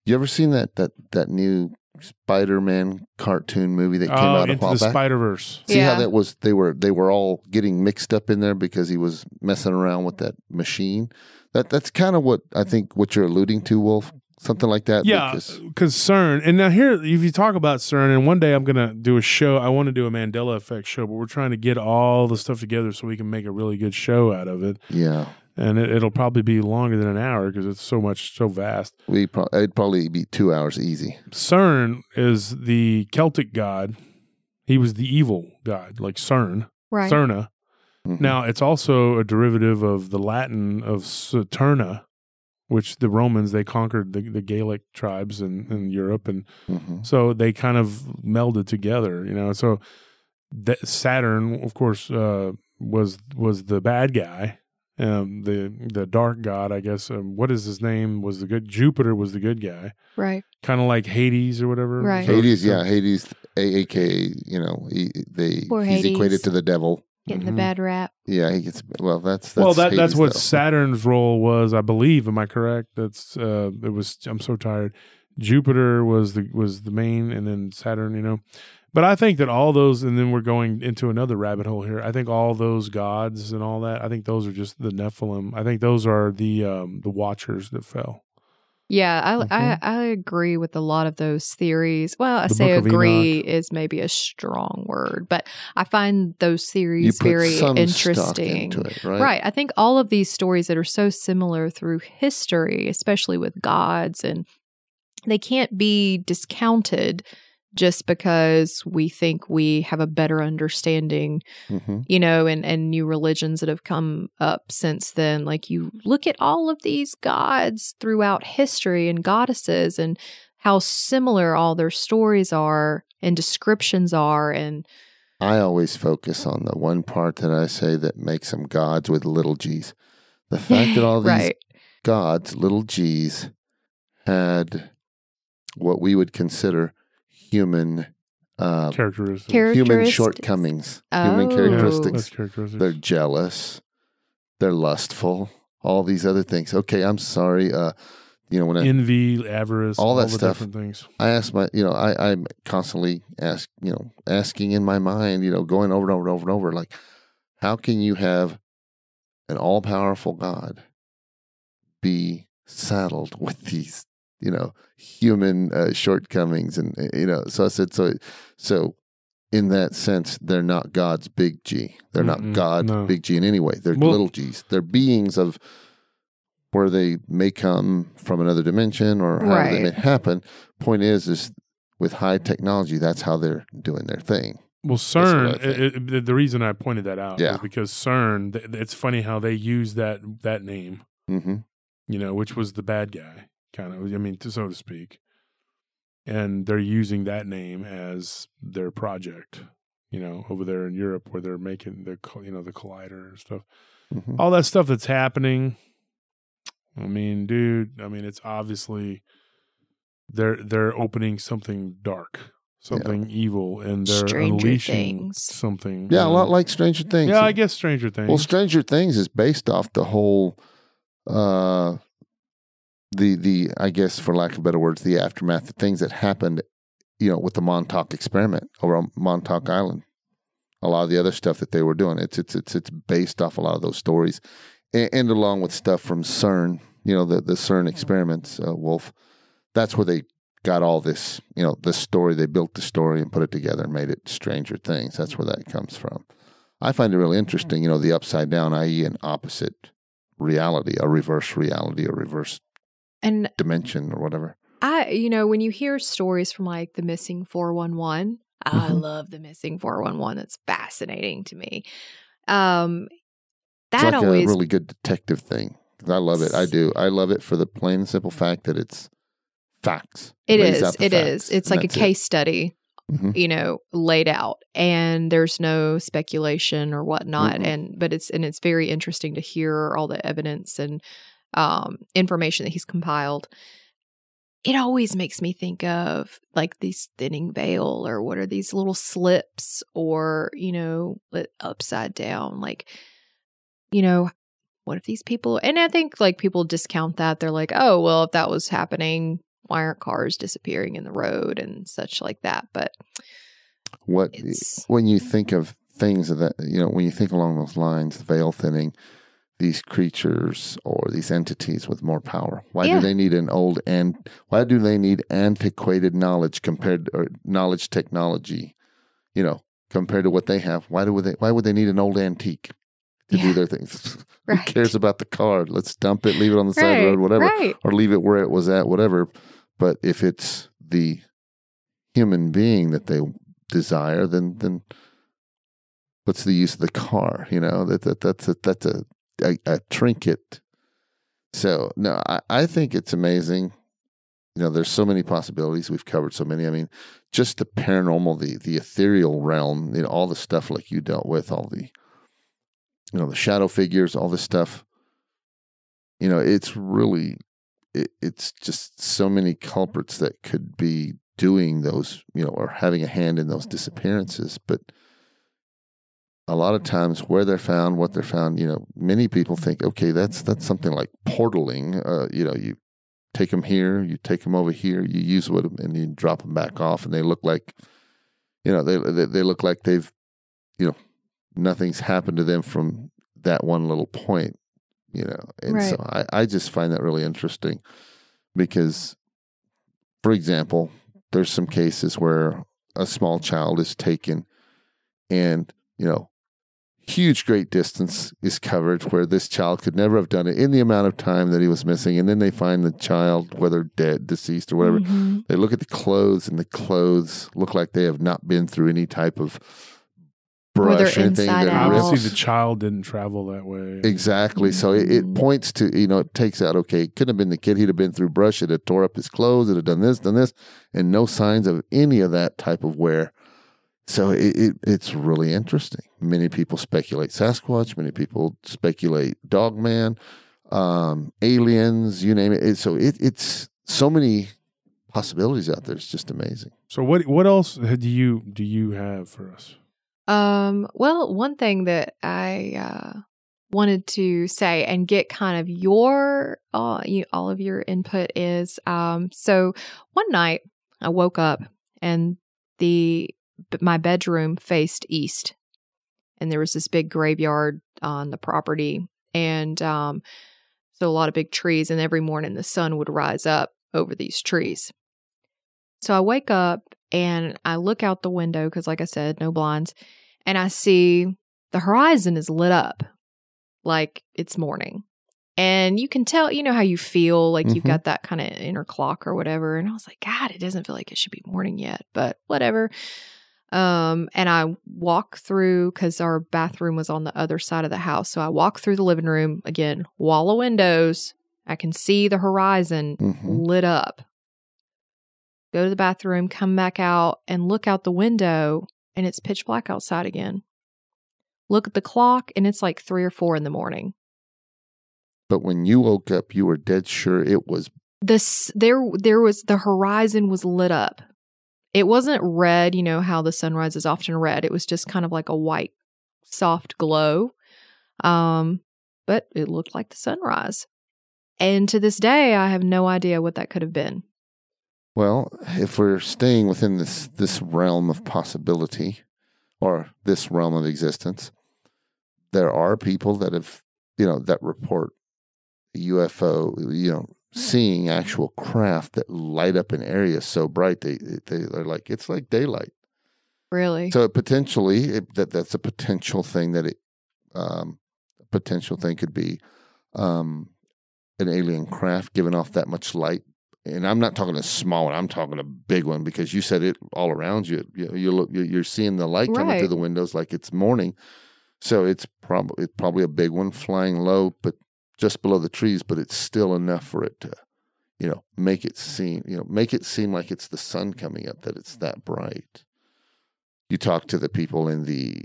you ever seen that that that new Spider-Man cartoon movie that came oh, out a into while the back? spider verse See how that was? They were they were all getting mixed up in there because he was messing around with that machine. That that's kind of what I think what you're alluding to, Wolf. Something like that. yeah because- because cern and now here if you talk about cern and one day i'm going to do a show i want to do a mandela effect show but we're trying to get all the stuff together so we can make a really good show out of it yeah, and it, it'll probably be longer than an hour because it's so much so vast we pro- it'd probably be two hours easy. CERN is the Celtic god. He was the evil god, like CERN, Right. Cerna. Mhm. Now, it's also a derivative of the Latin of Saturna, which the Romans they conquered the, the Gaelic tribes in, in Europe, and Mhm. so they kind of melded together. You know, so that Saturn, of course, uh, was was the bad guy. Um, the the dark god, I guess. Um, what is his name? Was the good Jupiter was the good guy Right. kind of like Hades or whatever. Right. Hades, so- yeah, Hades, a- aka you know, he, they Poor he's Hades. equated to the devil. Getting Mhm. the bad rap. Yeah, he gets well. That's, that's well, that that's what though. Saturn's role was, I believe. Am I correct? That's uh, it was. I'm so tired. Jupiter was the was the main, and then Saturn. You know, but I think that all those, and then we're going into another rabbit hole here. I think all those gods and all that. I think those are just the Nephilim. I think those are the um the Watchers that fell. Yeah, I, Mhm. I I agree with a lot of those theories. Well, I The say agree is maybe a strong word, but I find those theories very interesting. it, right? Right. I think all of these stories that are so similar through history, especially with gods, and they can't be discounted just because we think we have a better understanding hmm you know, and, and new religions that have come up since then. Like you look at all of these gods throughout history and goddesses and how similar all their stories are and descriptions are and I always focus on the one part that I say that makes them gods with little g's. The fact that all these right. gods, little g's, had what we would consider human uh, Characteristics. Char- human Characteristics. shortcomings, human Oh. Yeah, that's characteristics. characteristics. They're jealous, they're lustful, all these other things. Okay, I'm sorry. Uh, you know, when I, envy, avarice, All all, that the stuff. different things. I ask my, you know, I, I'm constantly ask, you know, asking in my mind, you know, going over and over and over and over, like, how can you have an all powerful God be saddled with these, you know, human uh, shortcomings? And, uh, you know, so I said, so, so in that sense, they're not God's big G. They're not Mm-mm, God no. big G in any way. They're Well- little G's. They're beings of where they may come from another dimension or however they may Right. happen. Point is, is with high technology, that's how they're doing their thing. Well, That's what I CERN. It, it- the- the reason I pointed that out Yeah. is because CERN. It's funny how they use that that name. hmm You know, which was the bad guy, kind of. I mean, to, so to speak. And they're using that name as their project. You know, over there in Europe, where they're making the you know the collider and stuff. hmm all that stuff that's happening. I mean, dude, I mean, it's obviously they're they're opening something dark, something evil, and they're Stranger unleashing Things. something. Yeah, a lot like Stranger Things. yeah, I guess Stranger Things. Well, Stranger Things is based off the whole, uh, the the I guess for lack of better words, the aftermath, the things that happened, you know, with the Montauk experiment over on Montauk Island. A lot of the other stuff that they were doing, it's it's it's it's based off a lot of those stories, and, and along with stuff from CERN, you know, the the CERN experiments, uh, Wolf. That's where they got all this, you know, the story. They built the story and put it together and made it Stranger Things. That's where that comes from. I find it really interesting, you know, the upside down, i.e., an opposite reality, a reverse reality, a reverse and dimension, or whatever. I, you know, when you hear stories from like the missing 411, I Mhm. love the missing 411. That's fascinating to me. Um, It's like always, a really good detective thing. I love it. I do. I love it for the plain and simple fact that it's facts. it lays is, it is. It's like a that's it. case study, Mhm. you know, laid out and there's no speculation or whatnot. Mm-mm. And, but it's, and it's very interesting to hear all the evidence and, um, information that he's compiled. It always makes me think of like these thinning veil or what are these little slips or, you know, upside down. Like, you know, what if these people, and I think like people discount that. They're like, oh, well, if that was happening, why aren't cars disappearing in the road and such like that? But What when you think of things that, you know, when you think along those lines, veil thinning, these creatures or these entities with more power. Why Yeah. do they need an old and why do they need antiquated knowledge compared or knowledge technology? You know, compared to what they have. Why do they? Why would they need an old antique to do their things? right. Who cares about the car? Let's dump it, leave it on the side of the road, whatever, Right. or leave it where it was at, whatever. But if it's the human being that they desire, then then what's the use of the car? You know that, that that's a, that's a, a a trinket. So no, I, I think it's amazing. You know, there's so many possibilities. We've covered so many. I mean, just the paranormal, the the ethereal realm, you know, all the stuff like you dealt with, all the you know, the shadow figures, all this stuff. You know, it's really it, it's just so many culprits that could be doing those, you know, or having a hand in those disappearances. But a lot of times, where they're found, what they're found, you know, many people think, okay, that's that's something like portaling. Uh, you know, you take them here, you take them over here, you use with them, and you drop them back off, and they look like, you know, they they, they look like they've, you know, nothing's happened to them from that one little point. You know, and so I, I just find that really interesting because, for example, there's some cases where a small child is taken and, you know, huge great distance is covered where this child could never have done it in the amount of time that he was missing and then they find the child whether dead deceased or whatever Mhm. they look at the clothes and the clothes look like they have not been through any type of brush or anything. inside They're Obviously, the child didn't travel that way. Exactly. So it, it Mm. points to, you know, it takes out, okay, it couldn't have been the kid. He'd have been through brush. It'd have tore up his clothes. It'd have done this, done this, and no signs of any of that type of wear. So it, it it's really interesting. Many people speculate Sasquatch. Many people speculate Dogman, um, aliens, you name it. it so it, it's so many possibilities out there. It's just amazing. So what what else do you do you have for us? Um, well, one thing that I uh, wanted to say and get kind of your uh, you, all of your input is um, so one night I woke up and the my bedroom faced east, and there was this big graveyard on the property, and um, so a lot of big trees, and every morning the sun would rise up over these trees. So I wake up and I look out the window because, like I said, no blinds, and I see the horizon is lit up like it's morning. And you can tell, you know, how you feel like you've Mhm. got that kind of inner clock or whatever. And I was like, God, it doesn't feel like it should be morning yet, but whatever. Um, and I walk through because our bathroom was on the other side of the house. So I walk through the living room again, wall of windows. I can see the horizon Mhm. lit up. Go to the bathroom, come back out, and look out the window, and it's pitch black outside again. Look at the clock, and it's like three or four in the morning. But when you woke up, you were dead sure it was This there there was the horizon was lit up. It wasn't red, you know how the sunrise is often red. It was just kind of like a white, soft glow. Um, but it looked like the sunrise. And to this day, I have no idea what that could have been. Well, if we're staying within this this realm of possibility or this realm of existence, there are people that have, you know, that report UFO, you know, seeing actual craft that light up an area so bright they they they're like it's like daylight. Really? So it potentially it, that that's a potential thing that it um a potential thing could be um an alien craft giving off that much light. And I'm not talking a small one. I'm talking a big one because you said it all around you. You, you look, you- you're seeing the light coming through the windows like it's morning. So it's probably it's probably a big one flying low, but just below the trees. But it's still enough for it to, you know, make it seem you know make it seem like it's the sun coming up that it's that bright. You talk to the people in the,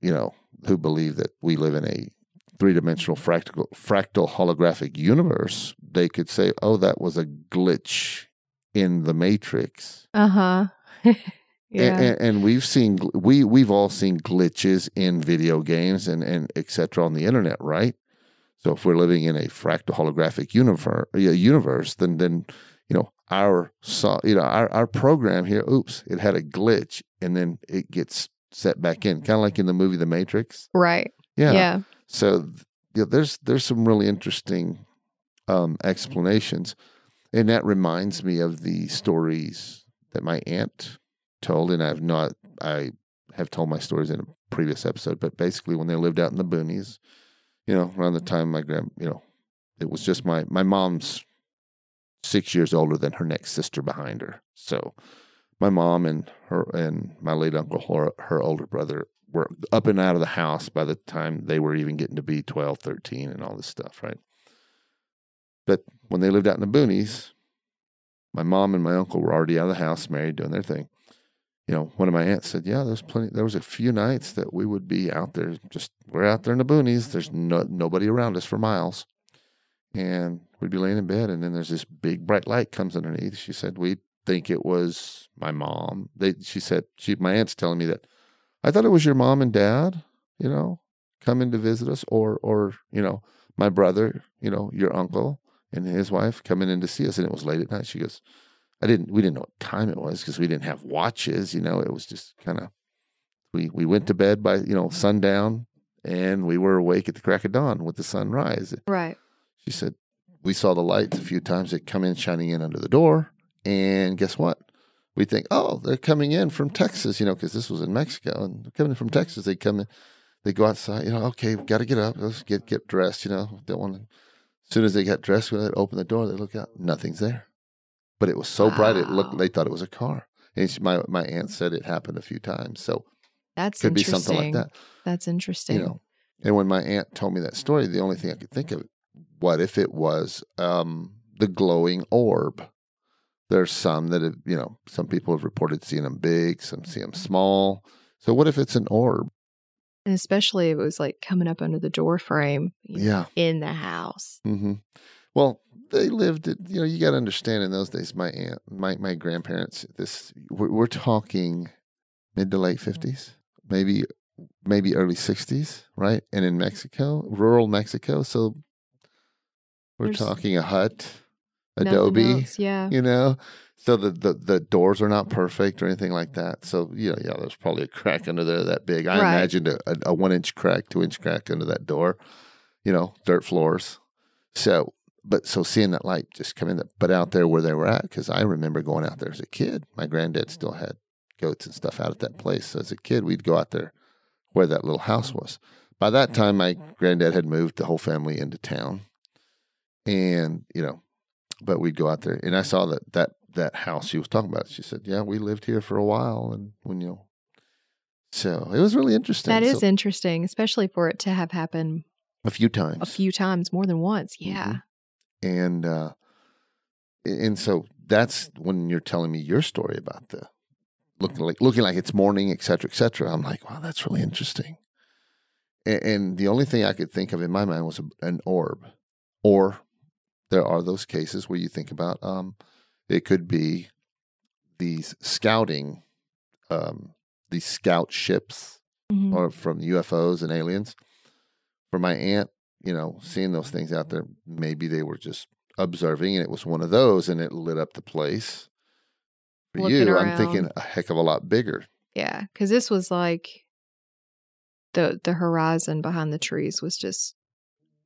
you know, who believe that we live in a three dimensional fractal fractal holographic universe, they could say, "Oh, that was a glitch in the matrix." Uh huh. yeah. And, and, and we've seen we we've all seen glitches in video games and and etc. on the internet, right? So if we're living in a fractal holographic universe, universe, then then you know our you know our our program here. Oops, it had a glitch, and then it gets set back in, kind of like in the movie The Matrix. right. Yeah. Yeah. So yeah, there's there's some really interesting um, explanations, and that reminds me of the stories that my aunt told, and I've not I have told my stories in a previous episode, but basically when they lived out in the boonies, you know, around the time my grand, you know, it was just my my mom's six years older than her next sister behind her, so my mom and her and my late uncle, her, her older brother, were up and out of the house by the time they were even getting to be 12, 13, and all this stuff, right? But when they lived out in the boonies, my mom and my uncle were already out of the house, married, doing their thing. You know, one of my aunts said, "Yeah, there's plenty. There was a few nights that we would be out there. Just we're out there in the boonies. There's no nobody around us for miles, and we'd be laying in bed, and then there's this big bright light comes underneath. She said we think it was my mom. They she said she my aunt's telling me that I thought it was your mom and dad, you know, coming to visit us, or or you know my brother, you know your uncle and his wife coming in to see us, and it was late at night. She goes, I didn't we didn't know what time it was because we didn't have watches, you know. It was just kind of we we went to bed by you know sundown, and we were awake at the crack of dawn with the sunrise. Right. She said, We saw the lights a few times. They come in shining in under the door. And guess what? We think, Oh, they're coming in from Texas, you know, because this was in Mexico and coming in from Texas. They come in, they go outside, you know, okay, got to get up. Let's get, get dressed, you know. Don't want to. As soon as they got dressed, when they open the door, they look out, nothing's there. But it was so bright, it looked, they thought it was a car. And she, my, my aunt said it happened a few times. So That's Could be something like that. That's interesting. You know. And when my aunt told me that story, the only thing I could think of, what if it was um, the glowing orb? There's some that have, you know, some people have reported seeing them big, some see them small. So what if it's an orb? and especially if it was like coming up under the door frame know, Yeah. in the house. Mm-hmm. Well, they lived it. You know, you got to understand. In those days, my aunt, my my grandparents. This we're, we're talking mid to late mm-hmm. fifties, maybe maybe early sixties, right? And in Mexico, rural Mexico, so we're There's talking a hut, adobe. else, Yeah. You know, so the, the the doors are not perfect or anything like that. So yeah, yeah, there's probably a crack under there that big. I Right. imagined a, a, a one inch crack, two inch crack under that door. You know, dirt floors. So, but so seeing that light just come in, the, but out there where they were at, because I remember going out there as a kid. My granddad still had goats and stuff out at that place. So as a kid, we'd go out there where that little house was. By that time, my granddad had moved the whole family into town, and you know, but we'd go out there, and I saw that that that house she was talking about. She said, "Yeah, we lived here for a while, and when you know." So it was really interesting. That is So, interesting, especially for it to have happened a few times. a few times, more than once. Mm-hmm. And uh and so that's when you're telling me your story about the looking like looking like it's morning et cetera et cetera i'm like wow that's really interesting and, and the only thing i could think of in my mind was a, an orb or there are those cases where you think about um it could be these scouting um these scout ships Mhm. or from UFOs and aliens. For my aunt, you know, seeing those things out there, maybe they were just observing and it was one of those and it lit up the place. For Looking you, I'm thinking a heck of a lot bigger. Yeah, because this was like the the horizon behind the trees was just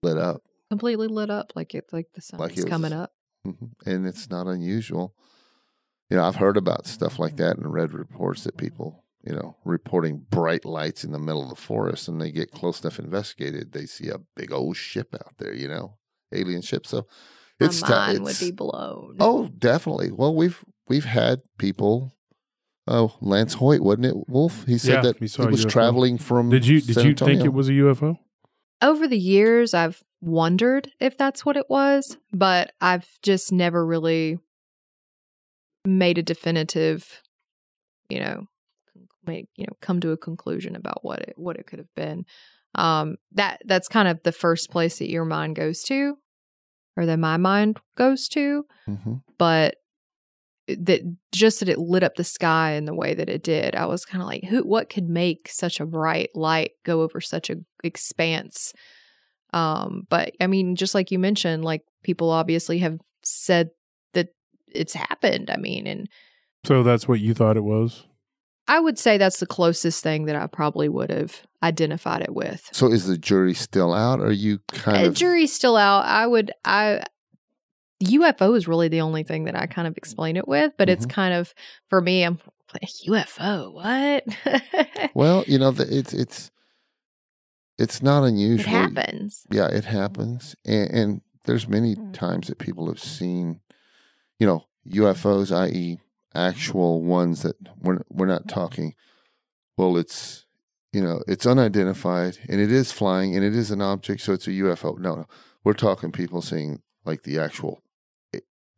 Lit up. completely lit up, like it like the sun Like was was- coming up. Mhm. And it's not unusual. You know, I've heard about stuff like that and read reports that people, you know, reporting bright lights in the middle of the forest and they get close enough investigated, they see a big old ship out there, you know, alien ship. So it's My ti- mind would it's- be blown. Oh, definitely. Well, we've we've had people. Oh, Lance Hoyt, wasn't it? Wolf. He said Yeah, that he he, saw was UFO. traveling from. Did you did San you think it was a UFO? Over the years, I've wondered if that's what it was, but I've just never really made a definitive, you know, make you know, come to a conclusion about what it what it could have been. Um, that that's kind of the first place that your mind goes to, or that my mind goes to. Mhm. but that just that it lit up the sky in the way that it did i was kind of like who what could make such a bright light go over such a expanse um but i mean just like you mentioned like people obviously have said that it's happened i mean and So that's what you thought it was. I would say that's the closest thing that i probably would have identified it with So is the jury still out? Or are you kind Uh, of jury's still out. I would I UFO is really the only thing that I kind of explain it with, but it's Mhm. kind of for me. I'm like UFO. What? Well, you know, the, it's it's it's not unusual. it happens. Yeah, it happens, and, and there's many times that people have seen, you know, UFOs, i.e., actual ones that we're we're not talking. Well, it's you know, it's unidentified, and it is flying, and it is an object, so it's a UFO. No, no, we're talking people seeing like the actual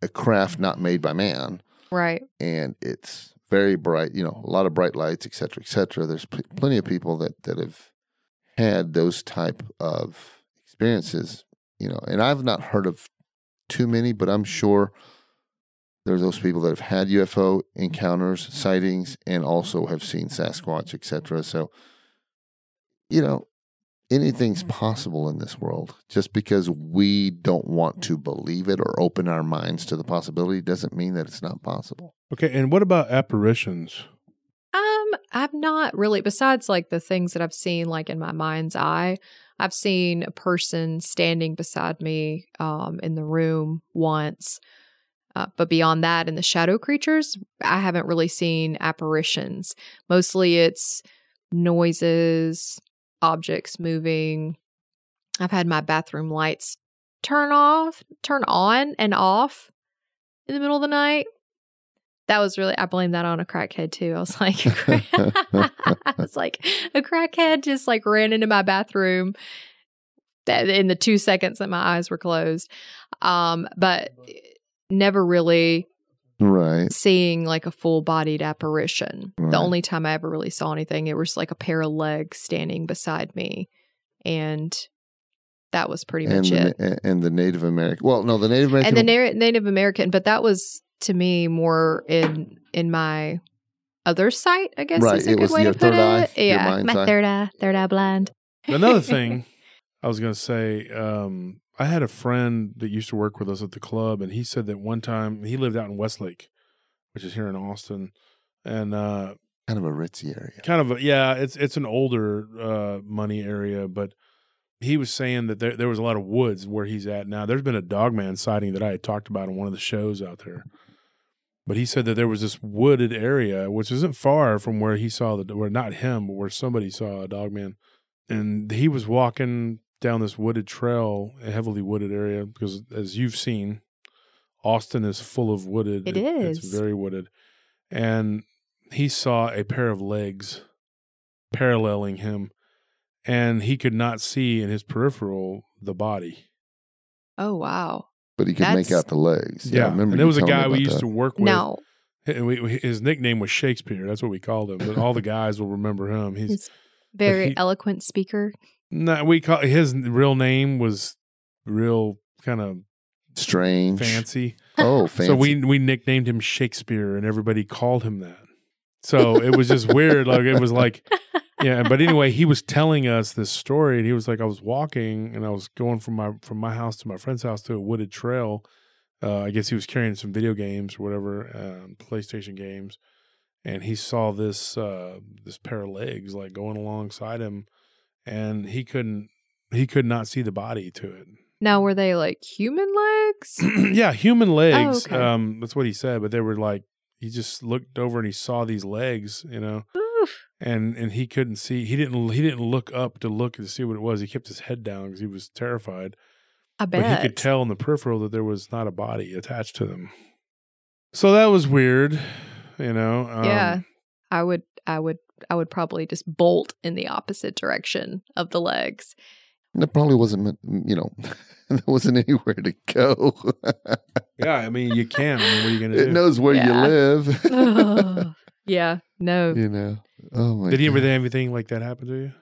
a craft not made by man, Right. and it's very bright. You know, a lot of bright lights, et cetera, et cetera. There's pl- plenty of people that that have had those type of experiences. You know, and I've not heard of too many, but I'm sure there's those people that have had UFO encounters, sightings, and also have seen Sasquatch, etc. So, you know, anything's possible in this world. Just because we don't want to believe it or open our minds to the possibility doesn't mean that it's not possible. Okay, and what about apparitions? Um, I've not really. Besides, like the things that I've seen, like in my mind's eye, I've seen a person standing beside me, um, in the room once. Uh, but beyond that, in the shadow creatures, I haven't really seen apparitions. Mostly, it's noises, objects moving. I've had my bathroom lights turn off, turn on and off in the middle of the night. that was really I blame that on a crackhead too. I was like, I was like a crackhead just like ran into my bathroom in the two seconds that my eyes were closed. Um, but never really right. seeing like a full bodied apparition. Right. The only time I ever really saw anything, it was like a pair of legs standing beside me. And that was pretty And much the, it. And the Native American. Well, no, the Native American. And the Na- Native American, but that was to me more in in my other sight, I guess Right, is a it good was way your to put third eye, it. your yeah, mind's my eye. third eye, third eye blind. Another thing I was going to say, um, I had a friend that used to work with us at the club, and he said that one time he lived out in Westlake, which is here in Austin, and uh, kind of a ritzy area. kind of a, yeah, it's it's an older uh, money area, but he was saying that there there was a lot of woods where he's at now. There's been a dogman sighting that I had talked about in one of the shows out there. But he said that there was this wooded area, which isn't far from where he saw the, where not him, but where somebody saw a dogman, and he was walking down this wooded trail, a heavily wooded area, because as you've seen, Austin is full of wooded. It It's is. very wooded, and he saw a pair of legs paralleling him, and he could not see in his peripheral the body. Oh wow. But he could make out the legs. Yeah, I remember. and you there was a guy we used that. to work with. No. we, we- his nickname was Shakespeare. That's what we called him. But all the guys will remember him. He's he's very he- eloquent speaker. No, we call his real name was real kind of strange. fancy. Oh, fancy. So we we nicknamed him Shakespeare, and everybody called him that. So it was just weird. Like it was like, yeah. But anyway, he was telling us this story, and he was like, I was walking, and I was going from my from my house to my friend's house to a wooded trail. Uh, I guess he was carrying some video games or whatever, um, PlayStation games, and he saw this uh, this pair of legs like going alongside him, and he couldn't he could not see the body to it. Now were they like human legs? yeah, human legs. okay. Um, that's what he said. But they were like he just looked over and he saw these legs, you know, Oof. and and he couldn't see. He didn't he didn't look up to look to see what it was. He kept his head down because he was terrified. I bet. But he could tell in the peripheral that there was not a body attached to them. So that was weird, you know. Um, yeah. I would I would I would probably just bolt in the opposite direction of the legs. That probably wasn't meant. You know, there wasn't anywhere to go. Yeah, I mean you can. I mean, what are you gonna do? it knows where Yeah. you live. Ugh. yeah, no. you know. Oh my. Did you ever have anything like that happen to you?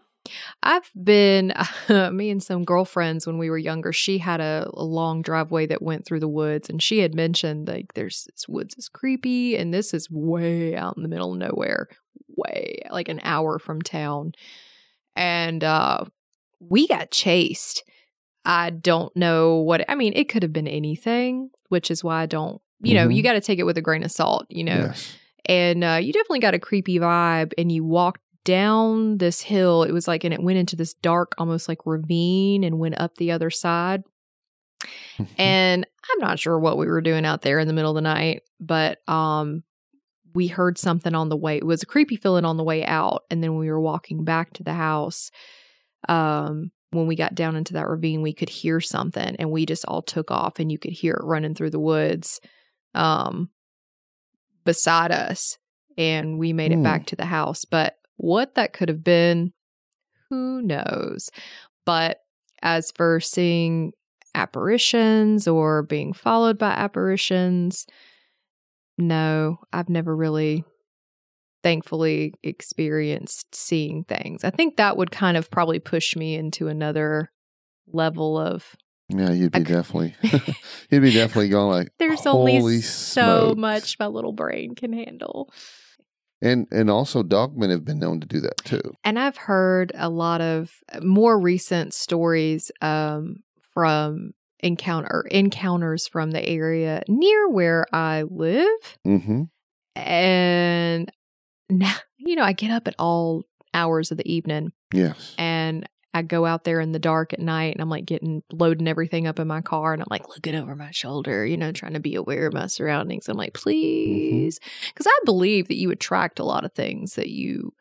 I've been me and some girlfriends when we were younger. She had a, a long driveway that went through the woods, and she had mentioned like there's this woods is creepy, and this is way out in the middle of nowhere, way like an hour from town, and uh, we got chased. I don't know what I mean. It could have been anything, which is why I don't. You know, Mhm. you got to take it with a grain of salt. You know, Yes. and uh, you definitely got a creepy vibe and you walked down this hill it was like and it went into this dark almost like ravine and went up the other side and i'm not sure what we were doing out there in the middle of the night but um we heard something on the way it was a creepy feeling on the way out and then we were walking back to the house um when we got down into that ravine we could hear something and we just all took off and you could hear it running through the woods um beside us and we made it Hmm. back to the house but what that could have been who knows but as for seeing apparitions or being followed by apparitions no i've never really thankfully experienced seeing things i think that would kind of probably push me into another level of Yeah, you'd be definitely. you'd be definitely going like. there's only so smokes." much my little brain can handle And and also dogmen have been known to do that too. And I've heard a lot of more recent stories um, from encounter encounters from the area near where I live, Mm-hmm. and now you know I get up at all hours of the evening Yes. and I go out there in the dark at night and I'm like getting loading everything up in my car and I'm like looking over my shoulder, you know, trying to be aware of my surroundings. I'm like, please. Because I believe that you attract a lot of things that you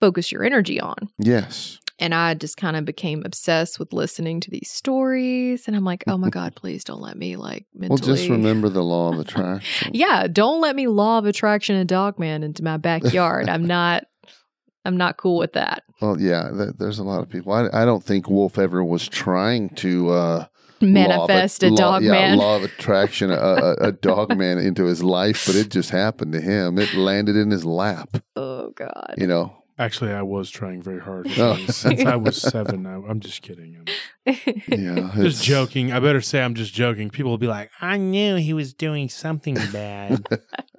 focus your energy on. Yes. And I just kind of became obsessed with listening to these stories. And I'm like, oh my God, please don't let me like mentally. Well, just remember the law of attraction. Yeah, don't let me law of attraction a dog man into my backyard. I'm not I'm not cool with that. Well, yeah, th- there's a lot of people. I, I don't think Wolf ever was trying to uh, Manifest a dog law, man. Yeah, law of attraction, a, a, a dog man into his life, but it just happened to him. It landed in his lap. Oh God. You know, Actually, I was trying very hard Oh. since I was seven. I, I'm just kidding. I'm yeah, just joking. I better say I'm just joking. People will be like, "I knew he was doing something bad."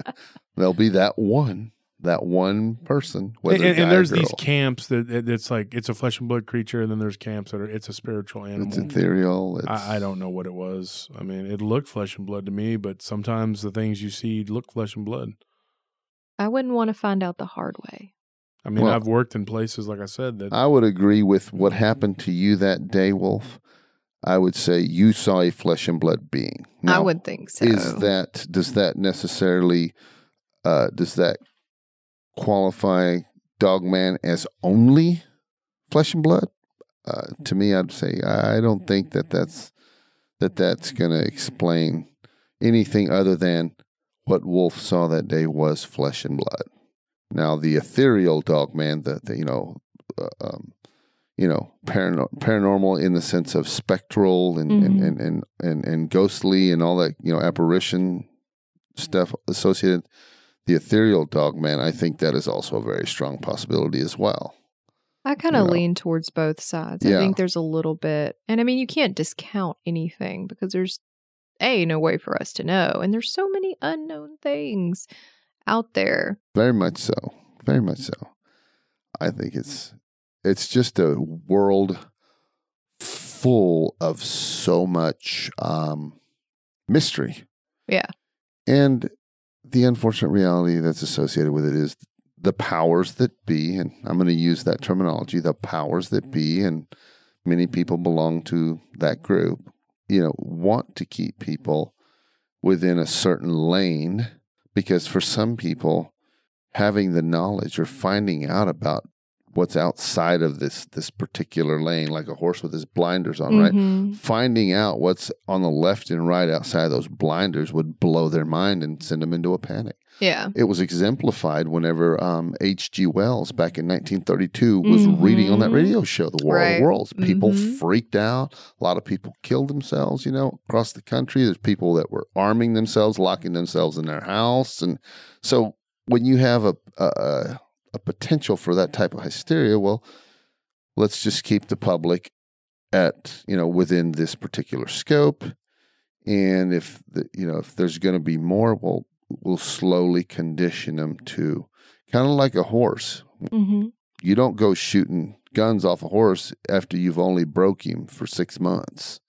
There'll be that one, that one person. and, Whether and- guy and there's these camps that that- it's like it's a flesh and blood creature, and then there's camps that are it's a spiritual animal. It's ethereal. It's, I, I don't know what it was. I mean, it looked flesh and blood to me, but sometimes the things you see look flesh and blood. I wouldn't want to find out the hard way. I mean, Well- I've worked in places like I said that I would agree with what happened to you that day, Wolf. I would say you saw a flesh and blood being. I would think so. is that does that necessarily uh, does that qualify Dogman as only flesh and blood? Uh, to me, I'd say I don't think that that's that that's going to explain anything other than what Wolf saw that day was flesh and blood. Now, the ethereal Dogman, the, the you know, uh, um, you know, parano- paranormal in the sense of spectral and, and, Mhm. and, and, and, and ghostly and all that, you know, apparition stuff associated. The ethereal dog man, I think that is also a very strong possibility as well. I kind you of know. lean towards both sides. Yeah. I think there's a little bit, and I mean, you can't discount anything because there's a no way for us to know, and there's so many unknown things out there. Very much so. Very much so. I think it's it's just a world full of so much um, mystery. Yeah. And the unfortunate reality that's associated with it is the powers that be, and I'm going to use that terminology, the powers that be, and many people belong to that group, you know, want to keep people within a certain lane because for some people, having the knowledge or finding out about what's outside of this this particular lane, like a horse with his blinders on, right? Mhm. Finding out what's on the left and right outside of those blinders would blow their mind and send them into a panic. Yeah. It was exemplified whenever um, H.G. Wells back in 1932 was reading on that Mhm. radio show, The War of the Worlds. People Mhm. freaked out. A lot of people killed themselves, you know, across the country. There's people that were arming themselves, locking themselves in their house. And so when you have a, a, a, a potential for that type of hysteria, well, let's just keep the public at, you know, within this particular scope. And if the, you know if there's going to be more, well, we'll slowly condition them to kind of like a horse. hmm You don't go shooting guns off a horse after you've only broke him for six months.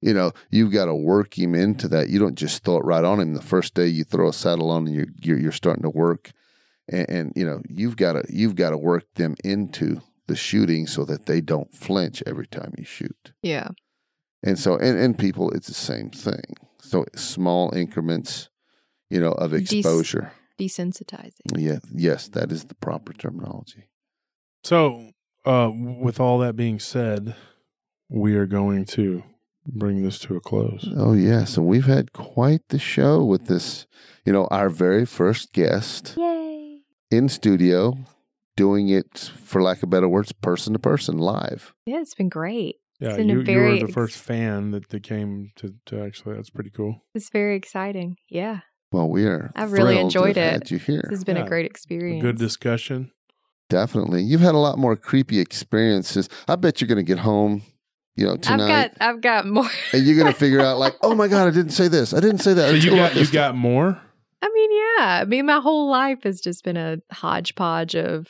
You know, you've got to work him into that. You don't just throw it right on him the first day you throw a saddle on and you're you're, you're starting to work, and, and you know you've got to you've got to work them into the shooting so that they don't flinch every time you shoot. Yeah. And so, and, and people, it's the same thing. So small increments, you know, of Des- exposure. Desensitizing. Yeah, yes, that is the proper terminology. So, uh, with all that being said, we are going to bring this to a close. Oh yes, and we've had quite the show with this. You know, our very first guest Yay. in studio, doing it, for lack of better words, person to person, live. Yeah, it's been great. Yeah, been a you, you were the ex- first fan that, that came to, to actually. That's pretty cool. It's very exciting. Yeah. Well, we are. I've really enjoyed have it. Had you here? This has been Yeah. a great A experience. good discussion. Definitely. You've had a lot more creepy experiences. I bet you're going to get home, you know, I've tonight. got I've got more. and you're gonna figure out like, oh my god, I didn't say this. I didn't say that. So you didn't got you this. got more. I mean, yeah. I mean, my whole life has just been a hodgepodge of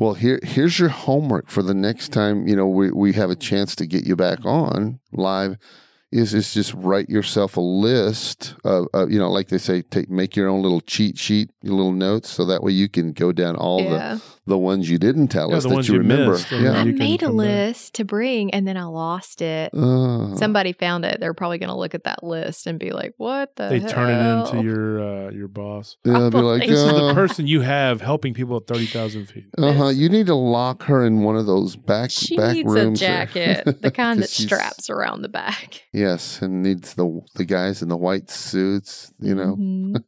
Well, here here's your homework for the next time. You know, we we have a chance to get you back on live. Is is just write yourself a list of, of you know, like they say, take make your own little cheat sheet, your little notes, so that way you can go down all yeah. the ones you didn't tell Yeah, us that you you remember. missed, Yeah. I made a come back. list to bring and then I lost it. Uh, Somebody found it. They're probably going to look at that list and be like, "What the?" They turn it into your uh, your boss. yeah, I'll be like, This This is the uh, person you have helping people at thirty thousand feet. uh huh. You need to lock her in one of those back She back needs a rooms. there. jacket, the kind that straps around the back. Yes, and needs the the guys in the white suits. You know Mhm.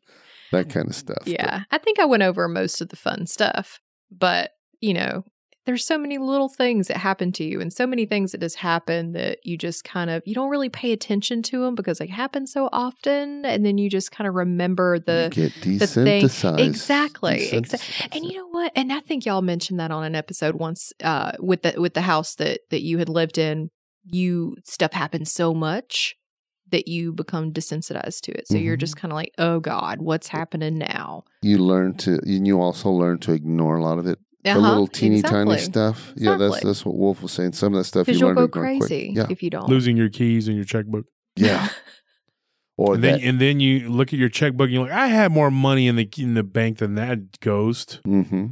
that kind of stuff. But- Yeah, I think I went over most of the fun stuff, but you know, there's so many little things that happen to you and so many things that just happen that you just kind of you don't really pay attention to them because they happen so often and then you just kind of remember the you get the thing- desensitized. exactly, exa- Desensitized. and you know what? And I think y'all mentioned that on an episode once uh, with the with the house that that you had lived in. You stuff happens so much that you become desensitized to it. So you're Mhm. just kind of like, oh God, what's happening now? you learn to, and you also learn to ignore a lot of it. The Uh-huh, little teeny tiny exactly. stuff. Yeah, that's that's what Wolf was saying. Some of that stuff you Because you'll learn go to ignore quick. crazy Yeah, if you don't. Losing your keys and your checkbook. yeah. Or and then, and then you look at your checkbook and you're like, I had more money in the in the bank than that ghost. hmm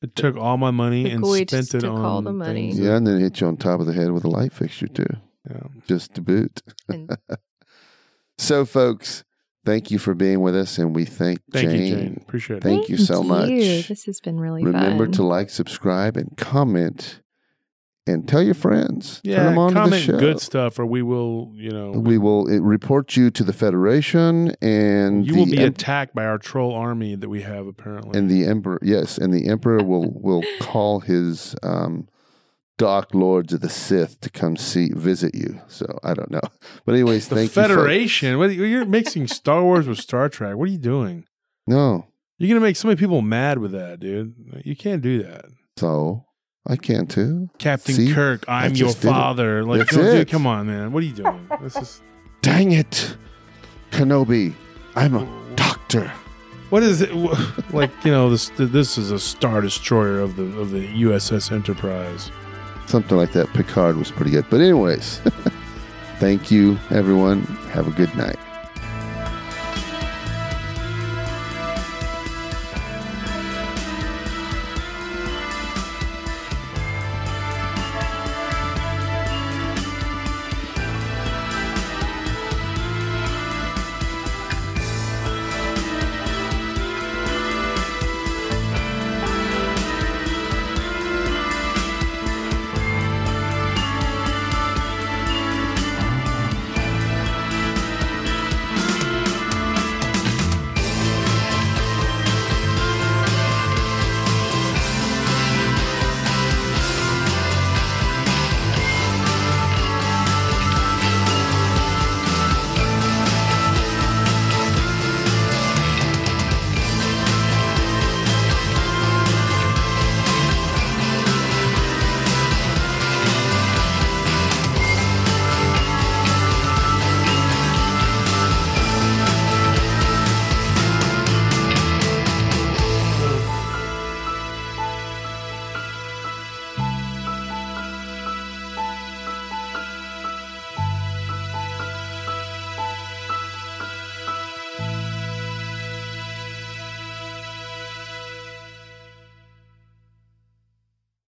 It took all my money The and spent it took on all the money. things Yeah, and then hit you on top of the head with a light fixture too, yeah. just to boot. And- So, folks, thank you for being with us, and we thank, Thank Jane. you, Jane. Appreciate it. Thank you so much. This has been really fun. Remember fun. to like, subscribe, and comment, and tell your friends. Turn Yeah, them on to the comment show. good stuff, or we will, you know, We will report you to the Federation and you the will be em- attacked by our troll army that we have apparently. and the emperor. Yes, and the emperor will will call his um, dark lords of the Sith to come see visit you. So I don't know, but anyways, the thank you. Federation. What, you're mixing Star Wars with Star Trek. What are you doing? No, You're gonna make so many people mad with that, dude. You can't do that. so I can too. Captain See? Kirk, I'm your father. Like, That's no, dude, come on, man. What are you doing? This is Dang it, Kenobi! I'm a doctor. what is it? Like, you know, this this is a star destroyer of the of the USS Enterprise. Something like that. Picard was pretty good. But anyways, thank you, everyone. Have a good night.